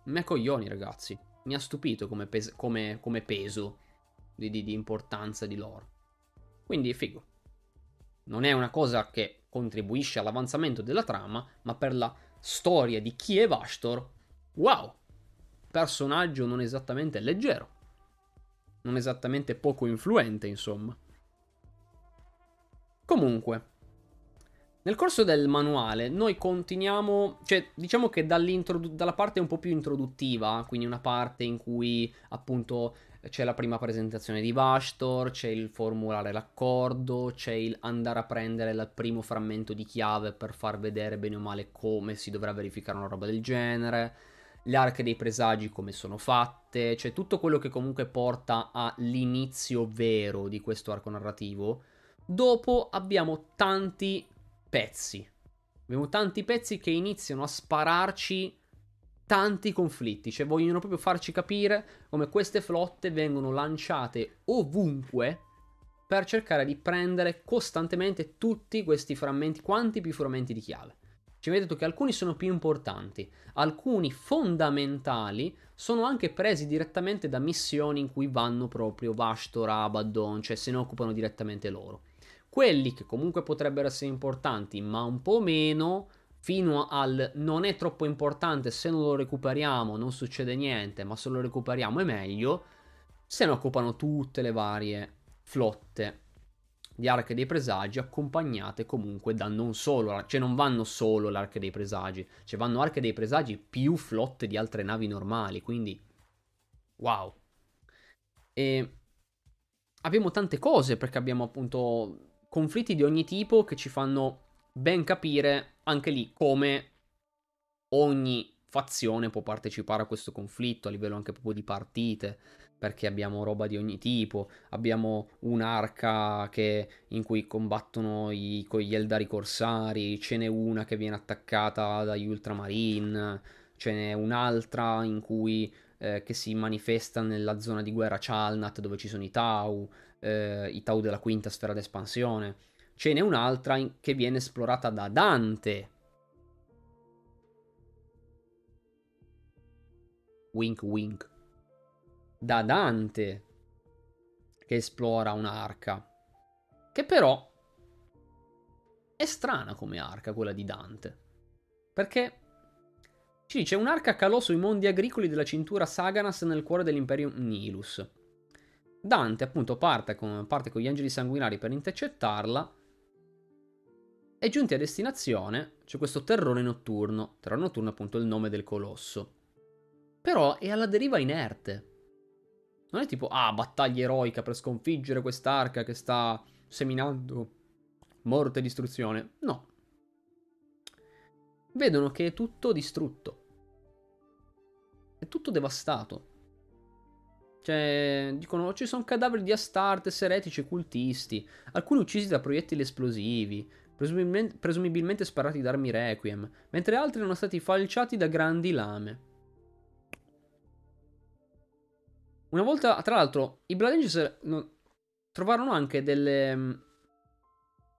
Me coglioni, ragazzi. Mi ha stupito come, pes- come, come peso di, di, di importanza di loro. Quindi figo. Non è una cosa che contribuisce all'avanzamento della trama, ma per la storia di chi è Vastor, wow! Personaggio non esattamente leggero. Non esattamente poco influente, insomma. Comunque, nel corso del manuale noi continuiamo, cioè diciamo che dalla parte un po' più introduttiva, quindi una parte in cui appunto c'è la prima presentazione di Vastor, c'è il formulare l'accordo, c'è il andare a prendere il primo frammento di chiave per far vedere bene o male come si dovrà verificare una roba del genere, le arche dei presagi come sono fatte, c'è tutto quello che comunque porta all'inizio vero di questo arco narrativo. Dopo abbiamo tanti pezzi. Abbiamo tanti pezzi che iniziano a spararci tanti conflitti, cioè vogliono proprio farci capire come queste flotte vengono lanciate ovunque per cercare di prendere costantemente tutti questi frammenti, quanti più frammenti di chiave. Ci avete detto che alcuni sono più importanti, alcuni fondamentali sono anche presi direttamente da missioni in cui vanno proprio Vastor, Abaddon, cioè se ne occupano direttamente loro. Quelli che comunque potrebbero essere importanti, ma un po' meno, fino al non è troppo importante, se non lo recuperiamo non succede niente, ma se lo recuperiamo è meglio, se ne occupano tutte le varie flotte di arche dei presagi accompagnate comunque da non solo, cioè non vanno solo l'arche dei presagi, cioè vanno arche dei presagi più flotte di altre navi normali, quindi wow. E abbiamo tante cose perché abbiamo appunto conflitti di ogni tipo che ci fanno ben capire anche lì come ogni fazione può partecipare a questo conflitto a livello anche proprio di partite perché abbiamo roba di ogni tipo abbiamo un'arca che, in cui combattono i, con gli Eldari Corsari ce n'è una che viene attaccata dagli Ultramarine ce n'è un'altra in cui eh, che si manifesta nella zona di guerra Chalnat dove ci sono i Tau eh, i Tau della quinta sfera d'espansione. Ce n'è un'altra in- che viene esplorata da Dante. Wink wink. Da Dante che esplora un'arca. Che però è strana come arca quella di Dante. Perché ci dice un'arca calò sui mondi agricoli della cintura Saganas nel cuore dell'impero Nilus. Dante appunto parte con, parte con gli angeli sanguinari per intercettarla e giunti a destinazione c'è questo terrore notturno. Terrore notturno è appunto il nome del colosso. Però è alla deriva inerte. Non è tipo, ah, battaglia eroica per sconfiggere quest'arca che sta seminando morte e distruzione. No. Vedono che è tutto distrutto. È tutto devastato. Cioè, dicono, ci sono cadaveri di Astartes, eretici e cultisti, alcuni uccisi da proiettili esplosivi, presumibilmente, presumibilmente sparati da armi requiem, mentre altri erano stati falciati da grandi lame. Una volta, tra l'altro, i Blood Angels no, trovarono anche delle,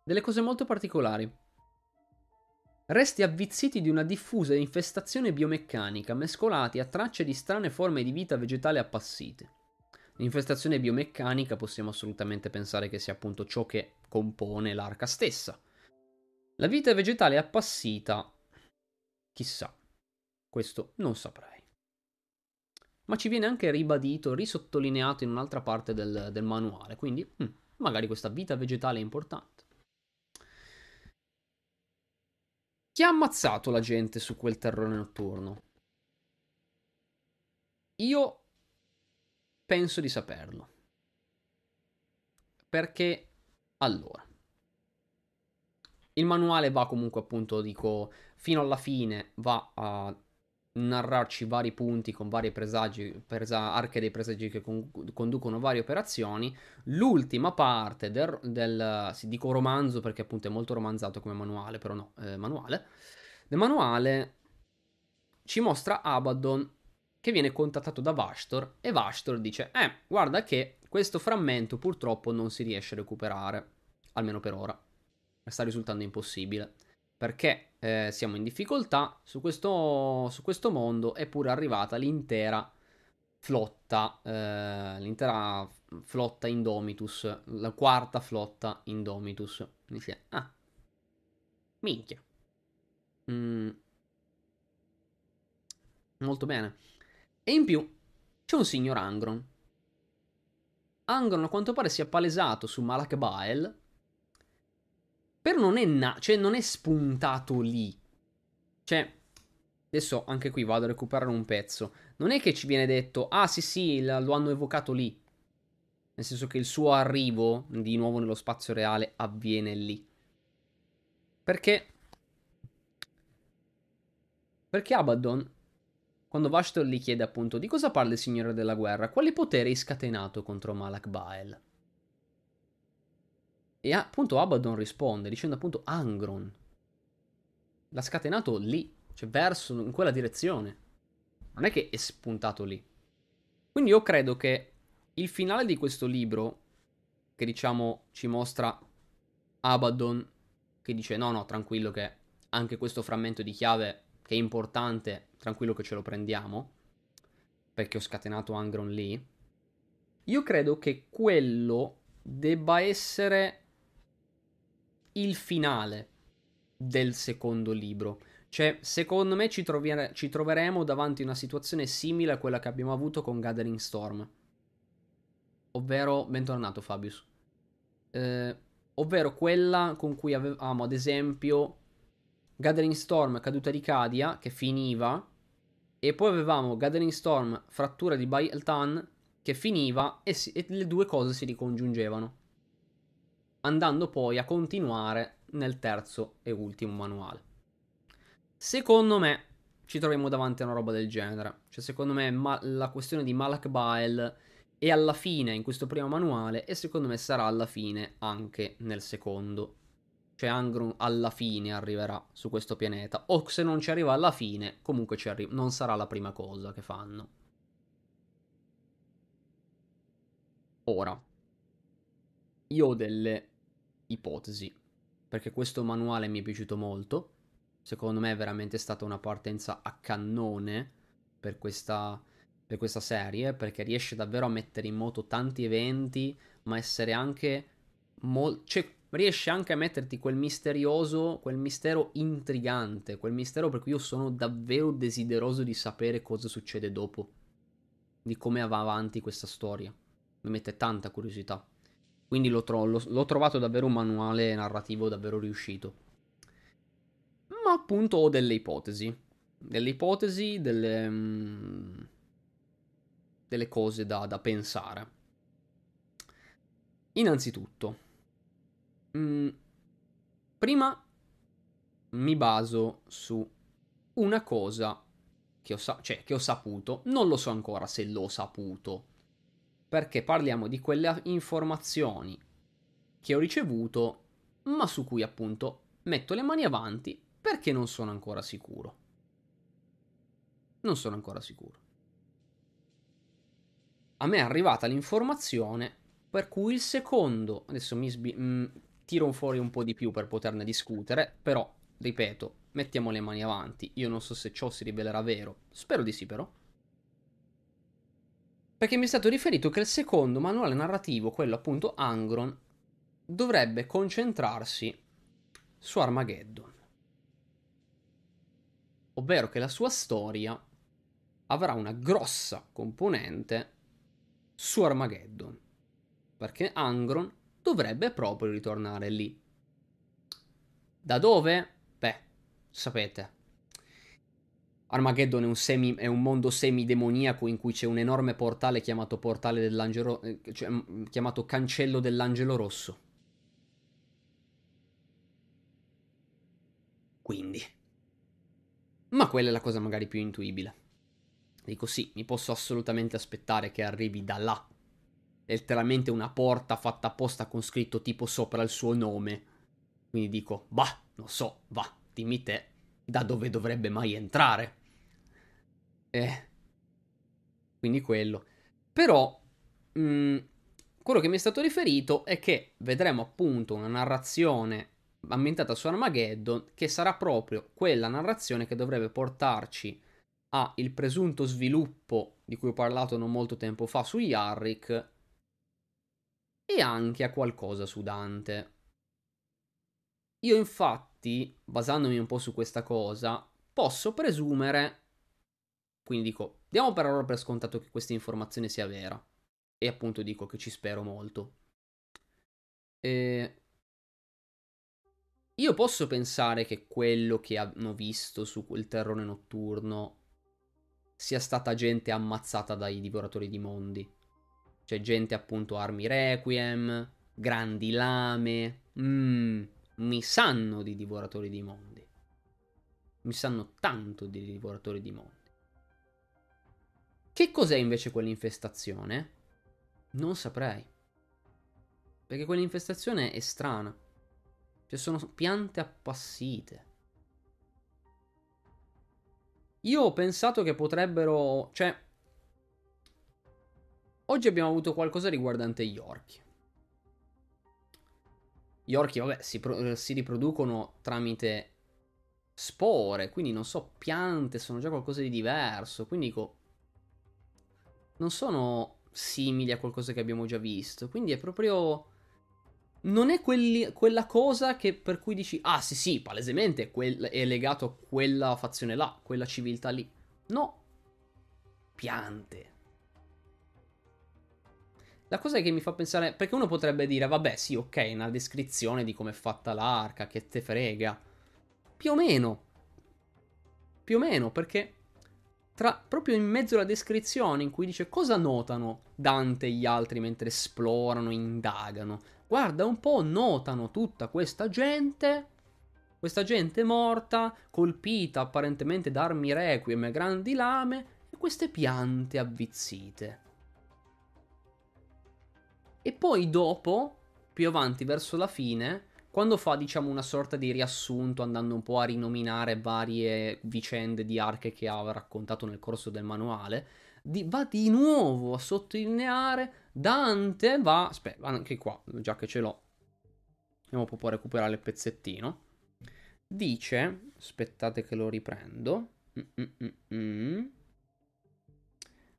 delle cose molto particolari. Resti avvizziti di una diffusa infestazione biomeccanica, mescolati a tracce di strane forme di vita vegetale appassite. L'infestazione biomeccanica possiamo assolutamente pensare che sia appunto ciò che compone l'arca stessa. La vita vegetale appassita, chissà, questo non saprei. Ma ci viene anche ribadito, risottolineato in un'altra parte del, del manuale, quindi mm, magari questa vita vegetale è importante. Chi ha ammazzato la gente su quel terrore notturno? Io penso di saperlo. Perché, allora, il manuale va comunque appunto, dico, fino alla fine va a narrarci vari punti con vari presagi, presa, arche dei presagi che con, conducono varie operazioni. L'ultima parte del, del, sì, dico romanzo perché appunto è molto romanzato come manuale, però no, eh, manuale. Del manuale ci mostra Abaddon che viene contattato da Vashtor e Vashtor dice, eh, guarda che questo frammento purtroppo non si riesce a recuperare, almeno per ora. Sta risultando impossibile perché eh, siamo in difficoltà su questo, su questo, mondo è pure arrivata l'intera flotta, eh, l'intera flotta Indomitus, la quarta flotta Indomitus. Dice, ah, minchia. Mm. Molto bene. E in più c'è un signor Angron. Angron a quanto pare si è palesato su Malak Bael però non è, na- cioè, non è spuntato lì. Cioè, adesso anche qui vado a recuperare un pezzo. Non è che ci viene detto, ah sì sì, lo hanno evocato lì. Nel senso che il suo arrivo di nuovo nello spazio reale avviene lì. Perché? Perché Abaddon, quando Vashtor gli chiede appunto di cosa parla il Signore della Guerra, quale potere hai scatenato contro Malak Bael? E appunto Abaddon risponde dicendo appunto Angron. L'ha scatenato lì, cioè verso in quella direzione. Non è che è spuntato lì. Quindi io credo che il finale di questo libro, che diciamo ci mostra Abaddon, che dice no no tranquillo che anche questo frammento di chiave che è importante, tranquillo che ce lo prendiamo, perché ho scatenato Angron lì. Io credo che quello debba essere il finale del secondo libro. Cioè, secondo me ci, troviere- ci troveremo davanti a una situazione simile a quella che abbiamo avuto con Gathering Storm. Ovvero, bentornato Fabius. Eh, ovvero quella con cui avevamo, ad esempio, Gathering Storm, caduta di Cadia, che finiva, e poi avevamo Gathering Storm, frattura di Baeltan, che finiva, e, si- e le due cose si ricongiungevano andando poi a continuare nel terzo e ultimo manuale. Secondo me ci troviamo davanti a una roba del genere. Cioè, secondo me ma- la questione di Malak Bael è alla fine in questo primo manuale e secondo me sarà alla fine anche nel secondo. Cioè Angron alla fine arriverà su questo pianeta. O se non ci arriva alla fine, comunque ci arri- non sarà la prima cosa che fanno. Ora, io ho delle ipotesi, perché questo manuale mi è piaciuto molto. Secondo me è veramente stata una partenza a cannone per questa, per questa serie, perché riesce davvero a mettere in moto tanti eventi, ma essere anche molto... Cioè, riesce anche a metterti quel misterioso, quel mistero intrigante, quel mistero per cui io sono davvero desideroso di sapere cosa succede dopo, di come va avanti questa storia. Mi mette tanta curiosità. Quindi l'ho, tro- l'ho, trovato davvero un manuale narrativo davvero riuscito. Ma appunto ho delle ipotesi. Delle ipotesi, delle, mm, delle cose da, da, pensare. Innanzitutto, mm, prima mi baso su una cosa che ho, sa- cioè, che ho saputo, non lo so ancora se l'ho saputo, perché parliamo di quelle informazioni che ho ricevuto, ma su cui appunto metto le mani avanti perché non sono ancora sicuro. Non sono ancora sicuro. A me è arrivata l'informazione per cui il secondo, adesso mi sbi- mh, mm, tiro fuori un po' di più per poterne discutere, però, ripeto, mettiamo le mani avanti, io non so se ciò si rivelerà vero, spero di sì però. Perché mi è stato riferito che il secondo manuale narrativo, quello appunto Angron, dovrebbe concentrarsi su Armageddon. Ovvero che la sua storia avrà una grossa componente su Armageddon. Perché Angron dovrebbe proprio ritornare lì. Da dove? Beh, sapete. Armageddon è un, semi, è un mondo semidemoniaco in cui c'è un enorme portale chiamato portale dell'angelo, eh, cioè, mm, chiamato cancello dell'angelo rosso. Quindi. Ma quella è la cosa magari più intuibile. Dico sì, mi posso assolutamente aspettare che arrivi da là. Letteralmente una porta fatta apposta con scritto tipo sopra il suo nome. Quindi dico, bah, lo so, va, dimmi te, da dove dovrebbe mai entrare? Eh. Quindi quello. Però, mh, mm, quello che mi è stato riferito è che vedremo appunto una narrazione ambientata su Armageddon che sarà proprio quella narrazione che dovrebbe portarci ha il presunto sviluppo di cui ho parlato non molto tempo fa su Yarrick e anche a qualcosa su Dante. Io infatti, basandomi un po' su questa cosa, posso presumere, quindi dico, diamo per ora per scontato che questa informazione sia vera, e appunto dico che ci spero molto. E... Io posso pensare che quello che hanno visto su quel terrore notturno sia stata gente ammazzata dai divoratori di mondi. C'è gente appunto armi requiem, grandi lame. Mmm, mi sanno di divoratori di mondi. Mi sanno tanto di divoratori di mondi. Che cos'è invece quell'infestazione? Non saprei. Perché quell'infestazione è strana. Cioè sono piante appassite. Io ho pensato che potrebbero... Cioè... Oggi abbiamo avuto qualcosa riguardante gli orchi. Gli orchi, vabbè, si, pro- si riproducono tramite spore, quindi non so, piante, sono già qualcosa di diverso, quindi dico... Non sono simili a qualcosa che abbiamo già visto, quindi è proprio non è quelli, quella cosa che per cui dici, ah sì sì, palesemente quel, è legato a quella fazione là, quella civiltà lì. No, piante. La cosa che mi fa pensare, perché uno potrebbe dire, vabbè sì, ok, una descrizione di come è fatta l'arca, che te frega. Più o meno. Più o meno, perché tra, proprio in mezzo alla descrizione in cui dice cosa notano Dante e gli altri mentre esplorano, indagano guarda un po', notano tutta questa gente, questa gente morta, colpita apparentemente da armi requiem e grandi lame, e queste piante avvizzite. E poi dopo, più avanti verso la fine, quando fa diciamo una sorta di riassunto andando un po' a rinominare varie vicende di arche che ha raccontato nel corso del manuale, di, va di nuovo a sottolineare Dante va, aspetta, anche qua, già che ce l'ho, andiamo un po' a recuperare il pezzettino. Dice, aspettate che lo riprendo. Mm-mm-mm.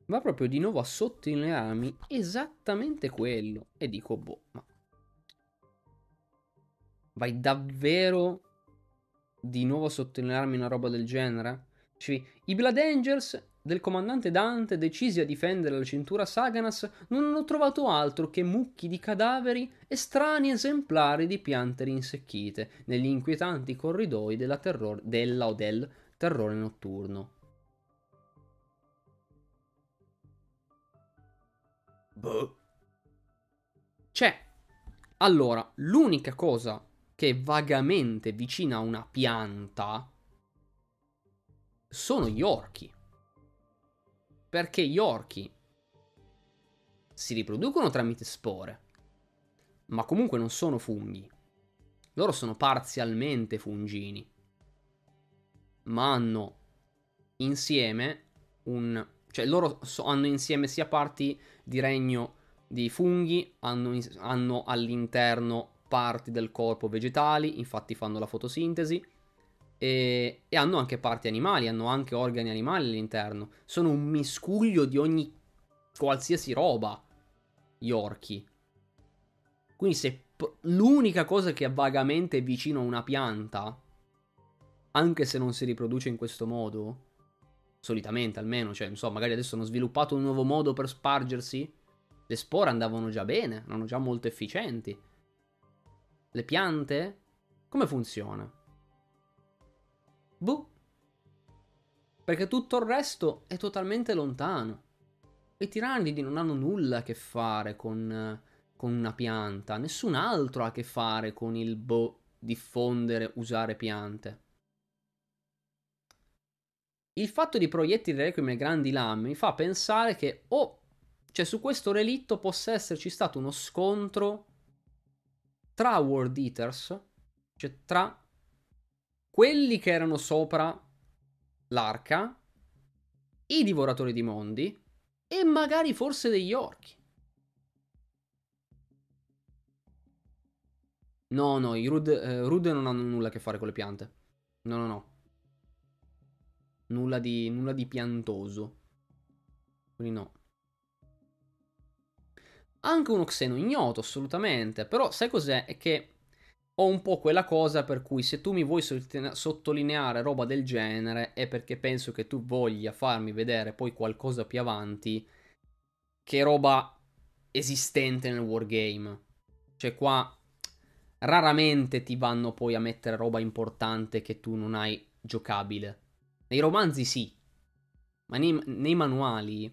Va proprio di nuovo a sottolinearmi esattamente quello. E dico, boh, ma... Vai davvero di nuovo a sottolinearmi una roba del genere? Cioè, I Blood Angels del comandante Dante decisi a difendere la cintura Saganas non hanno trovato altro che mucchi di cadaveri e strani esemplari di piante rinsecchite negli inquietanti corridoi della, terror- della o del terrore notturno. Boh. C'è. Allora, l'unica cosa che è vagamente vicina a una pianta sono gli orchi. Perché gli orchi si riproducono tramite spore, ma comunque non sono funghi. Loro sono parzialmente fungini, ma hanno insieme un... cioè loro hanno insieme sia parti di regno di funghi, hanno, hanno all'interno parti del corpo vegetali, infatti fanno la fotosintesi, e, e, hanno anche parti animali, hanno anche organi animali all'interno. Sono un miscuglio di ogni qualsiasi roba, gli orchi. Quindi se p- l'unica cosa che è vagamente vicino a una pianta, anche se non si riproduce in questo modo, solitamente almeno, cioè, insomma, magari adesso hanno sviluppato un nuovo modo per spargersi, le spore andavano già bene, erano già molto efficienti. Le piante? Come funziona? Boh. Perché tutto il resto è totalmente lontano. I tirannidi non hanno nulla a che fare con, con una pianta. Nessun altro ha a che fare con il boh, diffondere, usare piante. Il fatto di proiettili requiem e grandi lame mi fa pensare che o oh, cioè su questo relitto possa esserci stato uno scontro tra World Eaters, cioè tra quelli che erano sopra l'arca, i divoratori di mondi e magari forse degli orchi. No, no, i Rud, eh, non hanno nulla a che fare con le piante. No, no, no. Nulla di, nulla di piantoso. Quindi no. Anche uno xeno ignoto, assolutamente. Però sai cos'è? È che ho un po' quella cosa per cui se tu mi vuoi sottolineare roba del genere è perché penso che tu voglia farmi vedere poi qualcosa più avanti che roba esistente nel wargame. Cioè qua raramente ti vanno poi a mettere roba importante che tu non hai giocabile. Nei romanzi sì, ma nei, nei manuali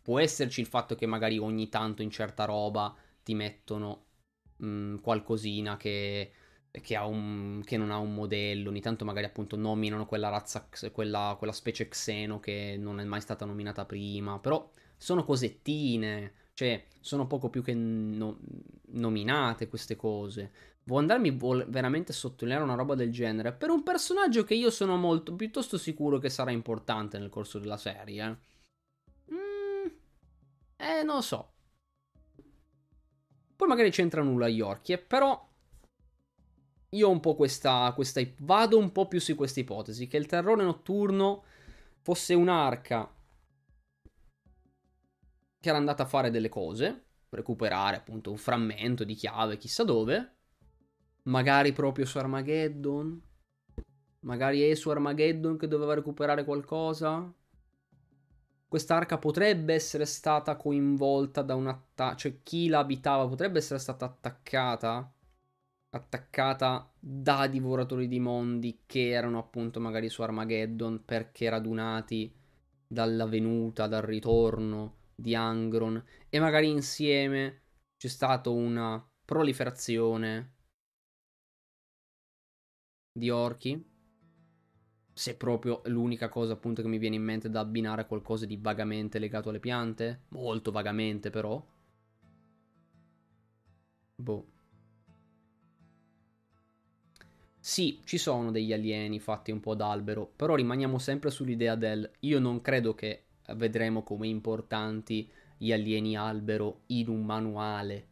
può esserci il fatto che magari ogni tanto in certa roba ti mettono mh, mm, qualcosina che, che, un, che, non ha un modello, ogni tanto magari appunto nominano quella razza, quella, quella specie xeno che non è mai stata nominata prima, però sono cosettine, cioè sono poco più che no, nominate queste cose. Vuoi andarmi vuol veramente sottolineare una roba del genere per un personaggio che io sono molto piuttosto sicuro che sarà importante nel corso della serie. Mm, eh, non lo so. Poi magari c'entra nulla a Yorkie, eh, però io ho un po' questa, questa... Vado un po' più su questa ipotesi, che il terrore notturno fosse un'arca che era andata a fare delle cose, recuperare appunto un frammento di chiave chissà dove, magari proprio su Armageddon, magari è su Armageddon che doveva recuperare qualcosa, quest'arca potrebbe essere stata coinvolta da un attacco, cioè chi la abitava potrebbe essere stata attaccata, attaccata da divoratori di mondi che erano appunto magari su Armageddon perché radunati dalla venuta, dal ritorno di Angron. E magari insieme c'è stata una proliferazione di orchi se proprio l'unica cosa appunto che mi viene in mente da abbinare a qualcosa di vagamente legato alle piante. Molto vagamente però. Boh. Sì, ci sono degli alieni fatti un po' d'albero, però rimaniamo sempre sull'idea del io non credo che vedremo come importanti gli alieni albero in un manuale.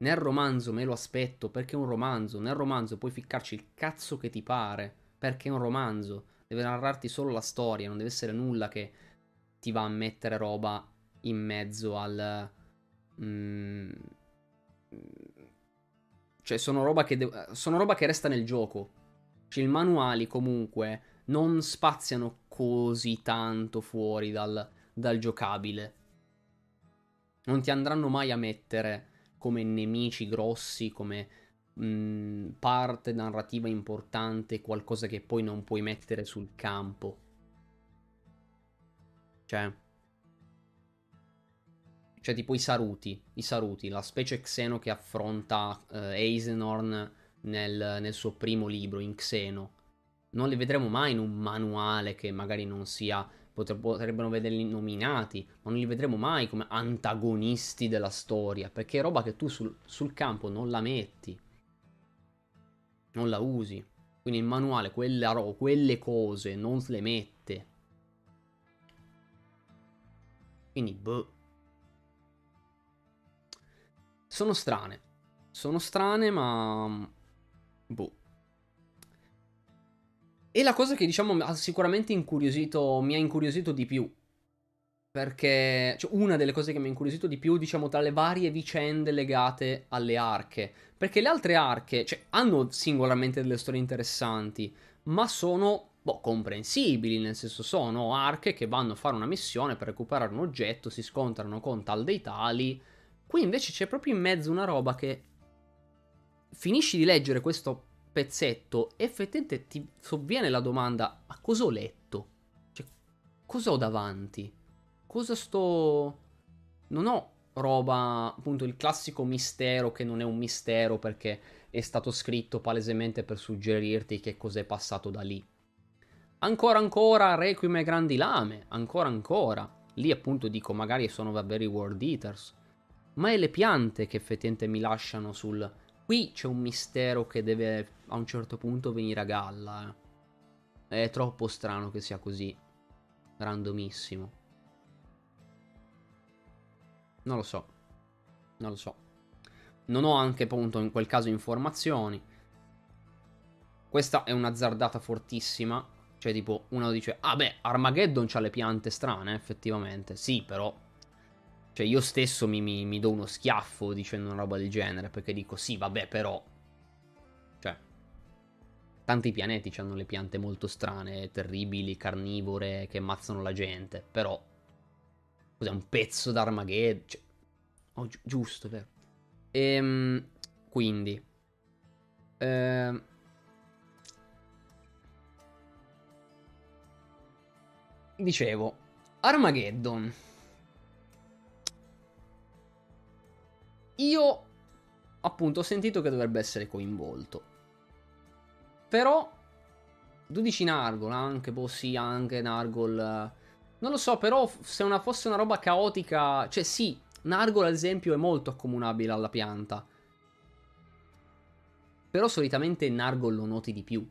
Nel romanzo me lo aspetto perché è un romanzo, nel romanzo puoi ficcarci il cazzo che ti pare perché è un romanzo, deve narrarti solo la storia, non deve essere nulla che ti va a mettere roba in mezzo al... Mm, cioè sono roba, che de- sono roba che resta nel gioco. Cioè i manuali comunque non spaziano così tanto fuori dal, dal giocabile. Non ti andranno mai a mettere come nemici grossi, come mh, parte narrativa importante, qualcosa che poi non puoi mettere sul campo. Cioè... Cioè tipo i Saruti, i Saruti, la specie Xeno che affronta uh, Eisenhorn nel, nel suo primo libro, in Xeno. Non li vedremo mai in un manuale che magari non sia potrebbero vederli nominati, ma non li vedremo mai come antagonisti della storia, perché è roba che tu sul, sul campo non la metti non la usi. Quindi il manuale, quella quelle cose non le mette. Quindi, boh. Sono strane. Sono strane, ma... Boh. E la cosa che diciamo ha sicuramente incuriosito, mi ha incuriosito di più perché cioè, una delle cose che mi ha incuriosito di più, diciamo, tra le varie vicende legate alle arche. Perché le altre arche, cioè, hanno singolarmente delle storie interessanti, ma sono, boh, comprensibili, nel senso sono arche che vanno a fare una missione per recuperare un oggetto, si scontrano con tal dei tali. Qui invece c'è proprio in mezzo una roba che finisci di leggere questo pezzetto effettivamente ti sovviene la domanda: ma cosa ho letto? Cioè, cosa ho davanti? Cosa sto. Non ho roba, appunto, il classico mistero che non è un mistero perché è stato scritto palesemente per suggerirti che cos'è passato da lì. Ancora ancora Requiem e Grandi Lame, ancora ancora. Lì appunto dico magari sono davvero i World Eaters. Ma è le piante che effettivamente mi lasciano sul... Qui c'è un mistero che deve a un certo punto venire a galla. Eh. È troppo strano che sia così. Randomissimo. Non lo so. Non lo so. Non ho anche appunto in quel caso informazioni. Questa è un'azzardata fortissima. Cioè, tipo, uno dice, ah beh, Armageddon c'ha le piante strane, effettivamente. Sì, però. Cioè, io stesso mi, mi, mi do uno schiaffo dicendo una roba del genere, perché dico, sì, vabbè, però. Cioè, tanti pianeti hanno le piante molto strane, terribili, carnivore, che ammazzano la gente. Però, cos'è un pezzo d'Armageddon? Cioè, oh, gi- giusto, vero? Ehm, quindi, ehm, dicevo, Armageddon. Io, appunto, ho sentito che dovrebbe essere coinvolto. Però, tu dici Nargol, anche, boh sì, anche Nargol... Non lo so, però se una, fosse una roba caotica... Cioè sì, Nargol ad esempio è molto accomunabile alla pianta. Però solitamente Nargol lo noti di più.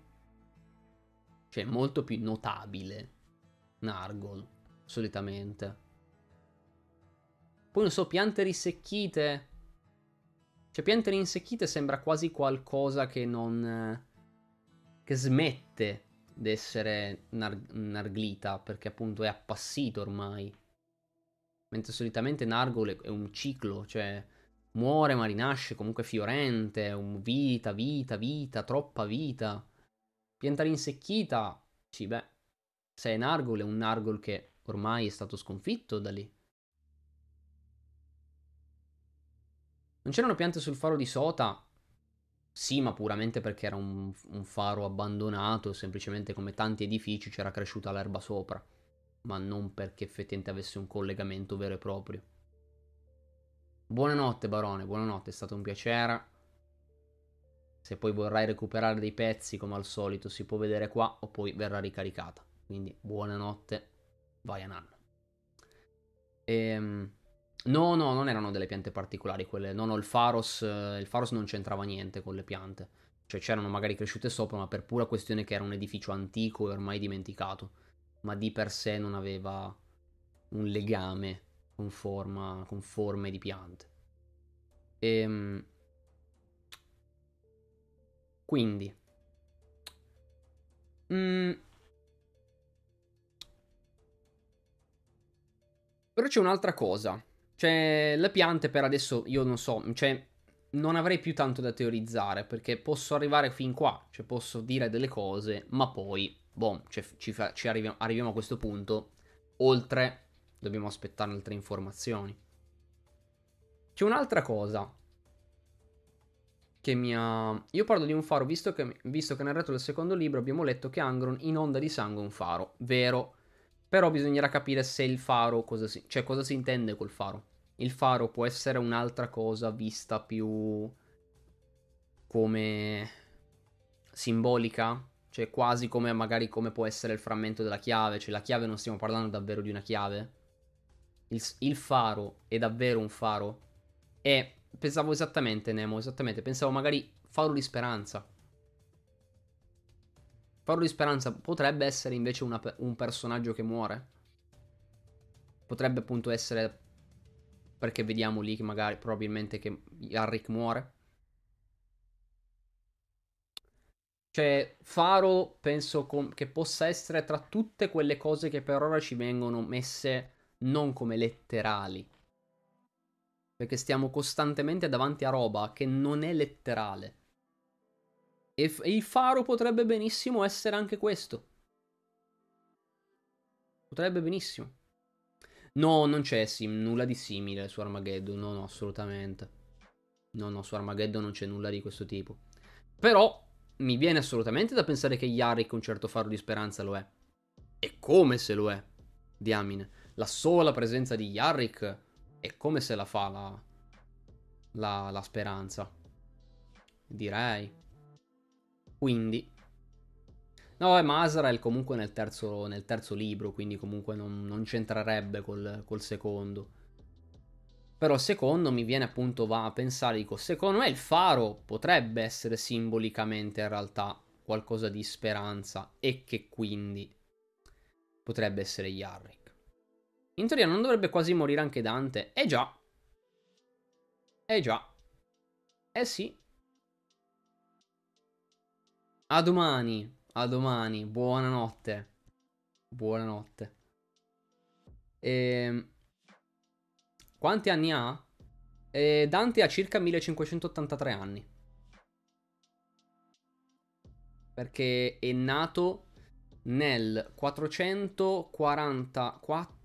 Cioè molto più notabile. Nargol, solitamente. Poi non so, piante risecchite. Cioè piante rinsecchite sembra quasi qualcosa che non... che smette di essere nar- narglita perché appunto è appassito ormai. Mentre solitamente Nargol è un ciclo, cioè muore ma rinasce comunque fiorente, un vita, vita, vita, troppa vita. Pianta rinsecchita, sì beh, se è Nargol è un Nargol che ormai è stato sconfitto da lì. Non c'erano piante sul faro di Sota? Sì, ma puramente perché era un, un faro abbandonato, semplicemente come tanti edifici c'era cresciuta l'erba sopra ma non perché effettivamente avesse un collegamento vero e proprio. Buonanotte barone, buonanotte, è stato un piacere. Se poi vorrai recuperare dei pezzi come al solito si può vedere qua o poi verrà ricaricata. Quindi buonanotte, vai a nanno. Ehm... No, no, non erano delle piante particolari quelle. No, no, il Faros, il Faros non c'entrava niente con le piante. Cioè c'erano magari cresciute sopra, ma per pura questione che era un edificio antico e ormai dimenticato ma di per sé non aveva un legame con, forma, con forme di piante. E, ehm, quindi, mm, però c'è un'altra cosa. Cioè, le piante per adesso io non so, cioè, non avrei più tanto da teorizzare perché posso arrivare fin qua, cioè posso dire delle cose, ma poi boh, cioè, ci, fa, ci arriviamo, arriviamo a questo punto. Oltre, dobbiamo aspettare altre informazioni. C'è un'altra cosa che mi ha... Io parlo di un faro, visto che, visto che nel retro del secondo libro abbiamo letto che Angron inonda di sangue un faro. Vero. Però bisognerà capire se il faro, cosa si... cioè cosa si intende col faro. Il faro può essere un'altra cosa vista più come simbolica, cioè quasi come magari come può essere il frammento della chiave, cioè la chiave non stiamo parlando davvero di una chiave. Il, il faro è davvero un faro. E pensavo esattamente, Nemo, esattamente, pensavo magari faro di speranza. Faro di speranza potrebbe essere invece una, un personaggio che muore. Potrebbe appunto essere perché vediamo lì che magari probabilmente che Yarrick muore. Cioè, Faro penso com- che possa essere tra tutte quelle cose che per ora ci vengono messe non come letterali. Perché stiamo costantemente davanti a roba che non è letterale. E, il Faro potrebbe benissimo essere anche questo. Potrebbe benissimo. No, non c'è sim- nulla di simile su Armageddon, no, no, assolutamente. No, no, su Armageddon non c'è nulla di questo tipo. Però mi viene assolutamente da pensare che Yarick un certo faro di speranza lo è. E come se lo è, diamine. La sola presenza di Yarick è come se la fa la, la, la speranza. Direi. Quindi. No, è Masrael comunque nel terzo, nel terzo libro, quindi comunque non, non c'entrerebbe col, col secondo. Però secondo mi viene appunto va a pensare, dico, secondo me il faro potrebbe essere simbolicamente in realtà qualcosa di speranza e che quindi potrebbe essere Yarrick. In teoria non dovrebbe quasi morire anche Dante. Eh già. Eh già. Eh sì. A domani. A domani. Buonanotte. Buonanotte. Ehm... Quanti anni ha? Eh, Dante ha circa 1583 anni. Perché è nato nel 444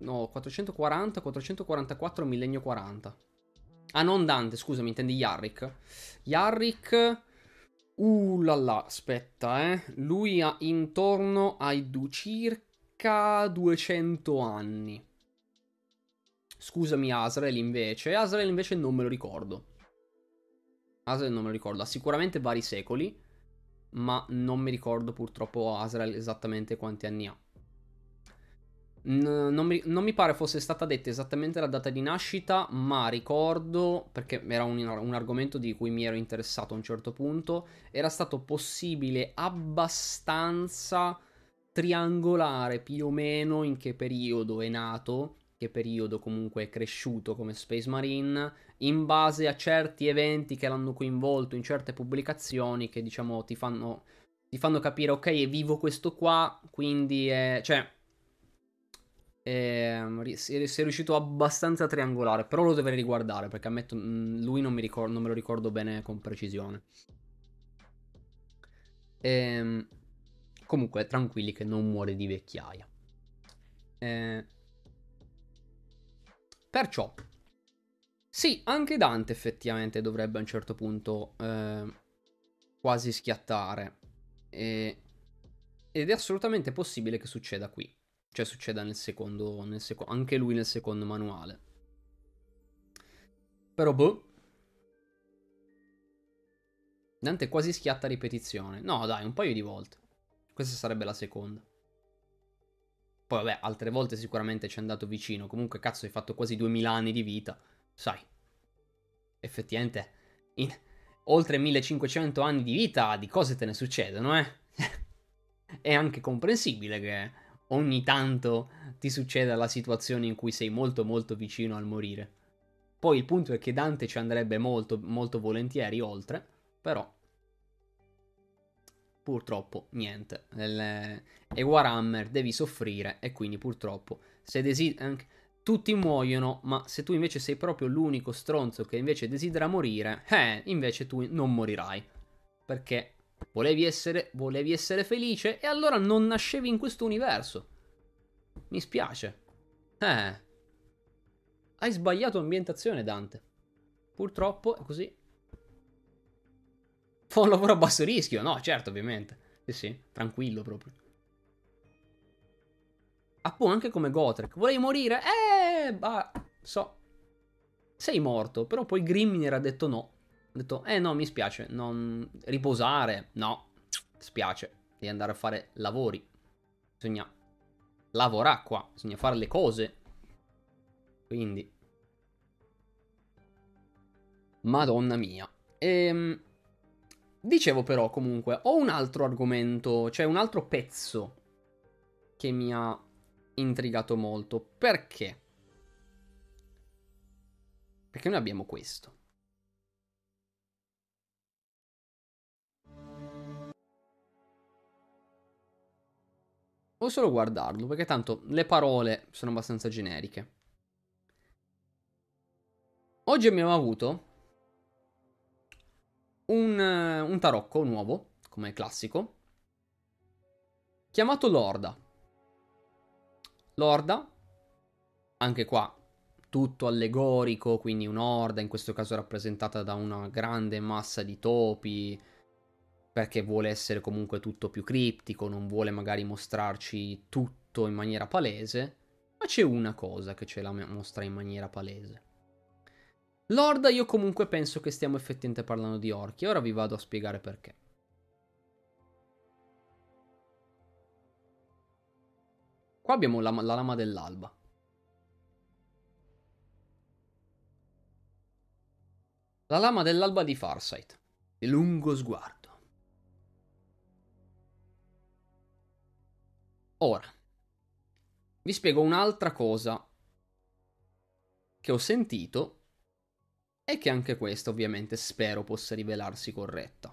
no, 440 444 millennio 40. Ah, non Dante, scusami, intendi Yarrick. Yarrick Uh là là, aspetta, eh. Lui ha intorno ai du- circa 200 anni. Scusami Asrael invece. Asrael invece non me lo ricordo. Asrael non me lo ricordo. Ha sicuramente vari secoli. Ma non mi ricordo purtroppo Asrael esattamente quanti anni ha. Non, mi, non, mi, pare fosse stata detta esattamente la data di nascita, ma ricordo, perché era un, un, argomento di cui mi ero interessato a un certo punto, era stato possibile abbastanza triangolare più o meno in che periodo è nato che periodo comunque è cresciuto come Space Marine, in base a certi eventi che l'hanno coinvolto in certe pubblicazioni che diciamo ti fanno, ti fanno capire ok è vivo questo qua, quindi è... cioè... È, si è riuscito abbastanza a triangolare, però lo dovrei riguardare perché ammetto, mm, lui non, ricordo, non me lo ricordo bene con precisione. Ehm, comunque, tranquilli che non muore di vecchiaia. Eh, Perciò, sì, anche Dante effettivamente dovrebbe a un certo punto eh, quasi schiattare. E, ed è assolutamente possibile che succeda qui. Cioè succeda nel secondo, nel seco- anche lui nel secondo manuale. Però boh. Dante quasi schiatta ripetizione. No, dai, un paio di volte. Questa sarebbe la seconda. Poi vabbè, altre volte sicuramente ci è andato vicino. Comunque, cazzo, hai fatto quasi 2000 anni di vita. Sai, effettivamente, in oltre 1500 anni di vita, di cose te ne succedono, eh? è anche comprensibile che ogni tanto ti succeda la situazione in cui sei molto molto vicino al morire. Poi il punto è che Dante ci andrebbe molto molto volentieri oltre, però purtroppo niente. Nel... E Warhammer devi soffrire e quindi purtroppo se desideri... Tutti muoiono, ma se tu invece sei proprio l'unico stronzo che invece desidera morire, eh, invece tu non morirai. Perché volevi essere, volevi essere felice e allora non nascevi in questo universo. Mi spiace. Eh. Hai sbagliato ambientazione, Dante. Purtroppo è così. Fa un lavoro a basso rischio? No, certo, ovviamente. Sì, sì, tranquillo proprio. Appunto, anche come Gotrek. Volevi morire? Eh, bah, so. Sei morto, però poi Grimmin era detto no. Ha detto, eh no, mi spiace, non... riposare, no, spiace, devi andare a fare lavori. Bisogna lavorare qua, bisogna fare le cose. Quindi... Madonna mia. Ehm... Dicevo però comunque, ho un altro argomento, cioè un altro pezzo che mi ha intrigato molto. Perché? Perché noi abbiamo questo. O solo guardarlo, perché tanto le parole sono abbastanza generiche. Oggi abbiamo avuto un, un tarocco nuovo, come classico, chiamato Lorda. Lorda, anche qua tutto allegorico, quindi un'orda, in questo caso rappresentata da una grande massa di topi, perché vuole essere comunque tutto più criptico, non vuole magari mostrarci tutto in maniera palese, ma c'è una cosa che ce la mostra in maniera palese. L'orda io comunque penso che stiamo effettivamente parlando di orchi, ora vi vado a spiegare perché. Qua abbiamo la, la lama dell'alba. La lama dell'alba di Farsight. Il lungo sguardo. Ora, vi spiego un'altra cosa che ho sentito e che anche questa ovviamente spero possa rivelarsi corretta.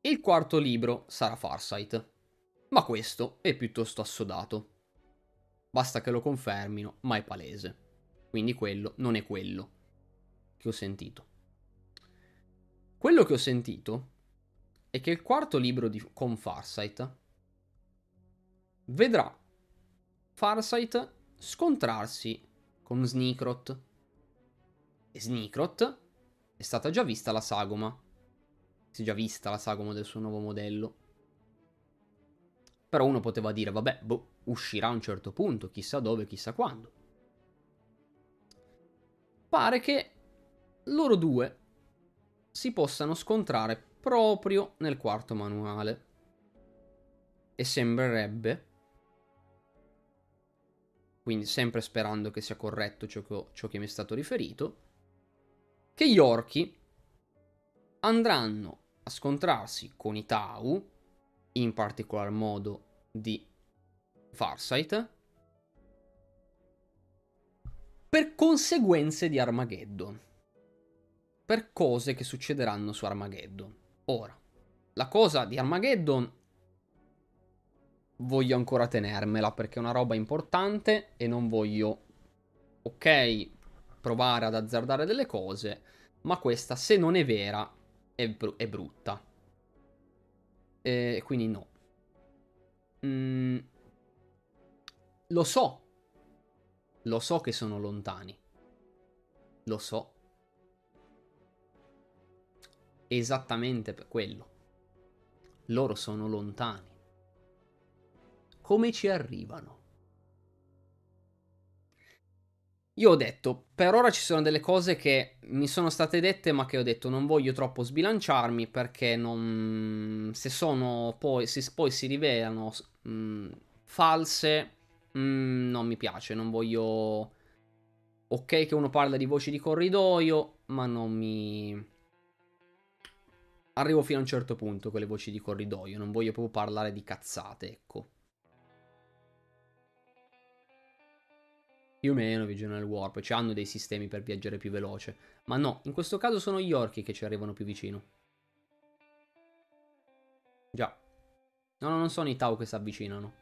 Il quarto libro sarà Farsight, ma questo è piuttosto assodato. Basta che lo confermino, ma è palese. Quindi quello non è quello che ho sentito. Quello che ho sentito è che il quarto libro di, con Farsight vedrà Farsight scontrarsi con Sneakrot. E Sneakrot è stata già vista la sagoma. Si è già vista la sagoma del suo nuovo modello. Però uno poteva dire, vabbè, boh, uscirà a un certo punto, chissà dove, chissà quando. Pare che loro due si possano scontrare proprio nel quarto manuale. E sembrerebbe, quindi sempre sperando che sia corretto ciò che, ciò che mi è stato riferito, che gli orchi andranno a scontrarsi con i Tau, in particolar modo di Farsight, per conseguenze di Armageddon. Per cose che succederanno su Armageddon. Ora, la cosa di Armageddon voglio ancora tenermela perché è una roba importante e non voglio, ok, provare ad azzardare delle cose, ma questa se non è vera è, br- è brutta. E quindi no. Mm, lo so. Lo so che sono lontani. Lo so esattamente per quello. Loro sono lontani. Come ci arrivano? Io ho detto, per ora ci sono delle cose che mi sono state dette, ma che ho detto non voglio troppo sbilanciarmi perché non... se sono poi, se poi si rivelano mh, mm, false, mh, mm, non mi piace, non voglio... Ok che uno parla di voci di corridoio, ma non mi arrivo fino a un certo punto con le voci di corridoio, non voglio proprio parlare di cazzate, ecco. Più o meno Visional Warp, cioè hanno dei sistemi per viaggiare più veloce. Ma no, in questo caso sono gli orchi che ci arrivano più vicino. Già. No, no, non sono i Tau che si avvicinano.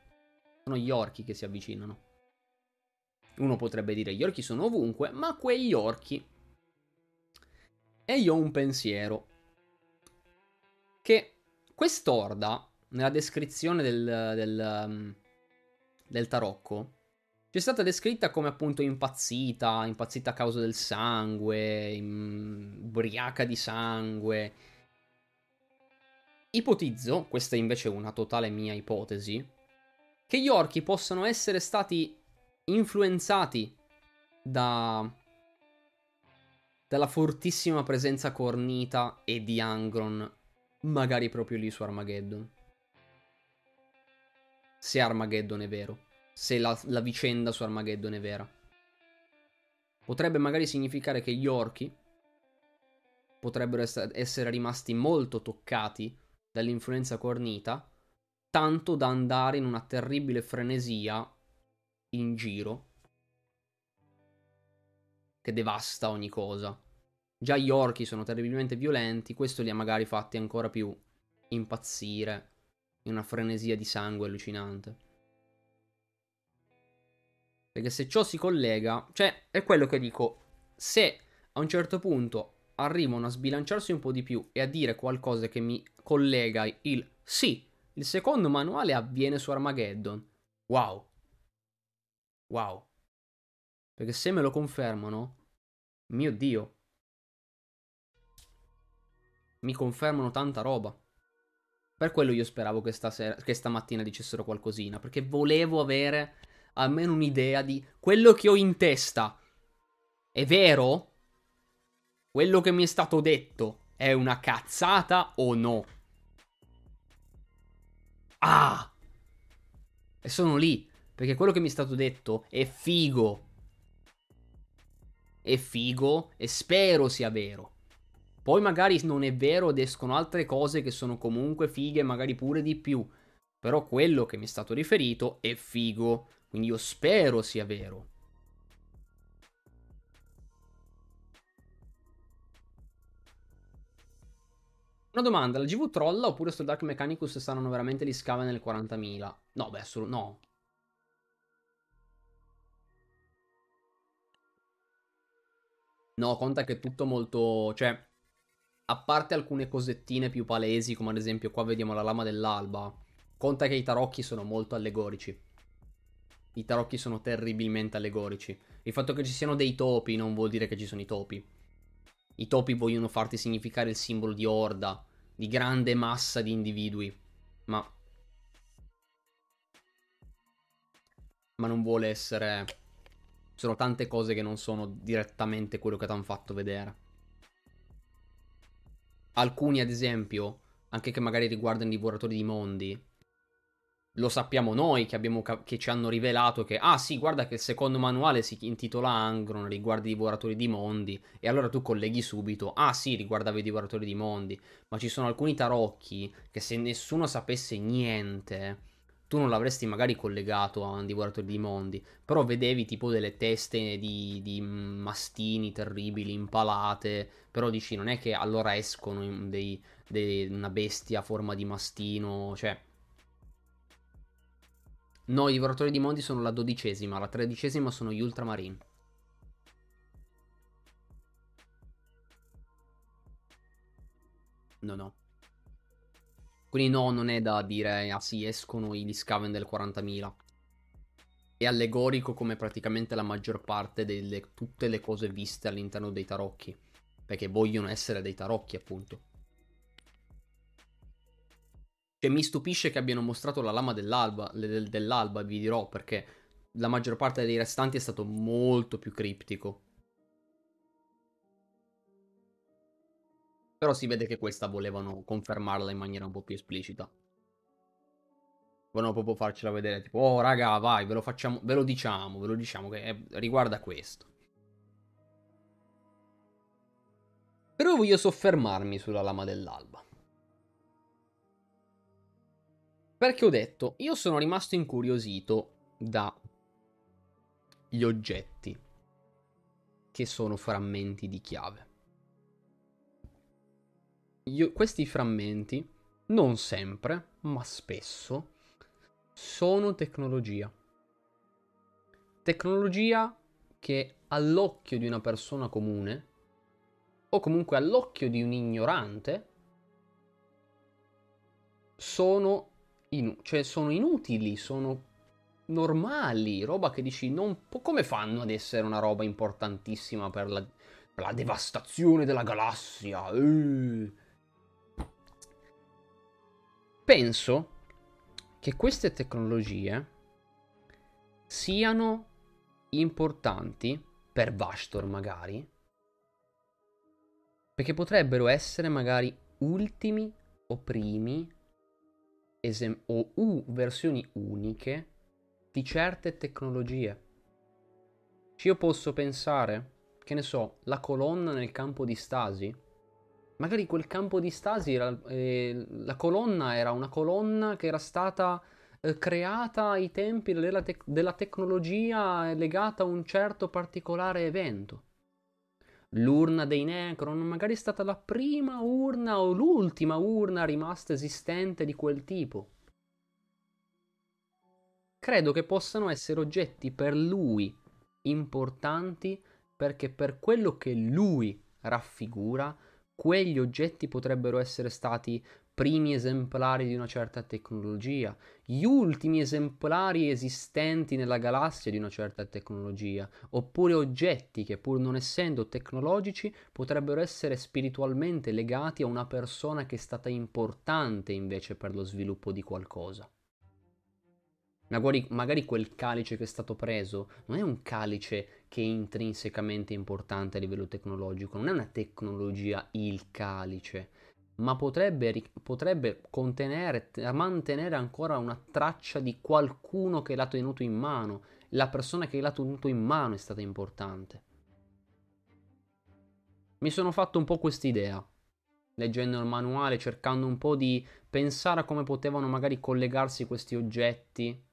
Sono gli orchi che si avvicinano. Uno potrebbe dire gli orchi sono ovunque, ma quegli orchi. E io ho un pensiero che quest'orda, nella descrizione del, del, um, del tarocco, è stata descritta come appunto impazzita, impazzita a causa del sangue, ubriaca di sangue. Ipotizzo, questa invece è una totale mia ipotesi, che gli orchi possano essere stati influenzati da dalla fortissima presenza cornita e di Angron magari proprio lì su Armageddon. Se Armageddon è vero. Se la, la vicenda su Armageddon è vera. Potrebbe magari significare che gli orchi potrebbero essere rimasti molto toccati dall'influenza cornita, tanto da andare in una terribile frenesia in giro che devasta ogni cosa. Già gli orchi sono terribilmente violenti, questo li ha magari fatti ancora più impazzire in una frenesia di sangue allucinante. Perché se ciò si collega, cioè è quello che dico, se a un certo punto arrivano a sbilanciarsi un po' di più e a dire qualcosa che mi collega il sì, il secondo manuale avviene su Armageddon. Wow. Wow. Perché se me lo confermano, mio Dio, mi confermano tanta roba. Per quello io speravo che, stasera, che stamattina dicessero qualcosina, perché volevo avere almeno un'idea di quello che ho in testa. È vero? Quello che mi è stato detto è una cazzata o no? Ah! E sono lì, perché quello che mi è stato detto è figo. È figo e spero sia vero. Poi magari non è vero ed escono altre cose che sono comunque fighe, magari pure di più. Però quello che mi è stato riferito è figo. Quindi io spero sia vero. Una domanda, la GV trolla oppure sto Dark Mechanicus saranno veramente gli scave nel 40.000? No, beh, solo, no. No, conta che è tutto molto... Cioè, a parte alcune cosettine più palesi, come ad esempio qua vediamo la lama dell'alba, conta che i tarocchi sono molto allegorici. I tarocchi sono terribilmente allegorici. Il fatto che ci siano dei topi non vuol dire che ci sono i topi. I topi vogliono farti significare il simbolo di orda, di grande massa di individui, ma... Ma non vuole essere... Sono tante cose che non sono direttamente quello che ti hanno fatto vedere. Alcuni, ad esempio, anche che magari riguardano i divoratori di mondi, lo sappiamo noi che, abbiamo, che, ci hanno rivelato che, ah sì, guarda che il secondo manuale si intitola Angron, riguarda i divoratori di mondi, e allora tu colleghi subito, ah sì, riguardava i divoratori di mondi, ma ci sono alcuni tarocchi che se nessuno sapesse niente, tu non l'avresti magari collegato a un divoratore di mondi, però vedevi tipo delle teste di, di mastini terribili, impalate, però dici non è che allora escono dei, dei, una bestia a forma di mastino, cioè... No, i divoratori di mondi sono la dodicesima, la tredicesima sono gli ultramarine. No, no. Quindi no, non è da dire, ah sì, escono i Discaven del 40.000. È allegorico come praticamente la maggior parte delle tutte le cose viste all'interno dei tarocchi. Perché vogliono essere dei tarocchi, appunto. Cioè, mi stupisce che abbiano mostrato la lama dell'alba, dell'alba, vi dirò, perché la maggior parte dei restanti è stato molto più criptico. Però si vede che questa volevano confermarla in maniera un po' più esplicita. Volevano proprio farcela vedere, tipo, oh raga, vai, ve lo facciamo, ve lo diciamo, ve lo diciamo che è, riguarda questo. Però voglio soffermarmi sulla lama dell'alba. Perché ho detto, io sono rimasto incuriosito da gli oggetti che sono frammenti di chiave io, questi frammenti, non sempre, ma spesso, sono tecnologia. Tecnologia che all'occhio di una persona comune, o comunque all'occhio di un ignorante, sono, inu- cioè sono inutili, sono normali, roba che dici non po- come fanno ad essere una roba importantissima per la, per la devastazione della galassia? Uh penso che queste tecnologie siano importanti per Vastor magari perché potrebbero essere magari ultimi o primi esem- o u versioni uniche di certe tecnologie. Io posso pensare, che ne so, la colonna nel campo di stasi magari quel campo di stasi era, eh, la colonna era una colonna che era stata eh, creata ai tempi della, te- della tecnologia legata a un certo particolare evento. L'urna dei Necron magari è stata la prima urna o l'ultima urna rimasta esistente di quel tipo. Credo che possano essere oggetti per lui importanti perché per quello che lui raffigura quegli oggetti potrebbero essere stati primi esemplari di una certa tecnologia, gli ultimi esemplari esistenti nella galassia di una certa tecnologia, oppure oggetti che pur non essendo tecnologici potrebbero essere spiritualmente legati a una persona che è stata importante invece per lo sviluppo di qualcosa. Magari, magari quel calice che è stato preso non è un calice che è intrinsecamente importante a livello tecnologico, non è una tecnologia il calice, ma potrebbe, potrebbe contenere, mantenere ancora una traccia di qualcuno che l'ha tenuto in mano. La persona che l'ha tenuto in mano è stata importante. Mi sono fatto un po' quest'idea, leggendo il manuale, cercando un po' di pensare a come potevano magari collegarsi questi oggetti.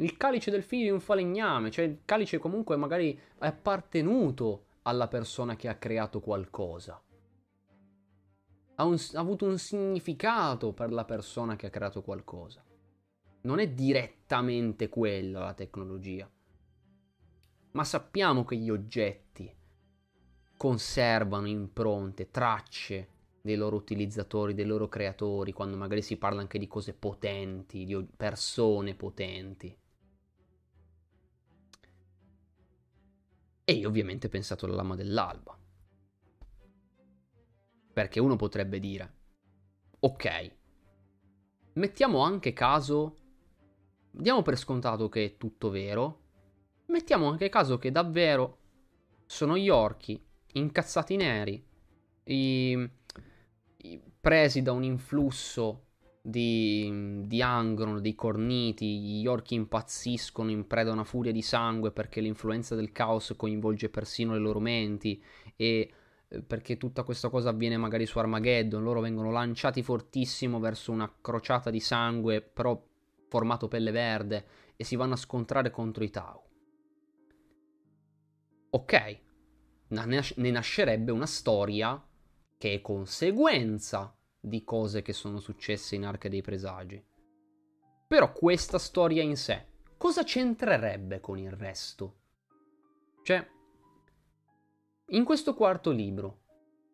Il calice del figlio di un falegname, cioè il calice comunque magari è appartenuto alla persona che ha creato qualcosa ha, un, ha avuto un significato per la persona che ha creato qualcosa. Non è direttamente quella la tecnologia. Ma sappiamo che gli oggetti conservano impronte, tracce dei loro utilizzatori, dei loro creatori, quando magari si parla anche di cose potenti, di persone potenti. E io ovviamente ho pensato alla lama dell'alba. Perché uno potrebbe dire, ok, mettiamo anche caso, diamo per scontato che è tutto vero, mettiamo anche caso che davvero sono gli orchi incazzati neri, i, i, presi da un influsso di, di Angron, di Corniti, gli orchi impazziscono in preda a una furia di sangue perché l'influenza del caos coinvolge persino le loro menti e eh, perché tutta questa cosa avviene magari su Armageddon, loro vengono lanciati fortissimo verso una crociata di sangue, però formato pelle verde, e si vanno a scontrare contro i Tau. Ok, ne nascerebbe una storia che è conseguenza di cose che sono successe in Arca dei Presagi. Però questa storia in sé, cosa c'entrerebbe con il resto? Cioè, in questo quarto libro,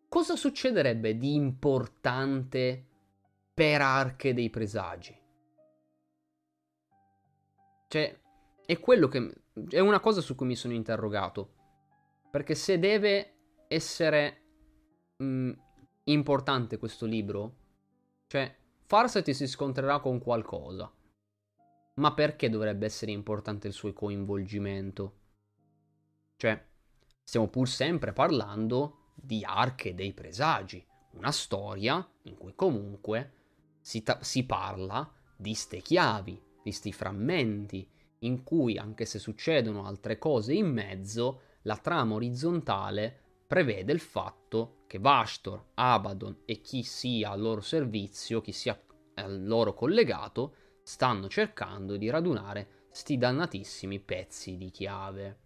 cosa succederebbe di importante per Arche dei Presagi? Cioè, è quello che... è una cosa su cui mi sono interrogato. Perché se deve essere mh, mm, importante questo libro, cioè, Farsight si scontrerà con qualcosa. Ma perché dovrebbe essere importante il suo coinvolgimento? Cioè, Stiamo pur sempre parlando di arche dei presagi, una storia in cui comunque si, ta- si parla di ste chiavi, di sti frammenti, in cui anche se succedono altre cose in mezzo, la trama orizzontale prevede il fatto che Vashtor, Abaddon e chi sia al loro servizio, chi sia al loro collegato, stanno cercando di radunare sti dannatissimi pezzi di chiave.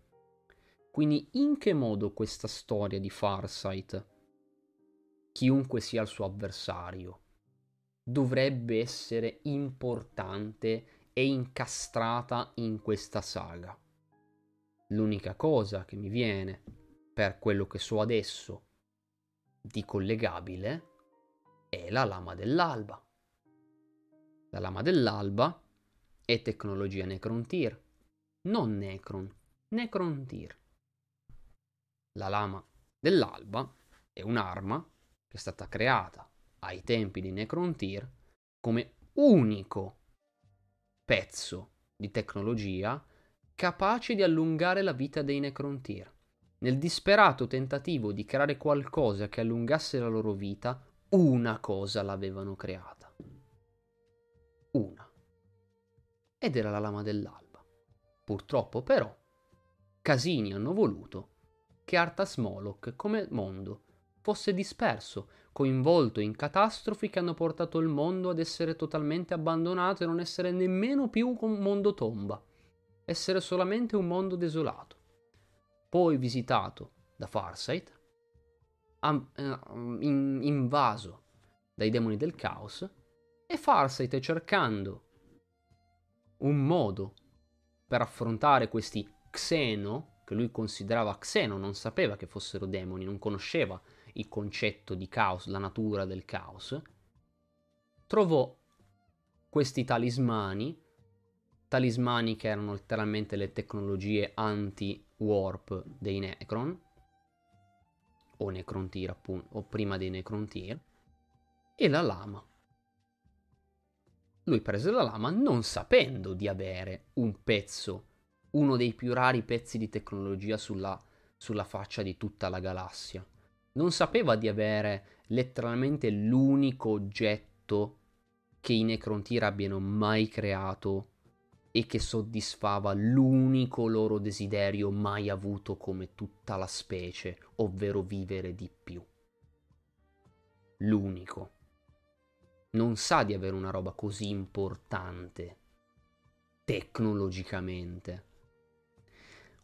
Quindi in che modo questa storia di Farsight, chiunque sia il suo avversario, dovrebbe essere importante e incastrata in questa saga? L'unica cosa che mi viene, per quello che so adesso, di collegabile è la lama dell'alba. La lama dell'alba è tecnologia Necrontyr, non Necron, Necrontyr. La lama dell'alba è un'arma che è stata creata ai tempi di Necrontyr come unico pezzo di tecnologia capace di allungare la vita dei Necrontyr. Nel disperato tentativo di creare qualcosa che allungasse la loro vita, una cosa l'avevano creata. Una. Ed era la lama dell'alba. Purtroppo però, casini hanno voluto che Arthas Moloch, come mondo, fosse disperso, coinvolto in catastrofi che hanno portato il mondo ad essere totalmente abbandonato e non essere nemmeno più un mondo tomba, essere solamente un mondo desolato. Poi visitato da Farsight, eh, invaso dai demoni del caos, e Farsight cercando un modo per affrontare questi xeno che lui considerava Xeno, non sapeva che fossero demoni, non conosceva il concetto di caos, la natura del caos, trovò questi talismani, talismani che erano letteralmente le tecnologie anti-warp dei Necron, o Necrontyr appunto, o prima dei Necrontyr, e la lama. Lui prese la lama non sapendo di avere un pezzo, uno dei più rari pezzi di tecnologia sulla, sulla faccia di tutta la galassia. Non sapeva di avere letteralmente l'unico oggetto che i Necrontyr abbiano mai creato e che soddisfava l'unico loro desiderio mai avuto come tutta la specie, ovvero vivere di più. L'unico. Non sa di avere una roba così importante tecnologicamente.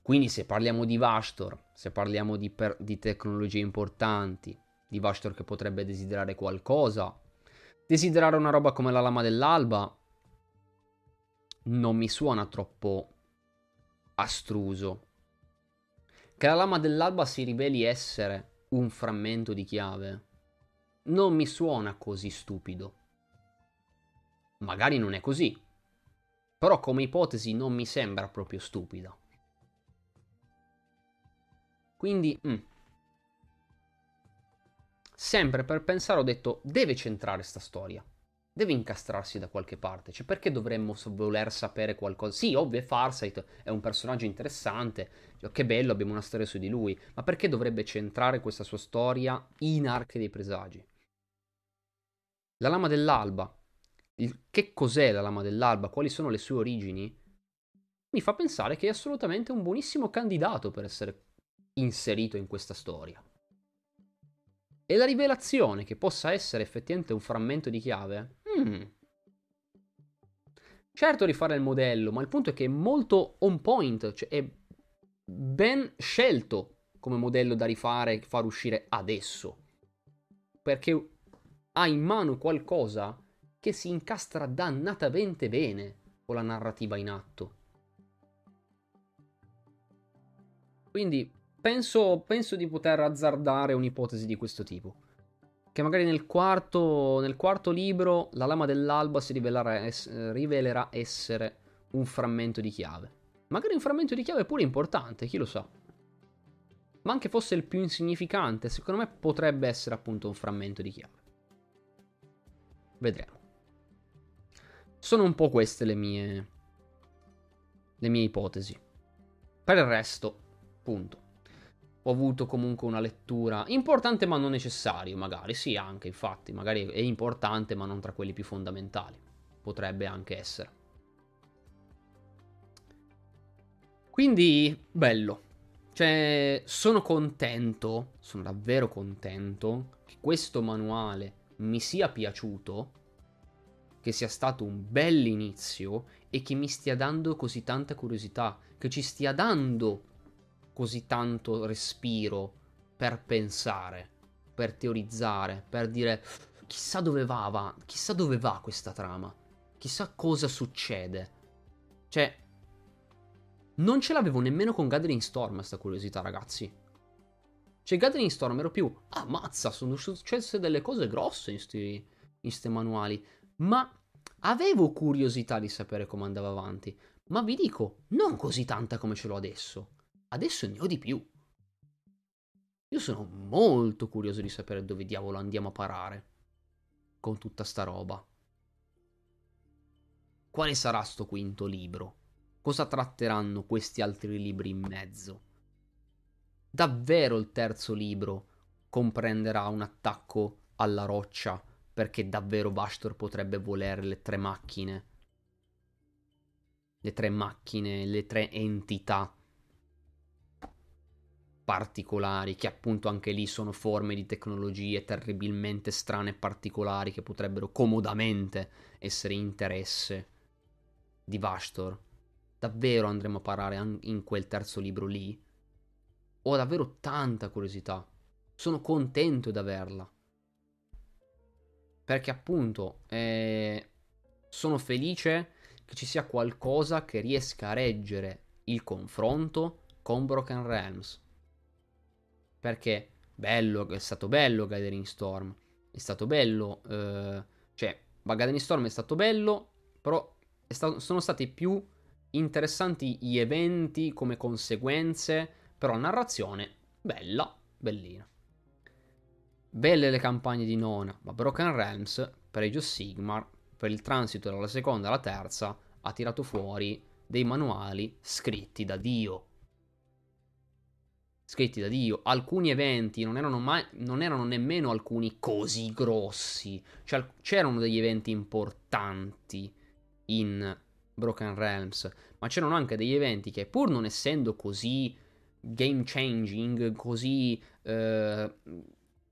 Quindi se parliamo di Vastor, se parliamo di, per- di tecnologie importanti, di Vastor che potrebbe desiderare qualcosa, desiderare una roba come la lama dell'alba non mi suona troppo astruso. Che la lama dell'alba si riveli essere un frammento di chiave non mi suona così stupido. Magari non è così, però come ipotesi non mi sembra proprio stupida. Quindi, mm. sempre per pensare ho detto, deve centrare sta storia deve incastrarsi da qualche parte. Cioè, perché dovremmo voler sapere qualcosa? Sì, ovvio, Farsight è un personaggio interessante. Cioè, che bello, abbiamo una storia su di lui. Ma perché dovrebbe centrare questa sua storia in Arche dei Presagi? La Lama dell'Alba. Il, che cos'è la Lama dell'Alba? Quali sono le sue origini? Mi fa pensare che è assolutamente un buonissimo candidato per essere inserito in questa storia. E la rivelazione che possa essere effettivamente un frammento di chiave Mm. Certo rifare il modello, ma il punto è che è molto on point, cioè è ben scelto come modello da rifare far uscire adesso. Perché ha in mano qualcosa che si incastra dannatamente bene con la narrativa in atto. Quindi penso, penso di poter azzardare un'ipotesi di questo tipo che magari nel quarto, nel quarto libro la lama dell'alba si rivelerà, es- rivelerà essere un frammento di chiave. Magari un frammento di chiave pure importante, chi lo sa. Ma anche fosse il più insignificante, secondo me potrebbe essere appunto un frammento di chiave. Vedremo. Sono un po' queste le mie le mie ipotesi. Per il resto, punto ho avuto comunque una lettura importante ma non necessario, magari, sì anche infatti, magari è importante ma non tra quelli più fondamentali, potrebbe anche essere. Quindi, bello, cioè sono contento, sono davvero contento che questo manuale mi sia piaciuto, che sia stato un bell'inizio e che mi stia dando così tanta curiosità, che ci stia dando così tanto respiro per pensare, per teorizzare, per dire chissà dove va, va, chissà dove va questa trama, chissà cosa succede. Cioè, non ce l'avevo nemmeno con Gathering Storm questa curiosità, ragazzi. Cioè, Gathering Storm ero più, ah, mazza, sono successe delle cose grosse in sti, in sti manuali. Ma avevo curiosità di sapere come andava avanti. Ma vi dico, non così tanta come ce l'ho adesso. Adesso ne ho di più. Io sono molto curioso di sapere dove diavolo andiamo a parare con tutta sta roba. Quale sarà sto quinto libro? Cosa tratteranno questi altri libri in mezzo? Davvero il terzo libro comprenderà un attacco alla roccia perché davvero Bastor potrebbe volere le tre macchine? Le tre macchine, le tre entità particolari, che appunto anche lì sono forme di tecnologie terribilmente strane e particolari che potrebbero comodamente essere interesse di Vastor. Davvero andremo a parare in quel terzo libro lì? Ho davvero tanta curiosità. Sono contento di averla. Perché appunto eh, sono felice che ci sia qualcosa che riesca a reggere il confronto con Broken Realms perché bello, è stato bello Gathering Storm, è stato bello, eh, cioè, Gathering Storm è stato bello, però stato, sono stati più interessanti gli eventi come conseguenze, però narrazione bella, bellina. Belle le campagne di Nona, ma Broken Realms, per Sigmar, per il transito dalla seconda alla terza, ha tirato fuori dei manuali scritti da Dio. Scritti da Dio. Alcuni eventi non erano, mai, non erano nemmeno alcuni così grossi. Cioè, c'erano degli eventi importanti in Broken Realms, ma c'erano anche degli eventi che pur non essendo così game changing, così eh,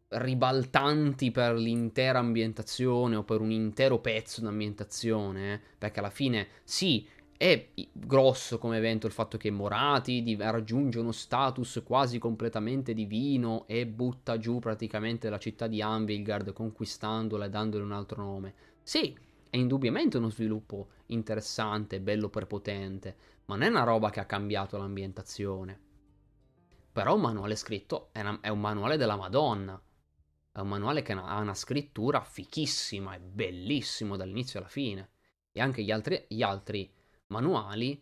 ribaltanti per l'intera ambientazione o per un intero pezzo d'ambientazione, eh, perché alla fine sì, è grosso come evento il fatto che Morati raggiunge uno status quasi completamente divino e butta giù praticamente la città di Anvilgard conquistandola e dandole un altro nome. Sì, è indubbiamente uno sviluppo interessante, bello prepotente, ma non è una roba che ha cambiato l'ambientazione. Però un manuale scritto è, una, è un manuale della Madonna. È un manuale che ha una scrittura fichissima, è bellissimo dall'inizio alla fine. E anche gli altri, gli altri manuali,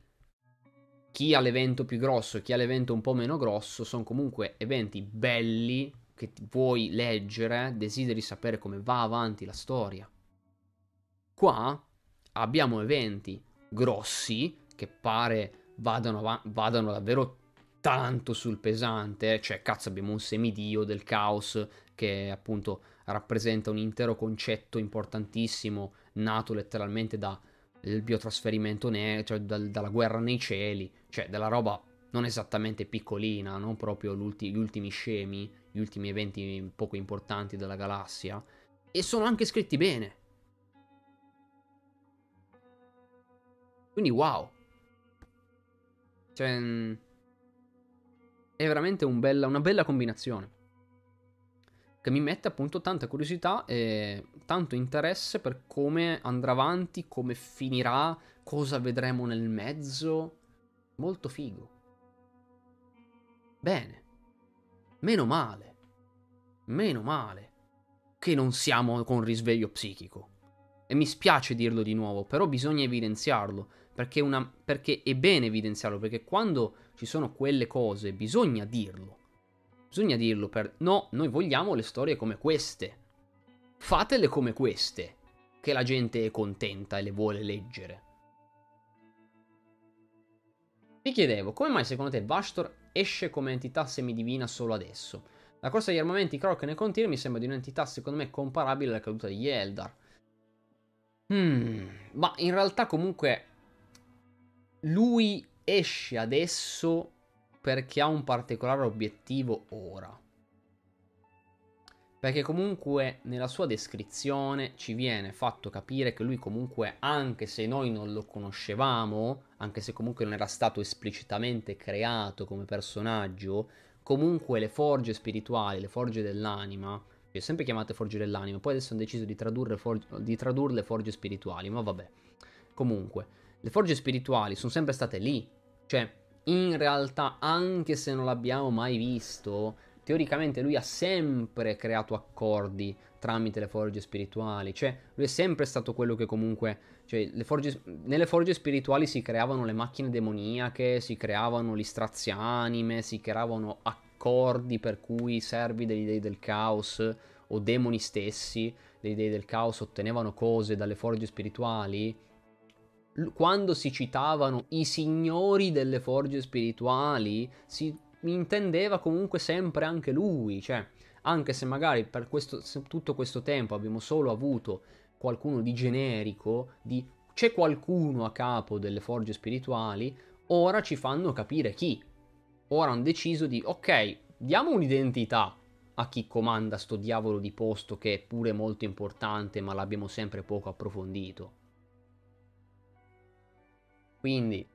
chi ha l'evento più grosso e chi ha l'evento un po' meno grosso, sono comunque eventi belli che vuoi leggere, desideri sapere come va avanti la storia. Qua abbiamo eventi grossi che pare vadano, av- vadano davvero tanto sul pesante, cioè cazzo abbiamo un semidio del caos che appunto rappresenta un intero concetto importantissimo nato letteralmente da il biotrasferimento ne- cioè dal, dalla guerra nei cieli, cioè della roba non esattamente piccolina, non proprio gli ultimi scemi, gli ultimi eventi poco importanti della galassia, e sono anche scritti bene. Quindi wow. Cioè, mm, è veramente un bella, una bella combinazione. Che mi mette appunto tanta curiosità e tanto interesse per come andrà avanti, come finirà, cosa vedremo nel mezzo. Molto figo. Bene. Meno male. Meno male. Che non siamo con risveglio psichico. E mi spiace dirlo di nuovo, però bisogna evidenziarlo perché, una, perché è bene evidenziarlo, perché quando ci sono quelle cose bisogna dirlo. Bisogna dirlo per... No, noi vogliamo le storie come queste. Fatele come queste, che la gente è contenta e le vuole leggere. Vi chiedevo, come mai secondo te Vastor esce come entità semidivina solo adesso? La corsa degli armamenti Krok nei continui mi sembra di un'entità secondo me comparabile alla caduta degli Eldar. Hmm, ma in realtà comunque lui esce adesso perché ha un particolare obiettivo ora. Perché comunque nella sua descrizione ci viene fatto capire che lui comunque, anche se noi non lo conoscevamo, anche se comunque non era stato esplicitamente creato come personaggio, comunque le forge spirituali, le forge dell'anima, ho sempre chiamate forge dell'anima, poi adesso hanno deciso di, tradurre forge, di tradurle forge spirituali, ma vabbè. Comunque, le forge spirituali sono sempre state lì. Cioè, in realtà, anche se non l'abbiamo mai visto, teoricamente lui ha sempre creato accordi tramite le forge spirituali. Cioè, lui è sempre stato quello che comunque. Cioè, forge, nelle forge spirituali si creavano le macchine demoniache, si creavano gli strazianime, si creavano accordi per cui i servi degli dei del caos o demoni stessi dei dei del caos ottenevano cose dalle forge spirituali quando si citavano i signori delle forge spirituali, si intendeva comunque sempre anche lui, cioè anche se magari per questo, tutto questo tempo abbiamo solo avuto qualcuno di generico, di c'è qualcuno a capo delle forge spirituali, ora ci fanno capire chi. Ora hanno deciso di, ok, diamo un'identità a chi comanda sto diavolo di posto che è pure molto importante, ma l'abbiamo sempre poco approfondito. Quindi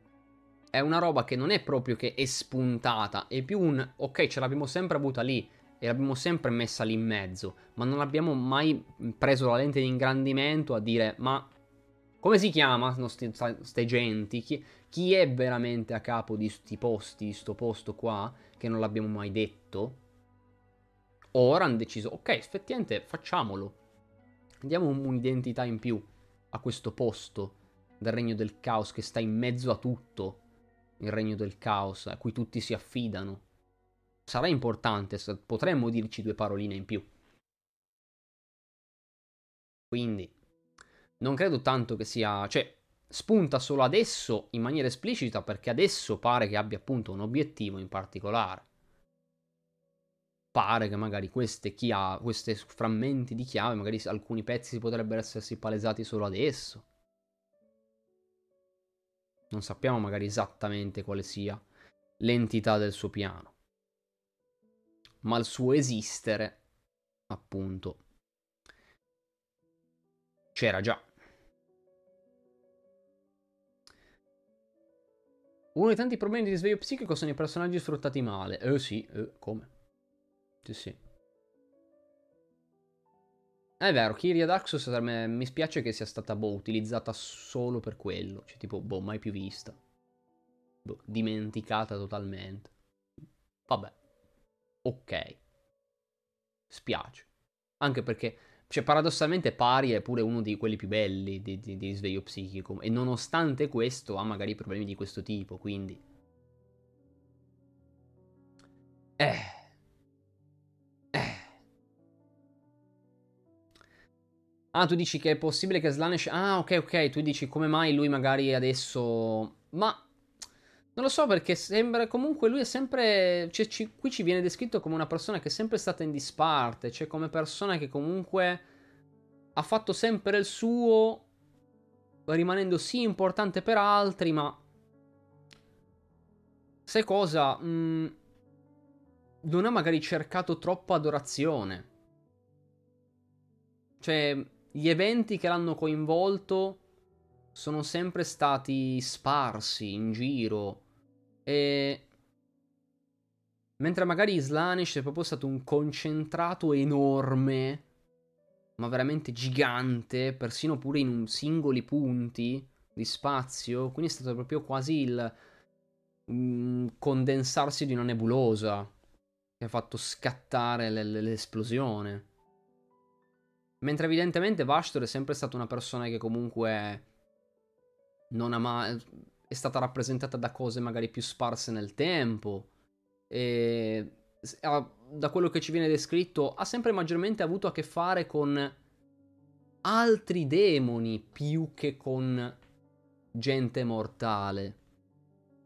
è una roba che non è proprio che è spuntata, è più un ok, ce l'abbiamo sempre avuta lì e l'abbiamo sempre messa lì in mezzo, ma non abbiamo mai preso la lente di ingrandimento a dire ma come si chiamano queste genti? Chi, chi, è veramente a capo di questi posti, di sto posto qua, che non l'abbiamo mai detto? ora hanno deciso, ok, effettivamente facciamolo. Diamo un'identità in più a questo posto del regno del caos che sta in mezzo a tutto, il regno del caos, a cui tutti si affidano. Sarà importante, potremmo dirci due paroline in più. Quindi, non credo tanto che sia... cioè, spunta solo adesso in maniera esplicita perché adesso pare che abbia appunto un obiettivo in particolare. Pare che magari queste, chiave, questi frammenti di chiave, magari alcuni pezzi potrebbero essersi palesati solo adesso. Non sappiamo magari esattamente quale sia l'entità del suo piano. Ma il suo esistere, appunto, c'era già. Uno dei tanti problemi di risveglio psichico sono i personaggi sfruttati male. Eh sì, eh, come? Sì, sì. È vero, Kyria me mi spiace che sia stata, boh, utilizzata solo per quello. Cioè, tipo, boh, mai più vista. Boh, dimenticata totalmente. Vabbè. Ok. Spiace. Anche perché, cioè, paradossalmente Pari è pure uno di quelli più belli di, di, di risveglio psichico. E nonostante questo ha magari problemi di questo tipo, quindi... Eh... Ah, tu dici che è possibile che Slanesh... Ah, ok, ok, tu dici come mai lui magari adesso... Ma... Non lo so perché sembra comunque lui è sempre... Cioè, ci... qui ci viene descritto come una persona che è sempre stata in disparte, cioè come persona che comunque ha fatto sempre il suo, rimanendo sì importante per altri, ma... Sai cosa? Mm... Non ha magari cercato troppa adorazione. Cioè, gli eventi che l'hanno coinvolto sono sempre stati sparsi in giro e mentre magari Slanish è proprio stato un concentrato enorme ma veramente gigante persino pure in singoli punti di spazio quindi è stato proprio quasi il um, condensarsi di una nebulosa che ha fatto scattare l'esplosione Mentre evidentemente Vashtor è sempre stata una persona che comunque non ha mai... è stata rappresentata da cose magari più sparse nel tempo. E da quello che ci viene descritto ha sempre maggiormente avuto a che fare con altri demoni più che con gente mortale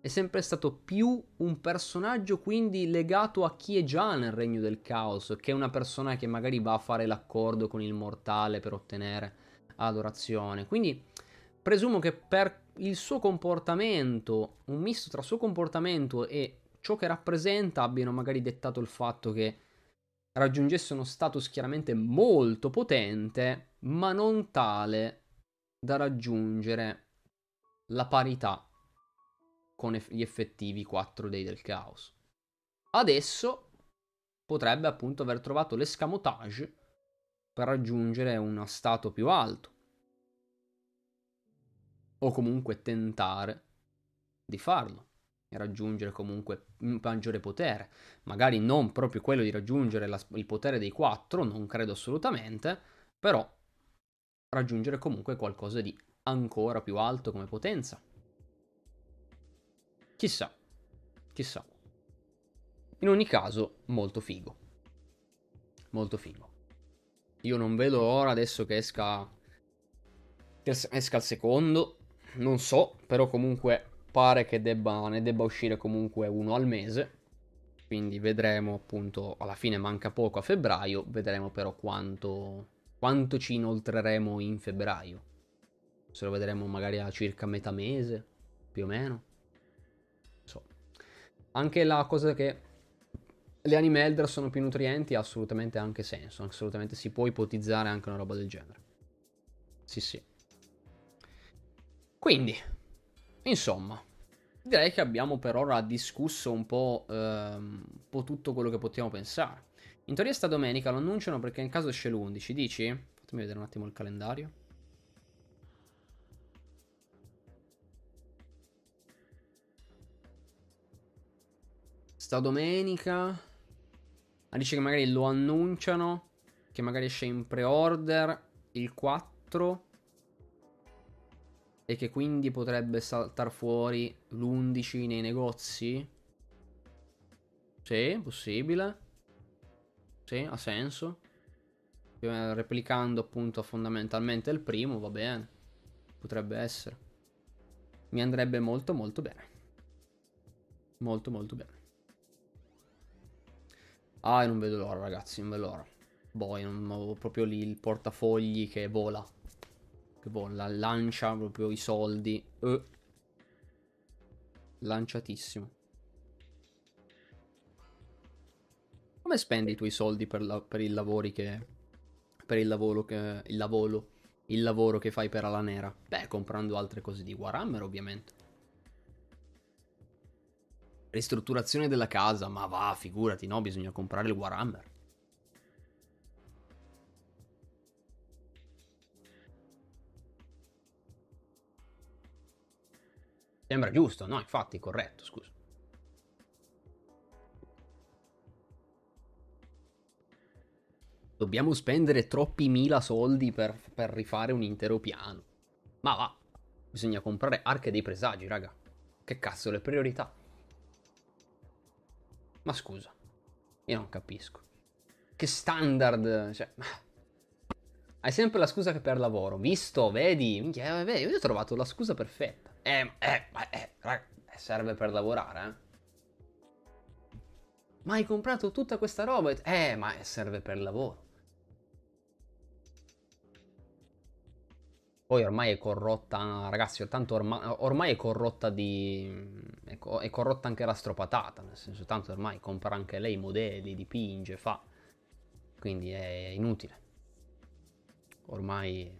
è sempre stato più un personaggio quindi legato a chi è già nel regno del caos che una persona che magari va a fare l'accordo con il mortale per ottenere adorazione. Quindi presumo che per il suo comportamento, un misto tra suo comportamento e ciò che rappresenta abbiano magari dettato il fatto che raggiungesse uno status chiaramente molto potente, ma non tale da raggiungere la parità con gli effettivi 4 dei del caos. Adesso potrebbe appunto aver trovato l'escamotage per raggiungere uno stato più alto. O comunque tentare di farlo e raggiungere comunque un maggiore potere. Magari non proprio quello di raggiungere la, il potere dei 4, non credo assolutamente, però raggiungere comunque qualcosa di ancora più alto come potenza. Chissà, chissà. In ogni caso, molto figo. Molto figo. Io non vedo l'ora adesso che esca. Che esca il secondo. Non so, però comunque pare che debba, ne debba uscire comunque uno al mese. Quindi vedremo appunto. Alla fine manca poco a febbraio. Vedremo però quanto. Quanto ci inoltreremo in febbraio. Se lo vedremo magari a circa metà mese, più o meno. Anche la cosa che le anime Elder sono più nutrienti ha assolutamente anche senso. Assolutamente si può ipotizzare anche una roba del genere. Sì, sì. Quindi, insomma, direi che abbiamo per ora discusso un po', ehm, un po' tutto quello che potevamo pensare. In teoria sta domenica lo annunciano perché in caso esce l'11, dici? Fatemi vedere un attimo il calendario. Sta domenica. Ma dice che magari lo annunciano, che magari esce in pre-order il 4 e che quindi potrebbe saltare fuori l'11 nei negozi? Sì, possibile. Sì, ha senso. Eh, replicando appunto fondamentalmente il primo, va bene. Potrebbe essere. Mi andrebbe molto molto bene. Molto molto bene. Ah, non vedo l'ora ragazzi, non vedo l'ora. Boh, non ho proprio lì il portafogli che vola. Che vola, lancia proprio i soldi. Uh. Lanciatissimo. Come spendi i tuoi soldi per, la, per il lavoro che... Per il lavoro che... Il lavoro... Il lavoro che fai per Ala Nera? Beh, comprando altre cose di Warhammer, ovviamente. Ristrutturazione della casa, ma va, figurati, no? Bisogna comprare il Warhammer. Sembra giusto, no? Infatti, corretto, scusa. Dobbiamo spendere troppi mila soldi per, per rifare un intero piano. Ma va, bisogna comprare arche dei presagi, raga. Che cazzo, le priorità? Ma scusa, io non capisco. Che standard, cioè... Hai sempre la scusa che per lavoro. Visto, vedi? Minchia, eh, vedi, io ho trovato la scusa perfetta. Eh, eh, eh, raga, eh, serve per lavorare, eh. Ma hai comprato tutta questa roba? Eh, ma serve per lavoro. Poi ormai è corrotta, ragazzi, tanto ormai, ormai è corrotta di... È, co- è, corrotta anche la stropatata, nel senso, tanto ormai compra anche lei modelli, dipinge, fa. Quindi è inutile. Ormai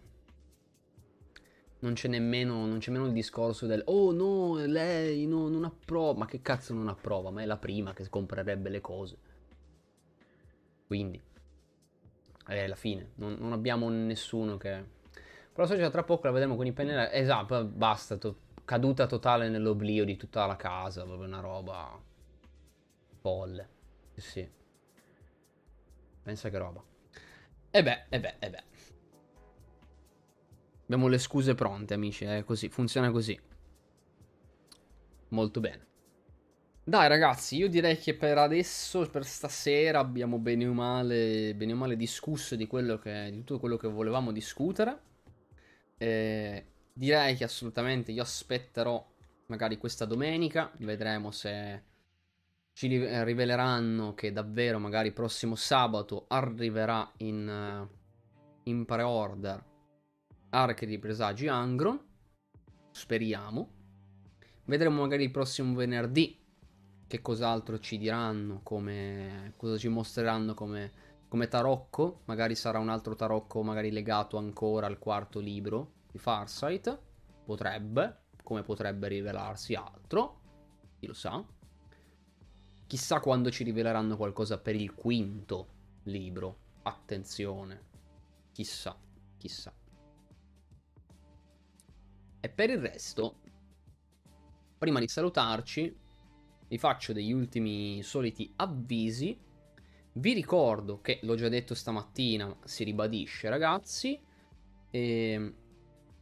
non c'è nemmeno, non c'è nemmeno il discorso del oh no, lei no, non approva. Ma che cazzo non approva? Ma è la prima che comprerebbe le cose. Quindi, eh, alla fine, non, non abbiamo nessuno che però social tra poco la vedremo con i pennelli. Esatto, basta. To- caduta totale nell'oblio di tutta la casa. Proprio una roba folle. Sì. Pensa che roba. E beh, e beh, e beh. Abbiamo le scuse pronte, amici. È così, funziona così. Molto bene. Dai ragazzi, io direi che per adesso, per stasera, abbiamo bene o male, bene o male discusso di, che, di tutto quello che volevamo discutere. Eh, direi che assolutamente io aspetterò magari questa domenica, vedremo se ci riveleranno che davvero magari prossimo sabato arriverà in, in pre-order Arche di Presagi Angron. Speriamo. Vedremo magari il prossimo venerdì che cos'altro ci diranno, come, cosa ci mostreranno come come tarocco, magari sarà un altro tarocco magari legato ancora al quarto libro di Farsight, potrebbe, come potrebbe rivelarsi altro, chi lo sa. Chissà quando ci riveleranno qualcosa per il quinto libro, attenzione, chissà, chissà. E per il resto, prima di salutarci, vi faccio degli ultimi soliti avvisi vi ricordo che, l'ho già detto stamattina, si ribadisce ragazzi, e ehm,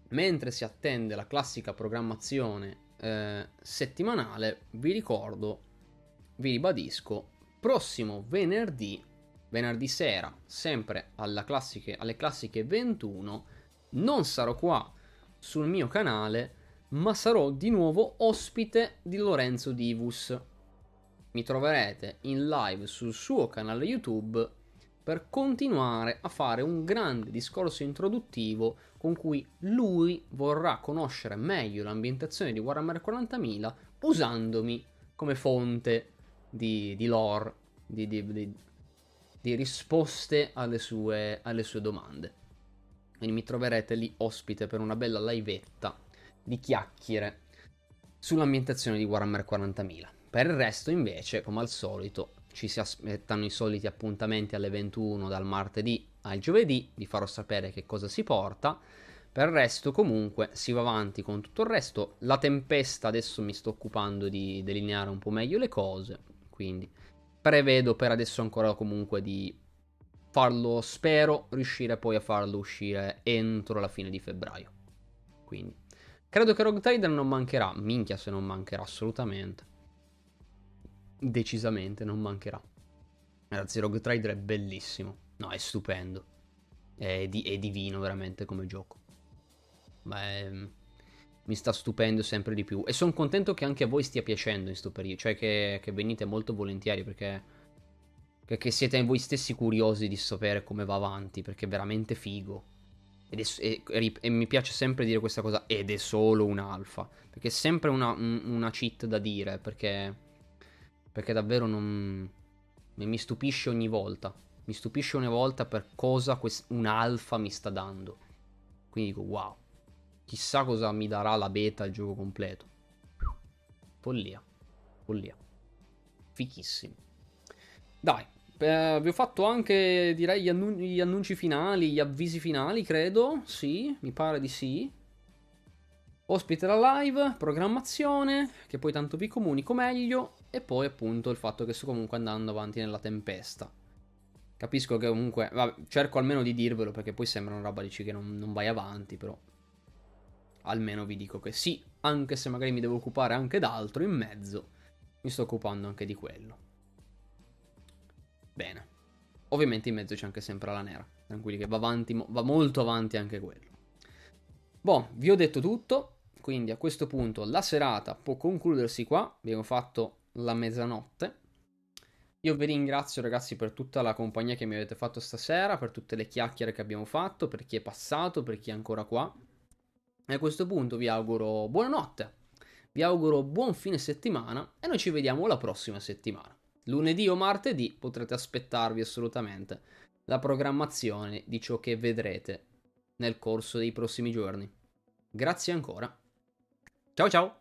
mentre si attende la classica programmazione eh, settimanale, vi ricordo, vi ribadisco, prossimo venerdì, venerdì sera, sempre classiche, alle classiche 21, non sarò qua sul mio canale, ma sarò di nuovo ospite di Lorenzo Divus mi troverete in live sul suo canale YouTube per continuare a fare un grande discorso introduttivo con cui lui vorrà conoscere meglio l'ambientazione di Warhammer 40.000 usandomi come fonte di, di lore, di, di, di risposte alle sue, alle sue domande. Quindi mi troverete lì ospite per una bella livetta di chiacchiere sull'ambientazione di Warhammer 40.000. Per il resto, invece, come al solito, ci si aspettano i soliti appuntamenti alle 21 dal martedì al giovedì. Vi farò sapere che cosa si porta. Per il resto, comunque, si va avanti con tutto il resto. La tempesta adesso mi sto occupando di delineare un po' meglio le cose. Quindi prevedo per adesso ancora comunque di farlo, spero riuscire poi a farlo uscire entro la fine di febbraio. Quindi, credo che Rogue Trader non mancherà, minchia se non mancherà assolutamente. Decisamente non mancherà. Ragazzi, Rogue Trader è bellissimo, no, è stupendo. È, di, è divino veramente come gioco. Beh, mi sta stupendo sempre di più. E sono contento che anche a voi stia piacendo in questo periodo. Cioè che, che, venite molto volentieri perché, perché siete voi stessi curiosi di sapere come va avanti. Perché è veramente figo. È, e, e, e, mi piace sempre dire questa cosa. Ed è solo un'alfa. Perché è sempre una, un, una cheat da dire. Perché, perché davvero non... Mi stupisce ogni volta. Mi stupisce ogni volta per cosa un'alfa mi sta dando. Quindi dico wow. Chissà cosa mi darà la beta il gioco completo. Follia. Follia. Fichissimo. Dai, eh, vi ho fatto anche, direi, gli, annun- gli, annunci finali, gli avvisi finali, credo. Sì, mi pare di sì. Ospite la live, programmazione, che poi tanto vi comunico meglio. E poi appunto il fatto che sto comunque andando avanti nella tempesta. Capisco che comunque, vabbè, cerco almeno di dirvelo perché poi sembra una roba dici che non, non vai avanti, però almeno vi dico che sì, anche se magari mi devo occupare anche d'altro in mezzo, mi sto occupando anche di quello. Bene. Ovviamente in mezzo c'è anche sempre la nera, tranquilli che va avanti, va molto avanti anche quello. Boh, vi ho detto tutto, quindi a questo punto la serata può concludersi qua, abbiamo fatto la mezzanotte. Io vi ringrazio ragazzi per tutta la compagnia che mi avete fatto stasera, per tutte le chiacchiere che abbiamo fatto, per chi è passato, per chi è ancora qua. E a questo punto vi auguro buonanotte, vi auguro buon fine settimana e noi ci vediamo la prossima settimana. Lunedì o martedì potrete aspettarvi assolutamente la programmazione di ciò che vedrete nel corso dei prossimi giorni. Grazie ancora. Chao, chao.